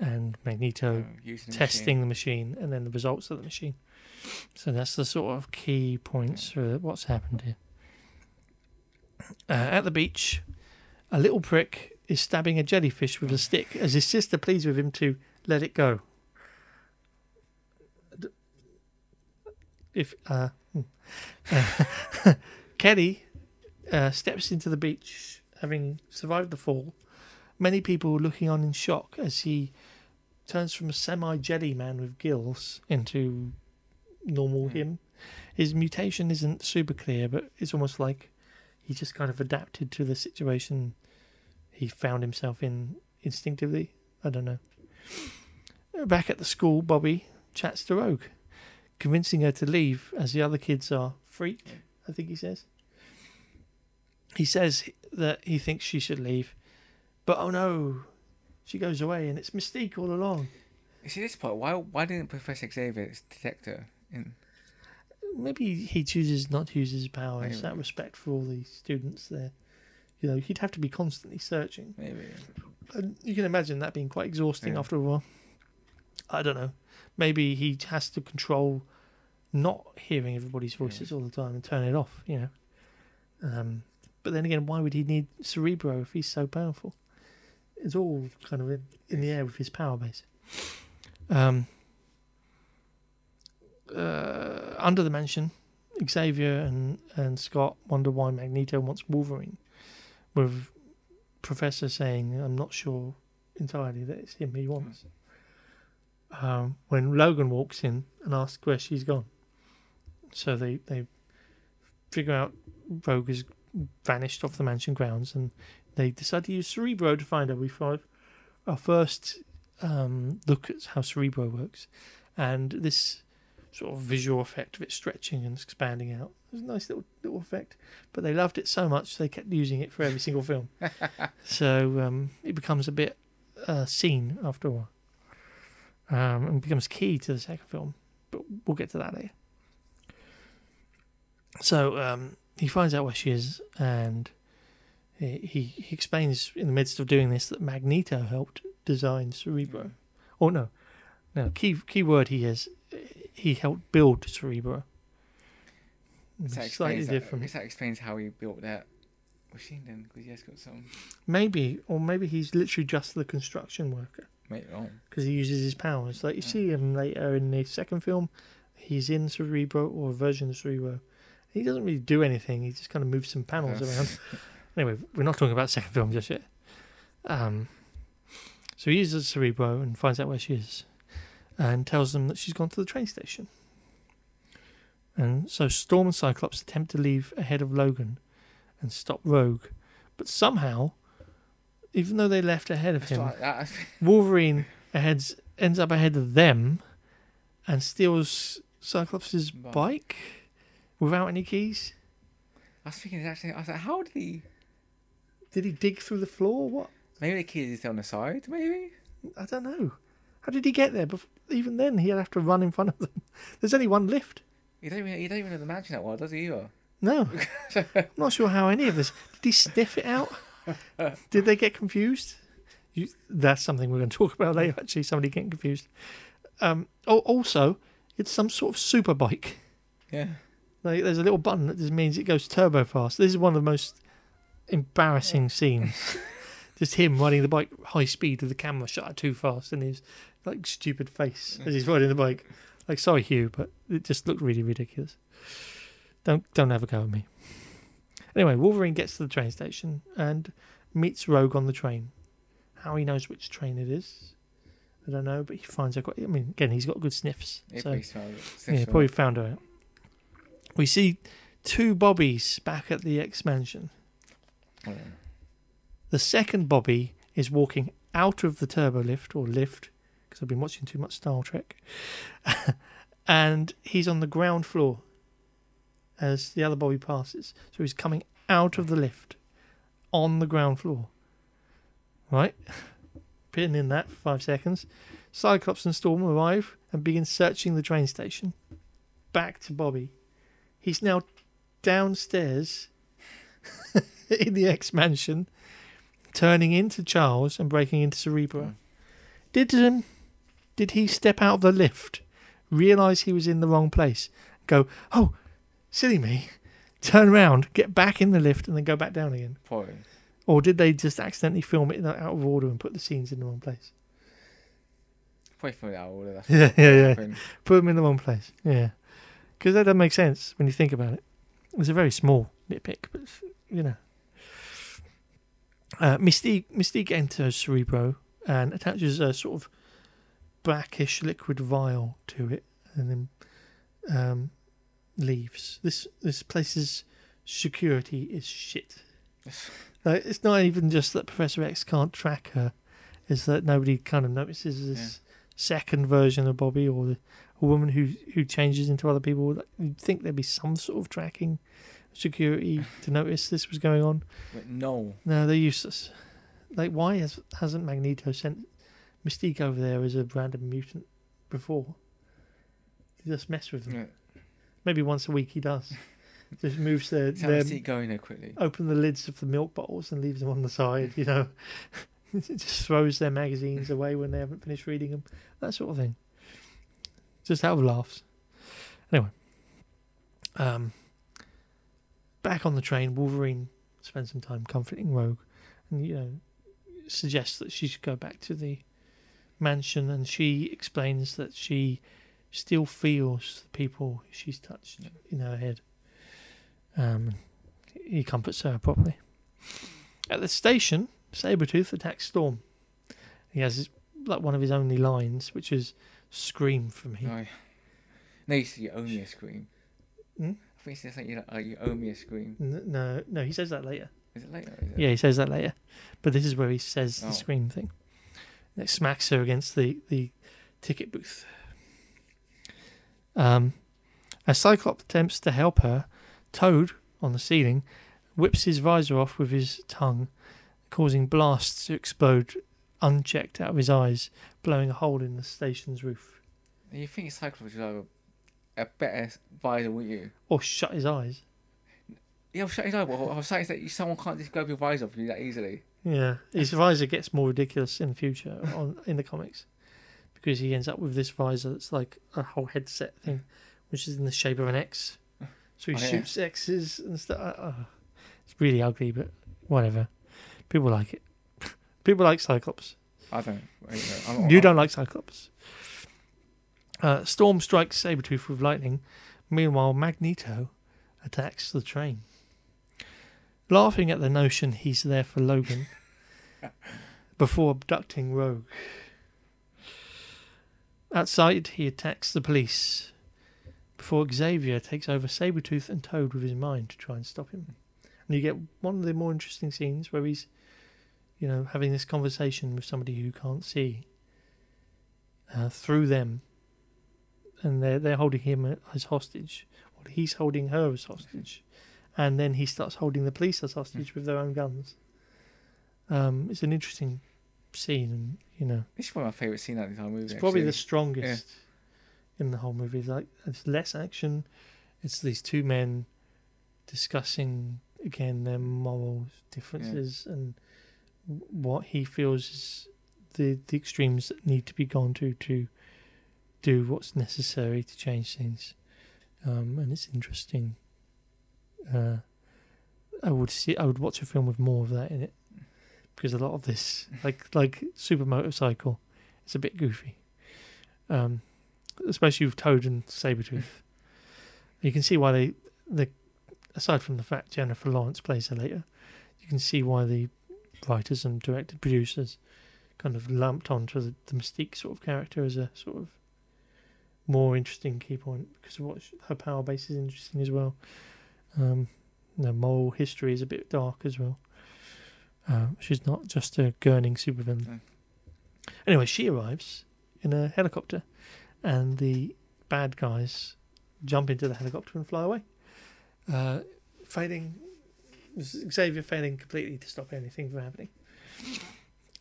A: and Magneto
B: using the
A: testing the machine and then the results of the machine. So that's the sort of key points for what's happened here. Uh, at the beach, a little prick is stabbing a jellyfish with a stick as his sister pleads with him to let it go. If uh. *laughs* Uh, Kelly uh, steps into the beach, having survived the fall. Many people looking on in shock as he turns from a semi jelly man with gills into normal
B: Hmm.
A: him. His mutation isn't super clear, but it's almost like he just kind of adapted to the situation he found himself in instinctively. I don't know. Back at the school, Bobby chats to Rogue, convincing her to leave as the other kids are free, I think he says. he says that he thinks she should leave, but oh no, she goes away, and it's Mystique all along.
B: You see this part? Why why didn't Professor Xavier detect her? In,
A: Maybe he chooses not to use his powers
B: Maybe.
A: out of respect for all the students there. You know, he'd have to be constantly searching.
B: maybe.
A: And you can imagine that being quite exhausting
B: Yeah.
A: after a while. I don't know. Maybe he has to control not hearing everybody's voices all the time and turn it off, you know. Um, but then again, why would he need Cerebro if he's so powerful? It's all kind of in, in the air with his power base. Um, uh, under the mansion, Xavier and, and Scott wonder why Magneto wants Wolverine, with Professor saying, I'm not sure entirely that it's him he wants. Um, when Logan walks in and asks where she's gone. So they, they figure out Rogue has vanished off the mansion grounds and they decide to use Cerebro to find her. We find our first um, look at how Cerebro works. And this sort of visual effect of it stretching and expanding out. It was a nice little little effect. But they loved it so much they kept using it for every single film. *laughs* so um, it becomes a bit uh, seen after a while. Um, and becomes key to the second film. But we'll get to that later. So um, he finds out where she is and he, he he explains in the midst of doing this that Magneto helped design Cerebro. Mm. Oh no, no key key word he is he helped build Cerebro.
B: That
A: Slightly
B: that-
A: different,
B: guess that explains how he built that machine then, because he has got some.
A: maybe, or maybe he's literally just the construction worker because he uses his powers. Like you
B: Yeah.
A: see him later in the second film, he's in Cerebro or a version of Cerebro. He doesn't really do anything. He just kind of moves some panels
B: Yeah.
A: around. *laughs* Anyway, we're not talking about second film just yet. Um, so he uses Cerebro and finds out where she is, and tells them that she's gone to the train station. And so Storm and Cyclops attempt to leave ahead of Logan and stop Rogue, but somehow, even though they left ahead of him, Wolverine aheads, ends up ahead of them and steals Cyclops'
B: Bike.
A: Without any keys.
B: I was thinking actually, I was like, how did he?
A: Did he dig through the floor? What?
B: Maybe the keys is on the side. Maybe.
A: I don't know. How did he get there? Bef- even then, he'd have to run in front of them. *laughs* There's only one lift.
B: You don't even you don't even mansion that one, does he? Either.
A: No. *laughs* I'm not sure how any of this. Did he sniff it out? *laughs* Did they get confused? You, that's something we're going to talk about later, actually, somebody getting confused. Um, oh, also, it's some sort of super bike.
B: Yeah.
A: Like, there's a little button that just means it goes turbo fast. This is one of the most embarrassing scenes. *laughs* just him riding the bike high speed with the camera shut too fast and his like stupid face mm. as he's riding the bike. Like, sorry, Hugh, but it just looked really ridiculous. Don't don't have a go at me. Anyway, Wolverine gets to the train station and meets Rogue on the train. How he knows which train it is, I don't know, but he finds her quite. I mean, again, he's got good sniffs.
B: He
A: so
B: probably it.
A: yeah, probably found her out. We see two Bobbies back at the X Mansion.
B: Oh,
A: The second Bobby is walking out of the turbo lift or lift because I've been watching too much Star Trek, *laughs* and he's on the ground floor as the other Bobby passes. So he's coming out of the lift on the ground floor. Right, *laughs* putting in that for five seconds. Cyclops and Storm arrive and begin searching the train station. Back to Bobby. He's now downstairs *laughs* in the X Mansion turning into Charles and breaking into Cerebro.
B: Mm.
A: Did um, did he step out of the lift, realize he was in the wrong place, go, oh, silly me, turn around, get back in the lift, and then go back down again?
B: Probably.
A: Or did they just accidentally film it out of order and put the scenes in the wrong place?
B: Probably from that order. That's *laughs*
A: Yeah, yeah, yeah.
B: happened.
A: Put them in the wrong place. Yeah, because that doesn't make sense when you think about it. It's a very small nitpick, but you know. Uh, Mystique Mystique enters Cerebro and attaches a sort of blackish liquid vial to it, and then um, leaves. This this place's security is shit. *laughs* Like, it's not even just that Professor X can't track her; it's that nobody kind of notices this second version of Bobby or the, a woman who who changes into other people. You'd think there'd be some sort of tracking security to notice this was going on.
B: But no.
A: No, they're useless. Like, why has, hasn't Magneto sent Mystique over there as a random mutant before? To just mess with them.
B: Yeah.
A: Maybe once a week he does. *laughs* just moves their, their
B: going there quickly.
A: open the lids of the milk bottles and leaves them on the side, you know. *laughs* just throws their magazines away when they haven't finished reading them. That sort of thing. Just out of laughs. Anyway. Um back on the train, Wolverine spends some time comforting Rogue and you know suggests that she should go back to the mansion and she explains that she still feels the people she's touched
B: Yeah.
A: in her head. Um he comforts her properly. At the station, Sabretooth attacks Storm. He has his, like one of his only lines, which is "Scream for me."
B: No. No, you you owe me a scream.
A: Hmm?
B: I think he says something like, you owe me a scream.
A: N- No, no, he says that later.
B: Is it later? Is it?
A: Yeah, he says that later. But this is where he says the
B: Oh.
A: scream thing. It smacks her against the, the ticket booth. Um, as Cyclops attempts to help her, Toad on the ceiling whips his visor off with his tongue, causing blasts to explode unchecked out of his eyes, blowing a hole in the station's roof.
B: You think Cyclops would have a, a better visor, wouldn't you?
A: Or shut his eyes.
B: Yeah, I'll shut his eyes. But I was saying that someone can't just grab your visor off you that easily.
A: Yeah, his visor gets more ridiculous in the future on in the comics because he ends up with this visor that's like a whole headset thing, which is in the shape of an X. So he
B: Oh, yeah.
A: shoots X's and stuff. Uh, it's really ugly, but whatever. People like it. People like Cyclops.
B: I don't. I don't
A: You don't like Cyclops. Uh, Storm strikes Sabretooth with lightning. Meanwhile, Magneto attacks the train. Laughing at the notion he's there for Logan *laughs* before abducting Rogue. Outside, he attacks the police before Xavier takes over Sabretooth and Toad with his mind to try and stop him. And you get one of the more interesting scenes where he's, you know, having this conversation with somebody who can't see uh, through them, and they're they're holding him as hostage. Or he's holding her as hostage, and then he starts holding the police as hostage with their own guns. Um, it's an interesting scene, and you know,
B: This is one of my favourite scenes out of the entire movie.
A: it's probably the
B: actually.
A: strongest in the whole movie. It's like it's less action. It's these two men discussing again their moral differences and w- what he feels is the the extremes that need to be gone to to do what's necessary to change things. Um, and it's interesting. Uh, I would see. I would watch a film with more of that in it because a lot of this, like like Super Motorcycle, it's a bit goofy. Um, especially with Toad and Sabretooth. you can see why they, the aside from the fact Jennifer Lawrence plays her later, you can see why the writers and directed producers kind of lumped onto the, the Mystique sort of character as a sort of more interesting key point because of what her power base is interesting as well. Um, the moral history is a bit dark as well. Uh, she's not just a gurning supervillain.
B: No.
A: Anyway, she arrives in a helicopter, and the bad guys jump into the helicopter and fly away, uh, failing Xavier failing completely to stop anything from happening.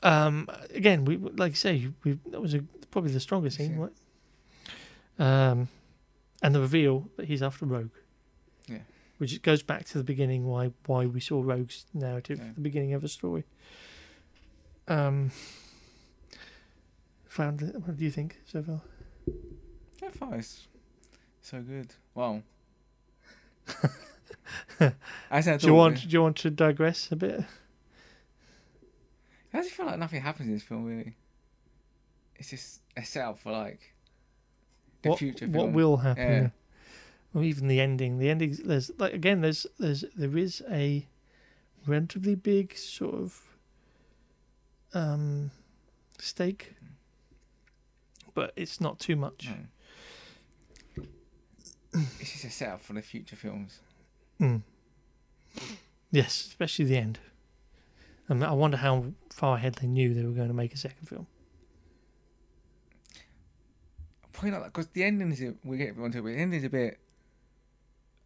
A: Um, again, we like I say, we that was a, probably the strongest scene, right? Um, and the reveal that he's after Rogue.
B: Yeah.
A: Which goes back to the beginning, why why we saw Rogue's narrative
B: Yeah.
A: at the beginning of the story. Um, found it. What do you think so far?
B: Yeah, far it's so good. Wow. *laughs* I said,
A: Do you want do you want to digress a bit?
B: I just feel like nothing happens in this film really. It's just a setup for like the
A: what
B: future.
A: what will happen?
B: Yeah.
A: Or even the ending. The ending. There's like again. There's there's there is a relatively big sort of um stake, but it's not too much.
B: No. it's just a setup for the future films.
A: Mm. Yes, especially the end. I, mean, I wonder how far ahead they knew they were going to make a second film.
B: Probably not because the ending is we get onto it, but the ending is a bit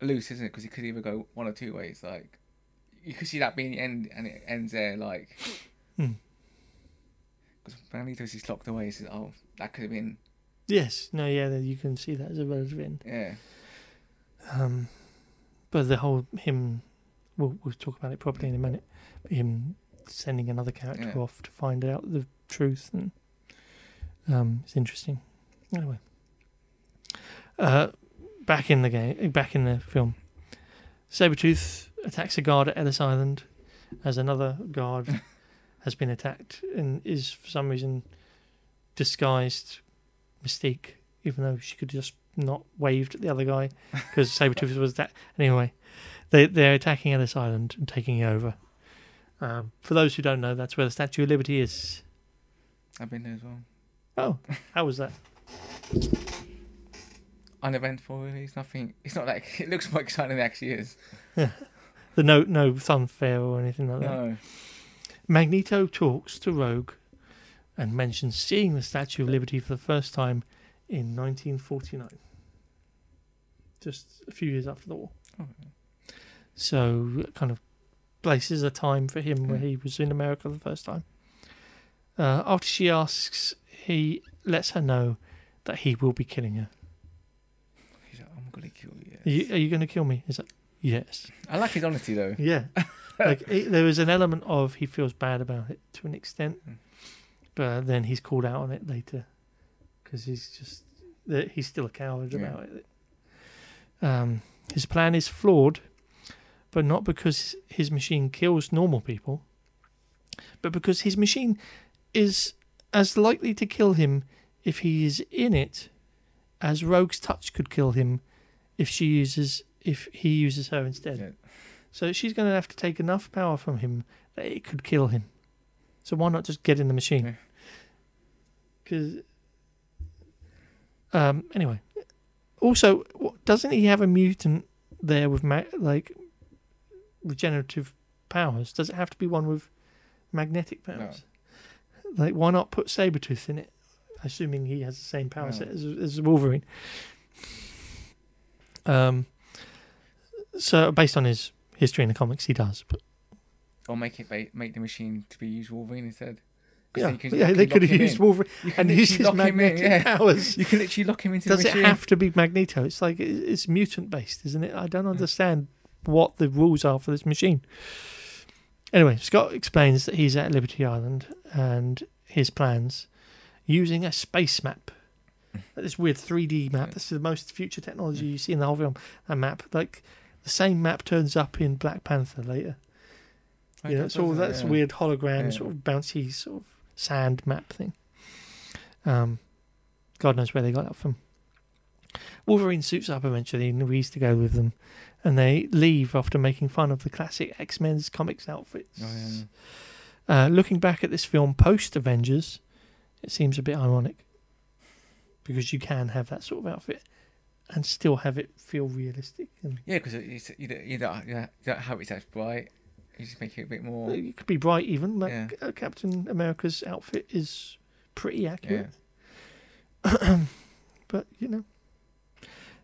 B: loose, isn't it? Because it could either go one or two ways. Like you could see that being the end, and it ends there. Like
A: Hmm.
B: because Magneto's just locked away. Says, "Oh, that could have been
A: Yes, no, yeah, you can see that as a relative end.
B: yeah."
A: Um, but the whole him, we'll, we'll talk about it properly in a minute. But him sending another character
B: Yeah.
A: off to find out the truth, and um, it's interesting. Anyway, uh, back in the game, back in the film, Sabretooth attacks a guard at Ellis Island, as another guard *laughs* has been attacked and is for some reason disguised Mystique, even though she could just not waved at the other guy because Sabretooth was that. Anyway, they they're attacking Ellis Island and taking it over. Um, for those who don't know, that's where the Statue of Liberty is.
B: I've been there as well.
A: Oh, how was that?
B: Uneventful. Really. It's nothing. It's not like *laughs* it looks more exciting than it actually is. *laughs*
A: The no no funfair or anything like that.
B: No.
A: Magneto talks to Rogue and mentions seeing the Statue of Liberty for the first time in 1949, just a few years after the war.
B: Oh.
A: So, it kind of places a time for him where
B: Mm.
A: he was in America the first time. Uh, after she asks, he lets her know that he will be killing her.
B: He's like, I'm gonna kill you.
A: Are you, are you going to kill me? Is that yes?
B: I like his honesty though. *laughs*
A: Yeah. like it, there was an element of he feels bad about it to an extent,
B: Mm.
A: but then he's called out on it later because he's just that he's still a coward
B: Yeah.
A: about it. Um, his plan is flawed, but not because his machine kills normal people, but because his machine is as likely to kill him if he is in it as Rogue's touch could kill him if she uses if he uses her instead.
B: Yeah.
A: So she's going to have to take enough power from him that it could kill him. So why not just get in the machine? Because, um, anyway, also doesn't he have a mutant there with ma- like regenerative powers? Does it have to be one with magnetic powers? Like, why not put Sabretooth in it? Assuming he has the same power
B: No.
A: set as, as Wolverine. Um, so based on his history in the comics, he does. But
B: Or make it make the machine to be used Wolverine instead.
A: Yeah,
B: can
A: yeah they could have used
B: in.
A: Wolverine
B: You can
A: and used his
B: him in,
A: magnetic
B: yeah.
A: powers.
B: You can literally lock him into
A: Does
B: the
A: it have to be Magneto? It's like it's mutant based, isn't it? I don't understand what the rules are for this machine. Anyway, Scott explains that he's at Liberty Island and his plans using a space map. Hmm. This weird 3D map. This is the most future technology hmm. you see in the whole film. A map, like the same map turns up in Black Panther later. Yeah,
B: that
A: it's all that's
B: yeah.
A: weird hologram,
B: Yeah.
A: sort of bouncy, sort of sand map thing. Um, God knows where they got that from. Wolverine suits up eventually and we used to go with them, and they leave after making fun of the classic X Men's comics outfits.
B: Oh, yeah.
A: Uh, looking back at this film post Avengers, it seems a bit ironic because you can have that sort of outfit and still have it feel realistic. And
B: Yeah, because you don't, you don't, you don't have it that bright. You just make it a bit more.
A: it could be bright even. Like
B: Yeah.
A: uh, Captain America's outfit is pretty accurate.
B: Yeah. *clears throat*
A: but you know,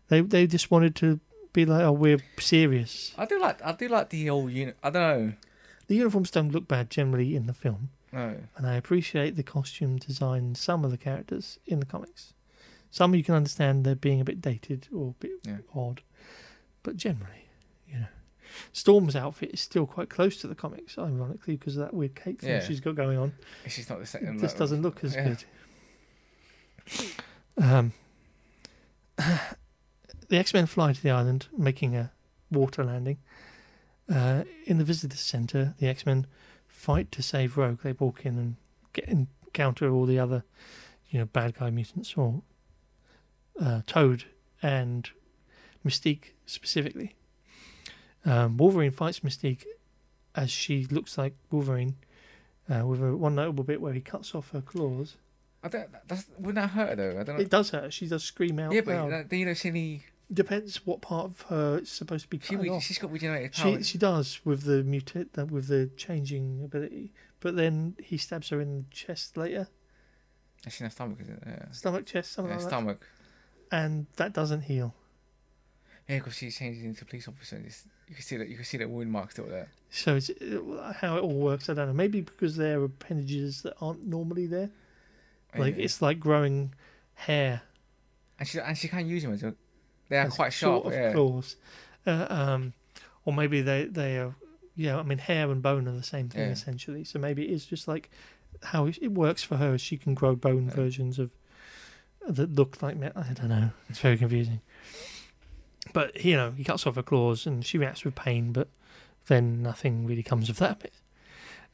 A: they they just wanted to be like, oh, we're serious.
B: I do like. I do like the old unit. I don't know.
A: The uniforms don't look bad generally in the film,
B: No.
A: and I appreciate the costume design some of the characters in the comics. Some you can understand they're being a bit dated or a bit
B: Yeah.
A: odd, but generally, you know, Storm's outfit is still quite close to the comics, ironically, because of that weird cape thing
B: Yeah.
A: she's got going on.
B: It's just not the same.
A: It just doesn't look as
B: yeah.
A: good. Um, *sighs* the X Men fly to the island, making a water landing. Uh, in the visitor center, the X Men fight to save Rogue. They walk in and get encounter all the other, you know, bad guy mutants or uh, Toad and Mystique specifically. Um, Wolverine fights Mystique as she looks like Wolverine, uh, with a, one notable bit where he cuts off her claws.
B: I don't. That's wouldn't that hurt her though? I don't know.
A: It does hurt. She does scream out
B: yeah, but
A: loud.
B: do you know silly?
A: Depends what part of her it's supposed to be
B: She
A: cut off.
B: she's got regenerated
A: She
B: powers.
A: she does with the mutate with the changing ability, but then he stabs her in the chest later,
B: She's in her stomach, is it? Yeah.
A: stomach, chest, something
B: Yeah,
A: like
B: stomach.
A: that, and that doesn't heal.
B: Yeah, because she changes into police officer. And it's, you can see that you can see that wound mark still there.
A: So it's uh, how it all works. I don't know. Maybe because there are appendages that aren't normally there. Like
B: Yeah.
A: it's like growing hair.
B: and she and she can't use them as a, they are
A: as
B: quite sharp.
A: of
B: Yeah.
A: claws. Uh, um, or maybe they they are. Yeah, I mean, hair and bone are the same thing
B: Yeah.
A: essentially. So maybe it is just like how it works for her. She can grow bone versions of that look like metal. I don't know. It's very confusing. But you know, he cuts off her claws and she reacts with pain, but then nothing really comes of that bit.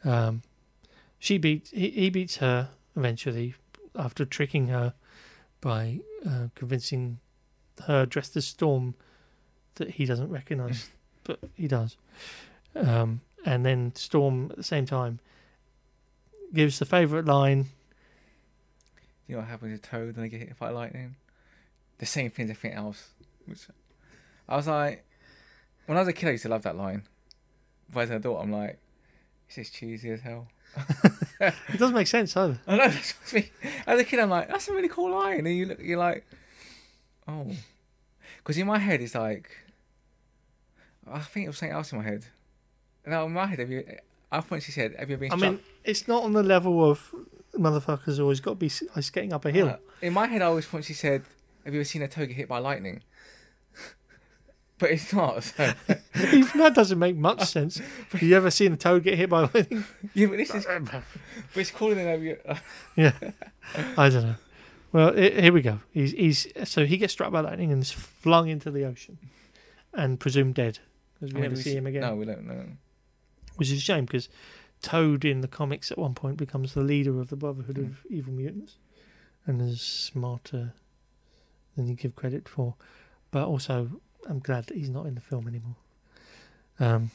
A: Um, she beats he, he beats her eventually after tricking her by uh, convincing her dressed as Storm that he doesn't recognise, but he does. Um, and then Storm at the same time gives the favourite line.
B: You know what happens to Toad when they get hit by lightning? The same thing as everything else. Which I was like, when I was a kid, I used to love that line. But as an adult, I'm like, this is cheesy as hell. *laughs*
A: It doesn't make sense either.
B: I know. *laughs* That's what I mean. As a kid, I'm like, that's a really cool line, and you look, you're like, oh, because in my head it's like, I think it was something else in my head. No, in my head, have you? I thought she said, "Have you ever been?"
A: I
B: struck
A: mean, it's not on the level of motherfuckers always got to be skating up a hill.
B: Uh, in my head, I always thought she said, "Have you ever seen a toga hit by lightning?" But it's not. So. *laughs*
A: Even that doesn't make much sense. Have *laughs* you ever seen a toad get hit by lightning?
B: yeah, but this is. But it's cooler than have you.
A: yeah, I don't know. Well, i here we go. He's he's so he gets struck by lightning and is flung into the ocean, and presumed dead because we never see him again.
B: No, we don't know.
A: which is a shame because Toad in the comics at one point becomes the leader of the Brotherhood
B: Mm.
A: of Evil Mutants, and is smarter than you give credit for. But also, I'm glad that he's not in the film anymore. Um,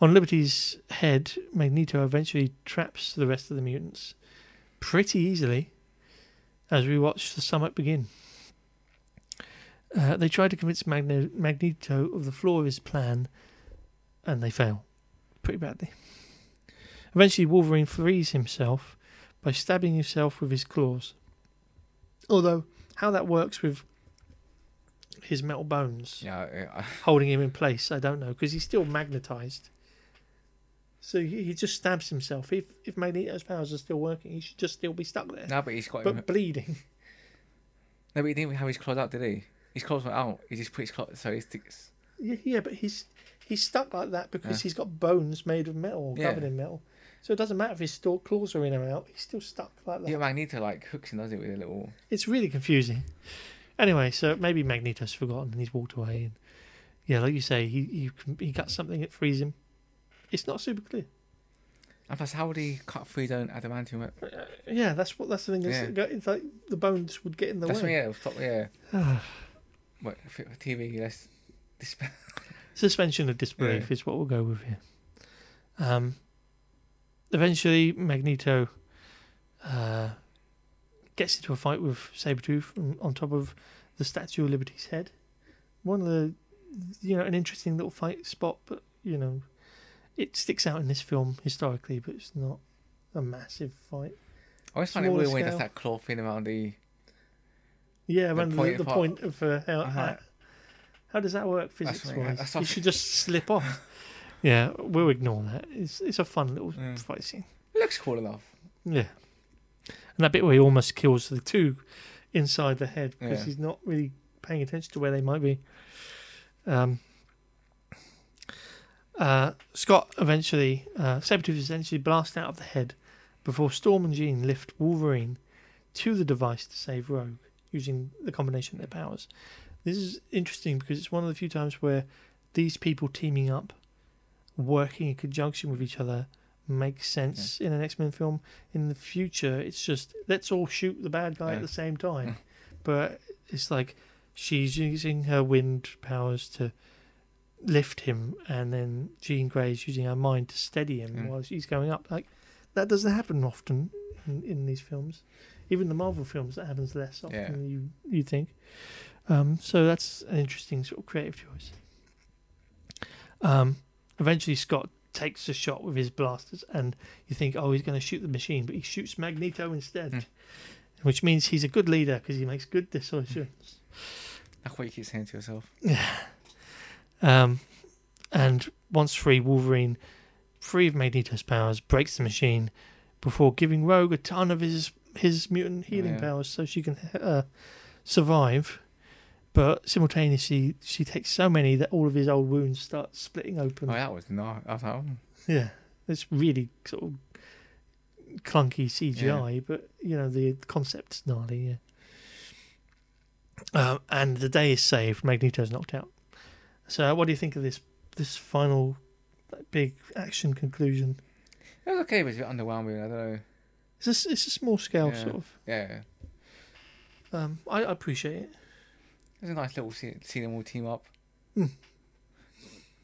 A: on Liberty's head, Magneto eventually traps the rest of the mutants pretty easily as we watch the summit begin. Uh, they try to convince Magne- Magneto of the flaw of his plan, and they fail pretty badly. Eventually, Wolverine frees himself by stabbing himself with his claws. Although, how that works with his metal bones
B: Yeah, I- I- *laughs*
A: holding him in place, I don't know, because he's still magnetized. So he, he just stabs himself. If if Magneto's powers are still working, he should just still be stuck there,
B: no, but he's got.
A: but bleeding. *laughs*
B: No, but he didn't have his claws out, did he? His claws went out. He just put his claws. So he sticks.
A: Yeah, yeah, but he's he's stuck like that because
B: Yeah.
A: he's got bones made of metal,
B: Yeah.
A: covered in metal. So it doesn't matter if his claws are in or out. He's still stuck like that.
B: Yeah, Magneto like hooks him, does it, with a little.
A: It's really confusing. Anyway, so maybe Magneto's forgotten and he's walked away. And yeah, like you say, he he he got something that frees him. It's not super clear.
B: And plus, how would he cut through his own adamantium?
A: Uh, yeah, that's what that's the thing. is
B: Yeah.
A: It's like the bones would get in the
B: That's what,
A: way.
B: yeah, it was top, yeah. *sighs* What, TV, let's. This,
A: Suspension of disbelief is what we'll go with here. Um, eventually, Magneto uh, gets into a fight with Sabretooth on- on top of the Statue of Liberty's head. One of the, you know, an interesting little fight spot, but, you know, it sticks out in this film historically, but it's not a massive fight.
B: I always find it weird when does that claw thing around the.
A: Yeah,
B: The
A: around the,
B: point
A: the
B: part-
A: point of uh, how,
B: Uh-huh.
A: how does that work
B: That's
A: physics wise?
B: that's
A: You should just slip off. *laughs* Yeah, we'll ignore that. It's it's a fun little
B: Mm.
A: fight scene.
B: It looks cool enough.
A: Yeah, and that bit where he almost kills the two inside the head because
B: Yeah.
A: he's not really paying attention to where they might be. Um, uh, Scott eventually, uh, Sabretooth is eventually blasted out of the head before Storm and Jean lift Wolverine to the device to save Rogue using the combination of their powers. This is interesting because it's one of the few times where these people teaming up, working in conjunction with each other, makes sense in an X Men film. In the future, it's just let's all shoot the bad guy
B: Yeah.
A: at the same time. *laughs* But it's like she's using her wind powers to lift him, and then Jean Grey's using her mind to steady him
B: Mm.
A: while she's going up. Like that doesn't happen often in, in these films. Even the Marvel films, that happens less often
B: Yeah.
A: than you you think. Um, so that's an interesting sort of creative choice. Um, eventually, Scott takes a shot with his blasters, and you think, oh, he's going to shoot the machine, but he shoots Magneto instead,
B: Hmm.
A: which means he's a good leader because he makes good decisions.
B: That's what you keep saying to yourself. *sighs*
A: Um, and once free, Wolverine, free of Magneto's powers, breaks the machine before giving Rogue a ton of his his mutant healing
B: Yeah.
A: powers so she can uh, survive. But simultaneously, she takes so many that all of his old wounds start splitting open.
B: Oh, that was no. I was oh.
A: Yeah, it's really sort of clunky CGI, but you know the concept's gnarly. Yeah. Um, and the day is saved. Magneto's knocked out. So, what do you think of this this final like, big action conclusion?
B: it was okay, but it's a bit underwhelming. I don't know.
A: It's a, it's a small scale
B: Yeah.
A: sort of.
B: Yeah,
A: Um, I, I appreciate it.
B: It was a nice little see, see them all team up.
A: Hmm.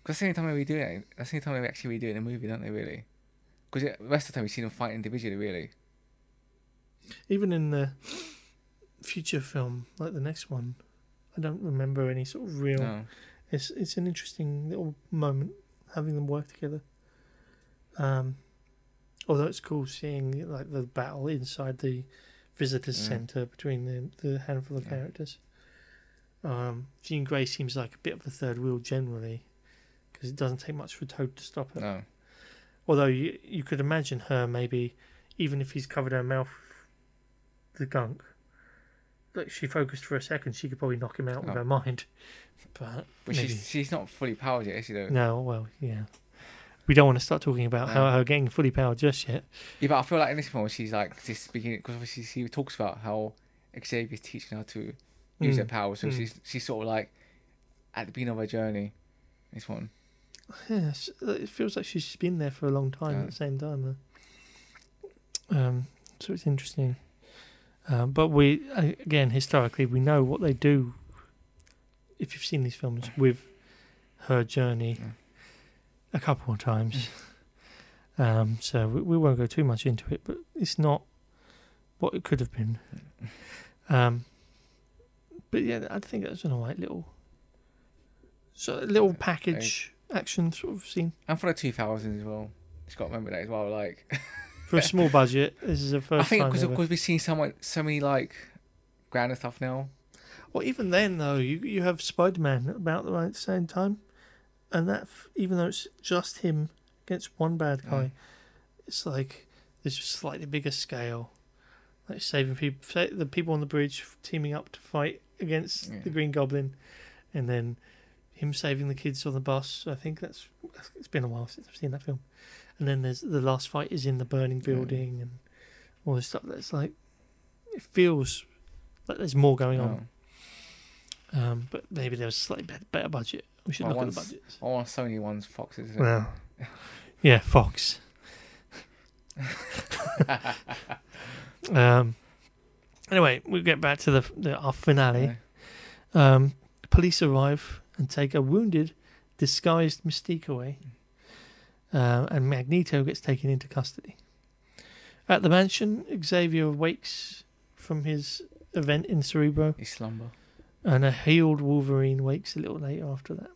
B: Because that's the only time we do it. That's the only time we actually do it in a movie, don't they? Really? Because the rest of the time we see them fight individually. Really.
A: Even in the future film, like the next one, I don't remember any sort of real.
B: No.
A: It's it's an interesting little moment having them work together. Um, although it's cool seeing like the battle inside the visitors
B: Mm.
A: center between the the handful of
B: Yeah.
A: characters. Um, Jean Grey seems like a bit of a third wheel generally, because it doesn't take much for Toad to stop her.
B: No.
A: Although you you could imagine her maybe, even if he's covered her mouth, with the gunk. Like she focused for a second, she could probably knock him out with
B: Oh.
A: her mind. *laughs* But,
B: But
A: maybe.
B: she's she's not fully powered yet, is she? Though.
A: No, well, yeah. We don't want to start talking about how
B: No.
A: her getting fully powered just yet.
B: Yeah, but I feel like in this film she's like just speaking because obviously she talks about how Xavier's teaching her to use her
A: Mm,
B: power. So
A: mm.
B: she's she's sort of like at the beginning of her journey. This one.
A: Yes, it feels like she's been there for a long time
B: Yeah.
A: at the same time. though. Um, so it's interesting. Um, but we again historically we know what they do. If you've seen these films with her journey
B: Yeah.
A: a couple of times, *laughs* um, so we, we won't go too much into it. But it's not what it could have been. *laughs* Um, but yeah, I think that's an alright little, so little package action sort of scene
B: And for the two thousands as well. Just got to remember that as well. Like *laughs*
A: for a small budget. This is the first
B: I think because of course we've seen so much, so many like grander stuff now.
A: Well, even then though, you you have Spider Man about the right same time, and that even though it's just him against one bad guy,
B: Mm.
A: it's like there's a slightly bigger scale, like saving people, the people on the bridge teaming up to fight against
B: Yeah.
A: the Green Goblin, and then him saving the kids on the bus. I think that's it's been a while since I've seen that film. And then there's the last fight is in the burning
B: Yeah.
A: building and all this stuff. That's like it feels like there's more going on.
B: Oh.
A: Um, but maybe there was a slightly better, better budget. We should
B: Well,
A: look at the budgets.
B: I want Sony ones, Foxes.
A: Well, yeah, Fox. *laughs* um, anyway, we get back to the, the our finale. Um, police arrive and take a wounded, disguised Mystique away, uh, and Magneto gets taken into custody. At the mansion, Xavier wakes from his event in Cerebro,
B: He slumber.
A: and a healed Wolverine wakes a little later after that.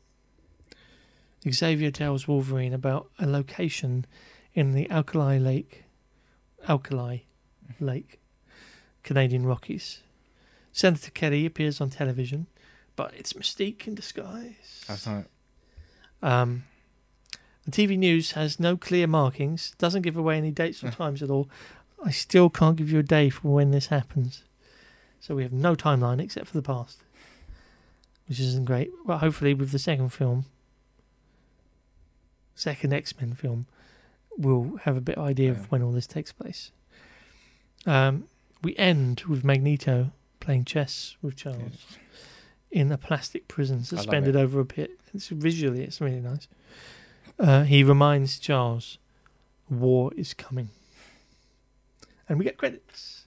A: Xavier tells Wolverine about a location in the Alkali Lake, Alkali Lake, Canadian Rockies. Senator Kelly appears on television, but it's Mystique in disguise.
B: That's not.
A: Um, the TV news has no clear markings, doesn't give away any dates or *laughs* times at all. I still can't give you a day for when this happens. So we have no timeline except for the past, which isn't great. But hopefully, with the second film, second X Men film, we'll have a bit of idea
B: Yeah.
A: of when all this takes place. Um, we end with Magneto playing chess with Charles in a plastic prison suspended over a pit. It's visually, it's really nice. Uh, he reminds Charles, "War is coming," and we get credits.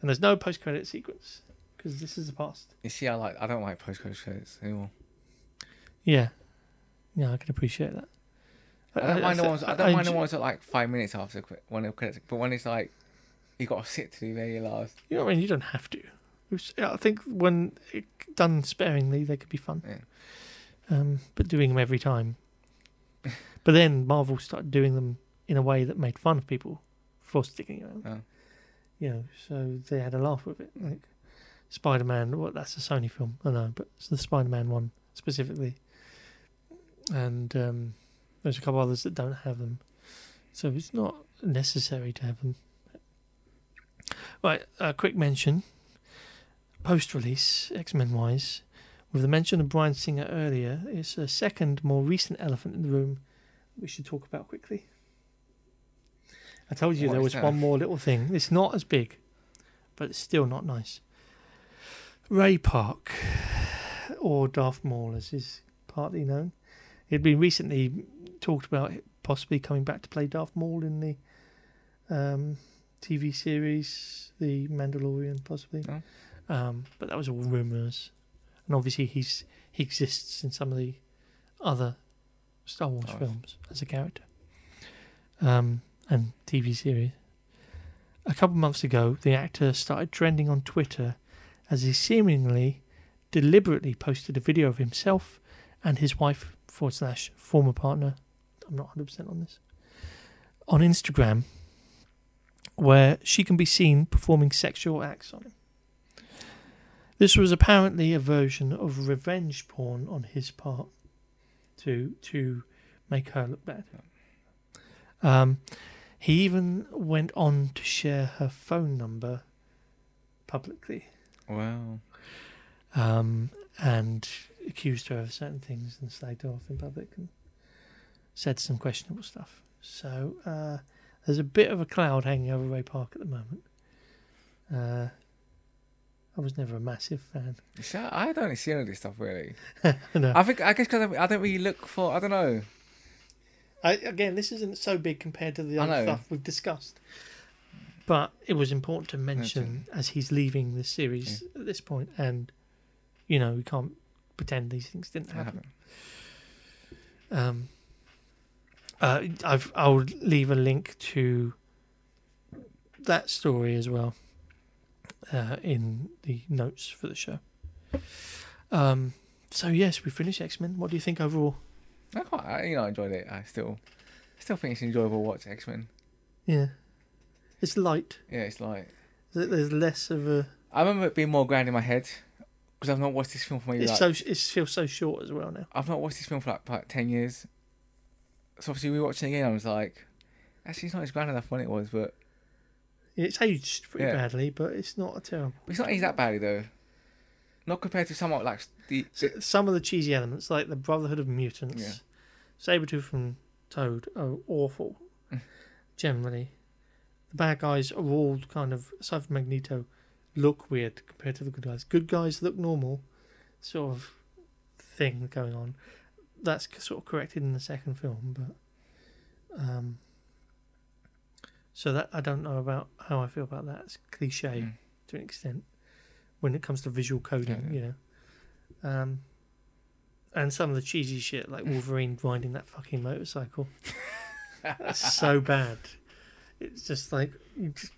A: And there's no post-credit sequence because this is the past.
B: You see, I like. I don't like post-credit shows anymore.
A: Yeah, yeah, I can appreciate that.
B: I don't mind the ones. I don't mind the ones that like five minutes after when the credits. But when it's like you got to sit through the very last.
A: You know, what I mean, you don't have to. I think when done sparingly, they could be fun.
B: Yeah.
A: Um, but doing them every time. *laughs* but then Marvel started doing them in a way that made fun of people for sticking around.
B: Oh.
A: You know, so they had a laugh with it. Like Spider Man. Well, that's a Sony film, I know, but it's the Spider Man one specifically. And um, there's a couple others that don't have them, so it's not necessary to have them. Right, a quick mention. Post release, X Men wise, with the mention of Bryan Singer earlier, it's a second, more recent elephant in the room we should talk about quickly. I told you
B: What
A: there was
B: that?
A: one more little thing. It's not as big, but it's still not nice. Ray Park, or Darth Maul as is partly known. He'd been recently talked about possibly coming back to play Darth Maul in the um, TV series, The Mandalorian, possibly.
B: Oh.
A: Um, but that was all rumours, and obviously he's he exists in some of the other Star Wars
B: Oh.
A: films as a character, um, and TV series. A couple months ago, the actor started trending on Twitter as he seemingly deliberately posted a video of himself and his wife forward slash former partner. I'm not 100% on this. On Instagram, where she can be seen performing sexual acts on him. This was apparently a version of revenge porn on his part to to make her look bad. Um, he even went on to share her phone number publicly
B: Wow.
A: um, and accused her of certain things and slagged her off in public and said some questionable stuff. So uh, there's a bit of a cloud hanging over Ray Park at the moment. Uh, I was never a massive fan.
B: I don't see any of this stuff really. *laughs*
A: no.
B: I think I guess because I don't really look for. I don't know.
A: I, again, this isn't so big compared to the other stuff we've discussed. But it was important to mention as he's leaving the series at this point, and you know we can't pretend these things didn't happen. Um, uh, I've I'll leave a link to that story as well uh, in the notes for the show. Um, so yes, we finished X Men. What do you think overall?
B: I quite, I, you know, I enjoyed it. I still, still think it's enjoyable to watch X Men.
A: Yeah, it's light.
B: Yeah, it's
A: light. There's less of a.
B: I remember it being more grand in my head because I've not watched this film for maybe
A: It's
B: like
A: so it feels so short as well now.
B: I've not watched this film for like, like ten years. So obviously we watching it again. I was like, actually, it's not as grand enough when it was, but
A: It's aged pretty
B: Yeah.
A: badly, but it's not a terrible.
B: it's not aged that badly though. Not compared to somewhat like the, the
A: Some of the cheesy elements, like the Brotherhood of Mutants,
B: Yeah.
A: Sabretooth and Toad, are awful.
B: Mm.
A: Generally, the bad guys are all kind of, aside from Magneto, look weird compared to the good guys. Good guys look normal, sort of thing going on. That's sort of corrected in the second film, but um, so that I don't know about how I feel about that. It's cliche
B: Mm.
A: to an extent when it comes to visual coding,
B: Yeah.
A: you know. Um, and some of the cheesy shit, like *laughs* Wolverine riding that fucking motorcycle, *laughs* that's so bad. It's just like you just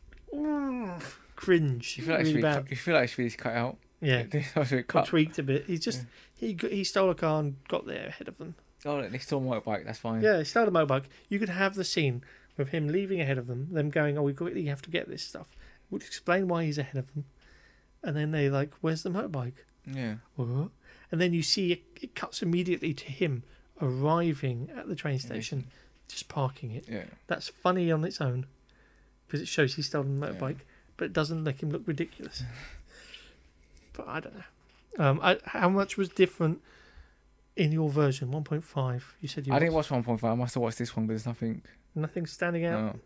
A: cringe,
B: you feel like
A: really
B: it's really,
A: bad.
B: you feel like it's really cut out.
A: Yeah, *laughs*
B: cut.
A: tweaked a bit. He just he he stole a car and got there ahead of them.
B: Oh, they stole my motorbike. That's fine.
A: Yeah, he stole a motorbike. You could have the scene with him leaving ahead of them, them going, "Oh, we quickly have to get this stuff," would explain why he's ahead of them, and then they like, "Where's the motorbike?"
B: Yeah.
A: What? And then you see it, it cuts immediately to him arriving at the train station, just parking it.
B: Yeah.
A: That's funny on its own because it shows he's stolen a
B: Yeah.
A: motorbike, but it doesn't make him look ridiculous. *laughs* but I don't know. Um, I, how much was different in your version? One point five. You said you
B: I didn't watch 1.5. I must have watched this one, but there's nothing.
A: nothing standing out.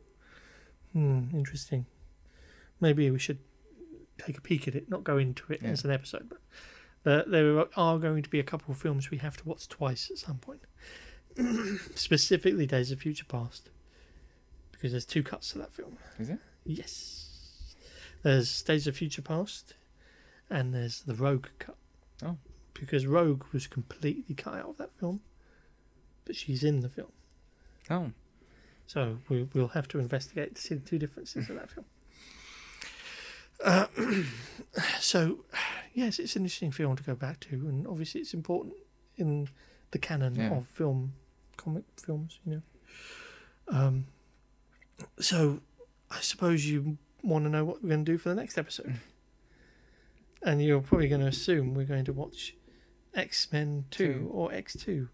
B: No.
A: Hmm, interesting. Maybe we should take a peek at it, not go into it
B: Yeah.
A: as an episode, but there, there are going to be a couple of films we have to watch twice at some point. *clears throat* Specifically, Days of Future Past, because there's two cuts to that film.
B: Is it?
A: Yes, there's Days of Future Past, and there's the Rogue cut.
B: Oh.
A: because Rogue was completely cut out of that film, but she's in the film.
B: Oh.
A: So we, we'll have to investigate to see the two differences of that film. Uh, *coughs* so, yes, it's an interesting film to go back to, and obviously it's important in the canon
B: Yeah.
A: of film, comic films, you know. Um, so, I suppose you want to know what we're going to do for the next episode. *laughs* and you're probably going to assume we're going to watch X Men Two
B: Two.
A: or X Two,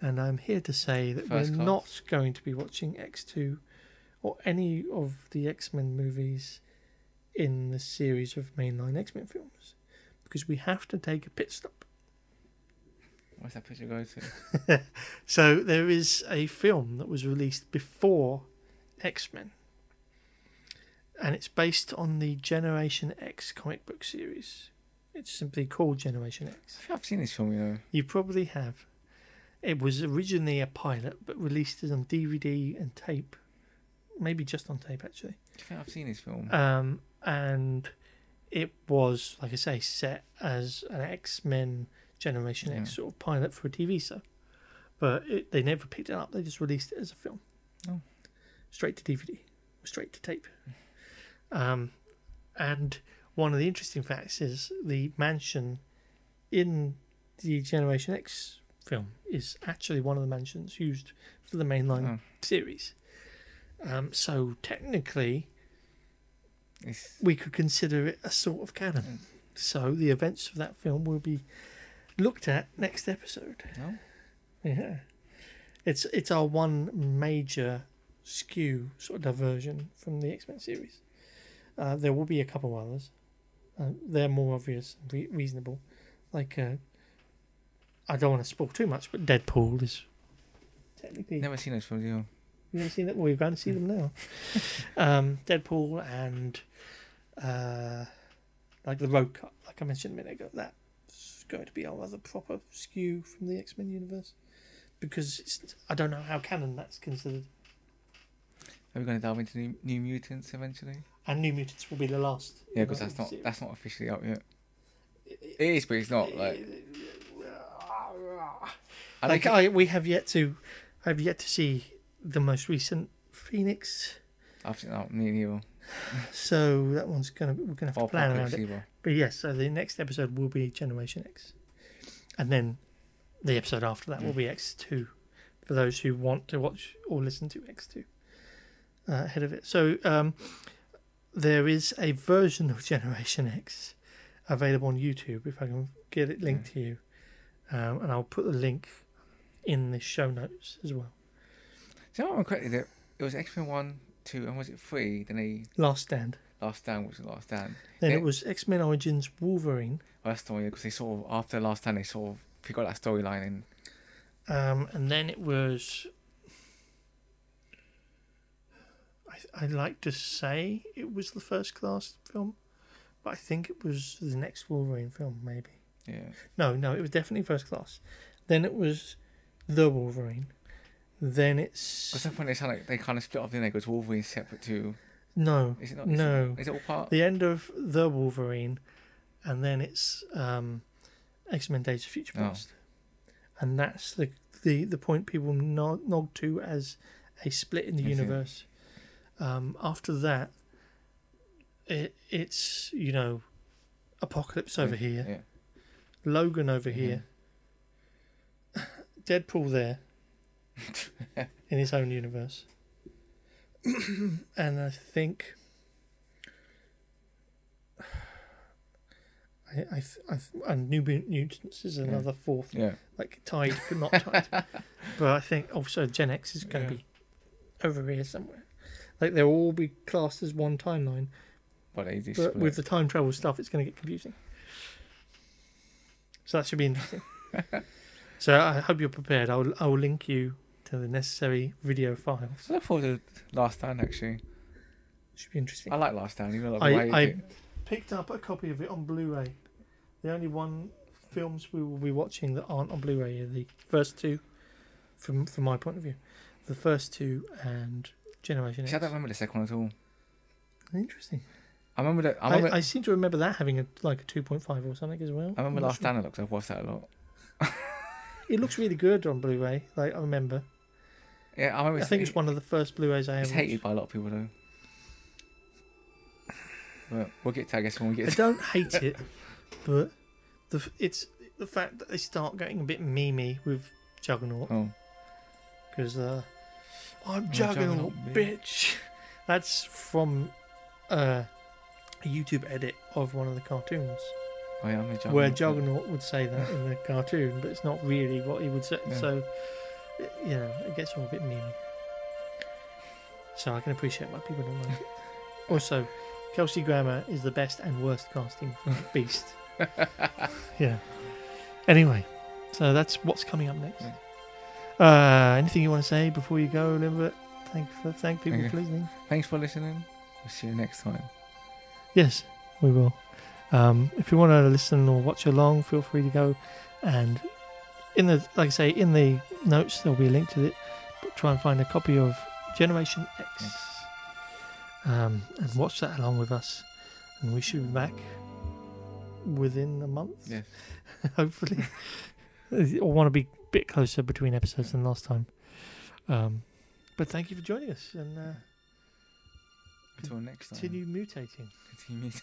A: and I'm here to say that
B: First
A: we're
B: class.
A: not going to be watching X Two or any of the X Men movies in the series of mainline X Men films because we have to take a pit stop.
B: Where's that picture go to? *laughs*
A: So there is a film that was released before X Men, and it's based on the Generation X comic book series. It's simply called Generation
B: I
A: X.
B: think I've seen this film, you know.
A: You probably have. It was originally a pilot, but released as on DVD and tape, maybe just on tape actually.
B: I think I've seen this film.
A: Um, and it was, like I say, set as an X Men Generation X sort of pilot for a TV show. But it, they never picked it up, they just released it as a film.
B: Oh.
A: Straight to DVD, straight to tape. *laughs* Um, and one of the interesting facts is the mansion in the Generation X film is actually one of the mansions used for the mainline
B: Oh.
A: series. Um, so technically,
B: It's,
A: we could consider it a sort of canon.
B: Mm.
A: So the events of that film will be looked at next episode.
B: no?
A: Yeah, it's it's our one major skew sort of diversion from the X Men series. Uh, there will be a couple others. Uh, they're more obvious, and re- reasonable. Like uh, I don't want to spoil too much, but Deadpool is technically
B: Never seen those films, you
A: you haven't seen that? Well, we're going to see them now. *laughs* um, Deadpool and uh, like the Rogue Cut, like I mentioned a minute ago, that's going to be our other proper skew from the X Men universe because it's, I don't know how canon that's considered.
B: Are we going to delve into New, New Mutants eventually?
A: And New Mutants will be the last.
B: Yeah, because that's not that's not officially out yet. It is, but it's not. Like, I
A: like I, we have yet to, have yet to see the most recent Phoenix.
B: I've seen that. Me and *laughs* you.
A: So that one's gonna we're gonna have to plan around it.
B: either.
A: But yes, so the next episode will be Generation X, and then the episode after that will be X two, for those who want to watch or listen to X two uh, ahead of it. So um, there is a version of Generation X available on YouTube. If I can get it linked to you, um, and I'll put the link in the show notes as well.
B: Know what I'm correctly? That it was X Men one, two, and was it three? Then they
A: Last Stand.
B: Last Stand, was the Last Stand.
A: Then it was X Men Origins Wolverine,
B: Oh, that's the one because they sort of after Last Stand they sort of pick up that storyline and
A: Um, and then it was. I, I'd like to say it was the first class film, but I think it was the next Wolverine film, maybe.
B: yeah.
A: No, no, it was definitely first class. Then it was the Wolverine. Then it's.
B: At some point they sound like they kind of split off. Then they go to Wolverine separate to.
A: No,
B: Is it not? Is
A: no.
B: It, is it all part?
A: The end of the Wolverine, and then it's um, X Men Days of Future
B: Oh.
A: Past. And that's the, the, the point people nod, nod to as a split in the
B: see.
A: Um, after that, it, it's, you know, Apocalypse over here,
B: Yeah.
A: Logan over
B: Mhm.
A: here, *laughs* Deadpool there *laughs* in his own universe. *clears throat* and I think *sighs* I, I, I and New Mutants is another fourth,
B: Yeah.
A: like tied but not tied. *laughs* but I think also Gen X is going to
B: Yeah.
A: be over here somewhere. Like they'll all be classed as one timeline,
B: But
A: but
B: split.
A: with the time travel stuff, it's going to get confusing. So that should be interesting. *laughs* so I hope you're prepared. I'll I'll link you to the necessary video files.
B: I look forward to Last Stand actually.
A: Should be interesting.
B: I like Last Stand. Even though
A: I- I- picked up a copy of it on Blu-ray. The only one films we will be watching that aren't on Blu-ray are the first two, from from my point of view, the first two and Generation
B: See, I
A: X.
B: don't remember the second one at all.
A: Interesting.
B: I remember that. I
A: I,
B: remember.
A: I,
B: I,
A: seem to remember that having a like a two point five or something as well.
B: remember
A: I'm not
B: Last
A: sure.
B: I've watched that a lot. *laughs*
A: It looks really good on Blu-ray. Like I remember.
B: Yeah, I remember.
A: I think it's one of the first Blu-rays I
B: It's hated by a lot of people though. But we'll get to I guess when we
A: I
B: get. To,
A: don't *laughs* hate it, but the it's the fact that they start getting a bit memey with Juggernaut.
B: oh,
A: because uh, I'm
B: Oh,
A: Juggernaut,
B: Juggernaut,
A: bitch. *laughs* That's from uh, a YouTube edit of one of the cartoons.
B: I am the juggernaut.
A: where Juggernaut would say that in the *laughs* cartoon, but it's not really what he would say.
B: Yeah.
A: So, you know, it gets all a bit memey. So I can appreciate why people don't like *laughs* it. Also, Kelsey Grammer is the best and worst casting for Beast. yeah. Anyway, so that's what's coming up next. Uh, anything you want to say before you go, Lambert? Thank for thank people for listening.
B: Thanks for listening. We'll see you next time.
A: Yes, we will. Um, if you want to listen or watch along, feel free to go and in the like I say in the notes there'll be a link to it. But try and find a copy of Generation X
B: Yes.
A: um, and watch that along with us. And we should be back within a month,
B: Yes. *laughs*
A: hopefully. I want to be bit closer between episodes than last time. Um, but thank you for joining us and uh,
B: Until next time.
A: continue mutating.
B: Continue. *laughs*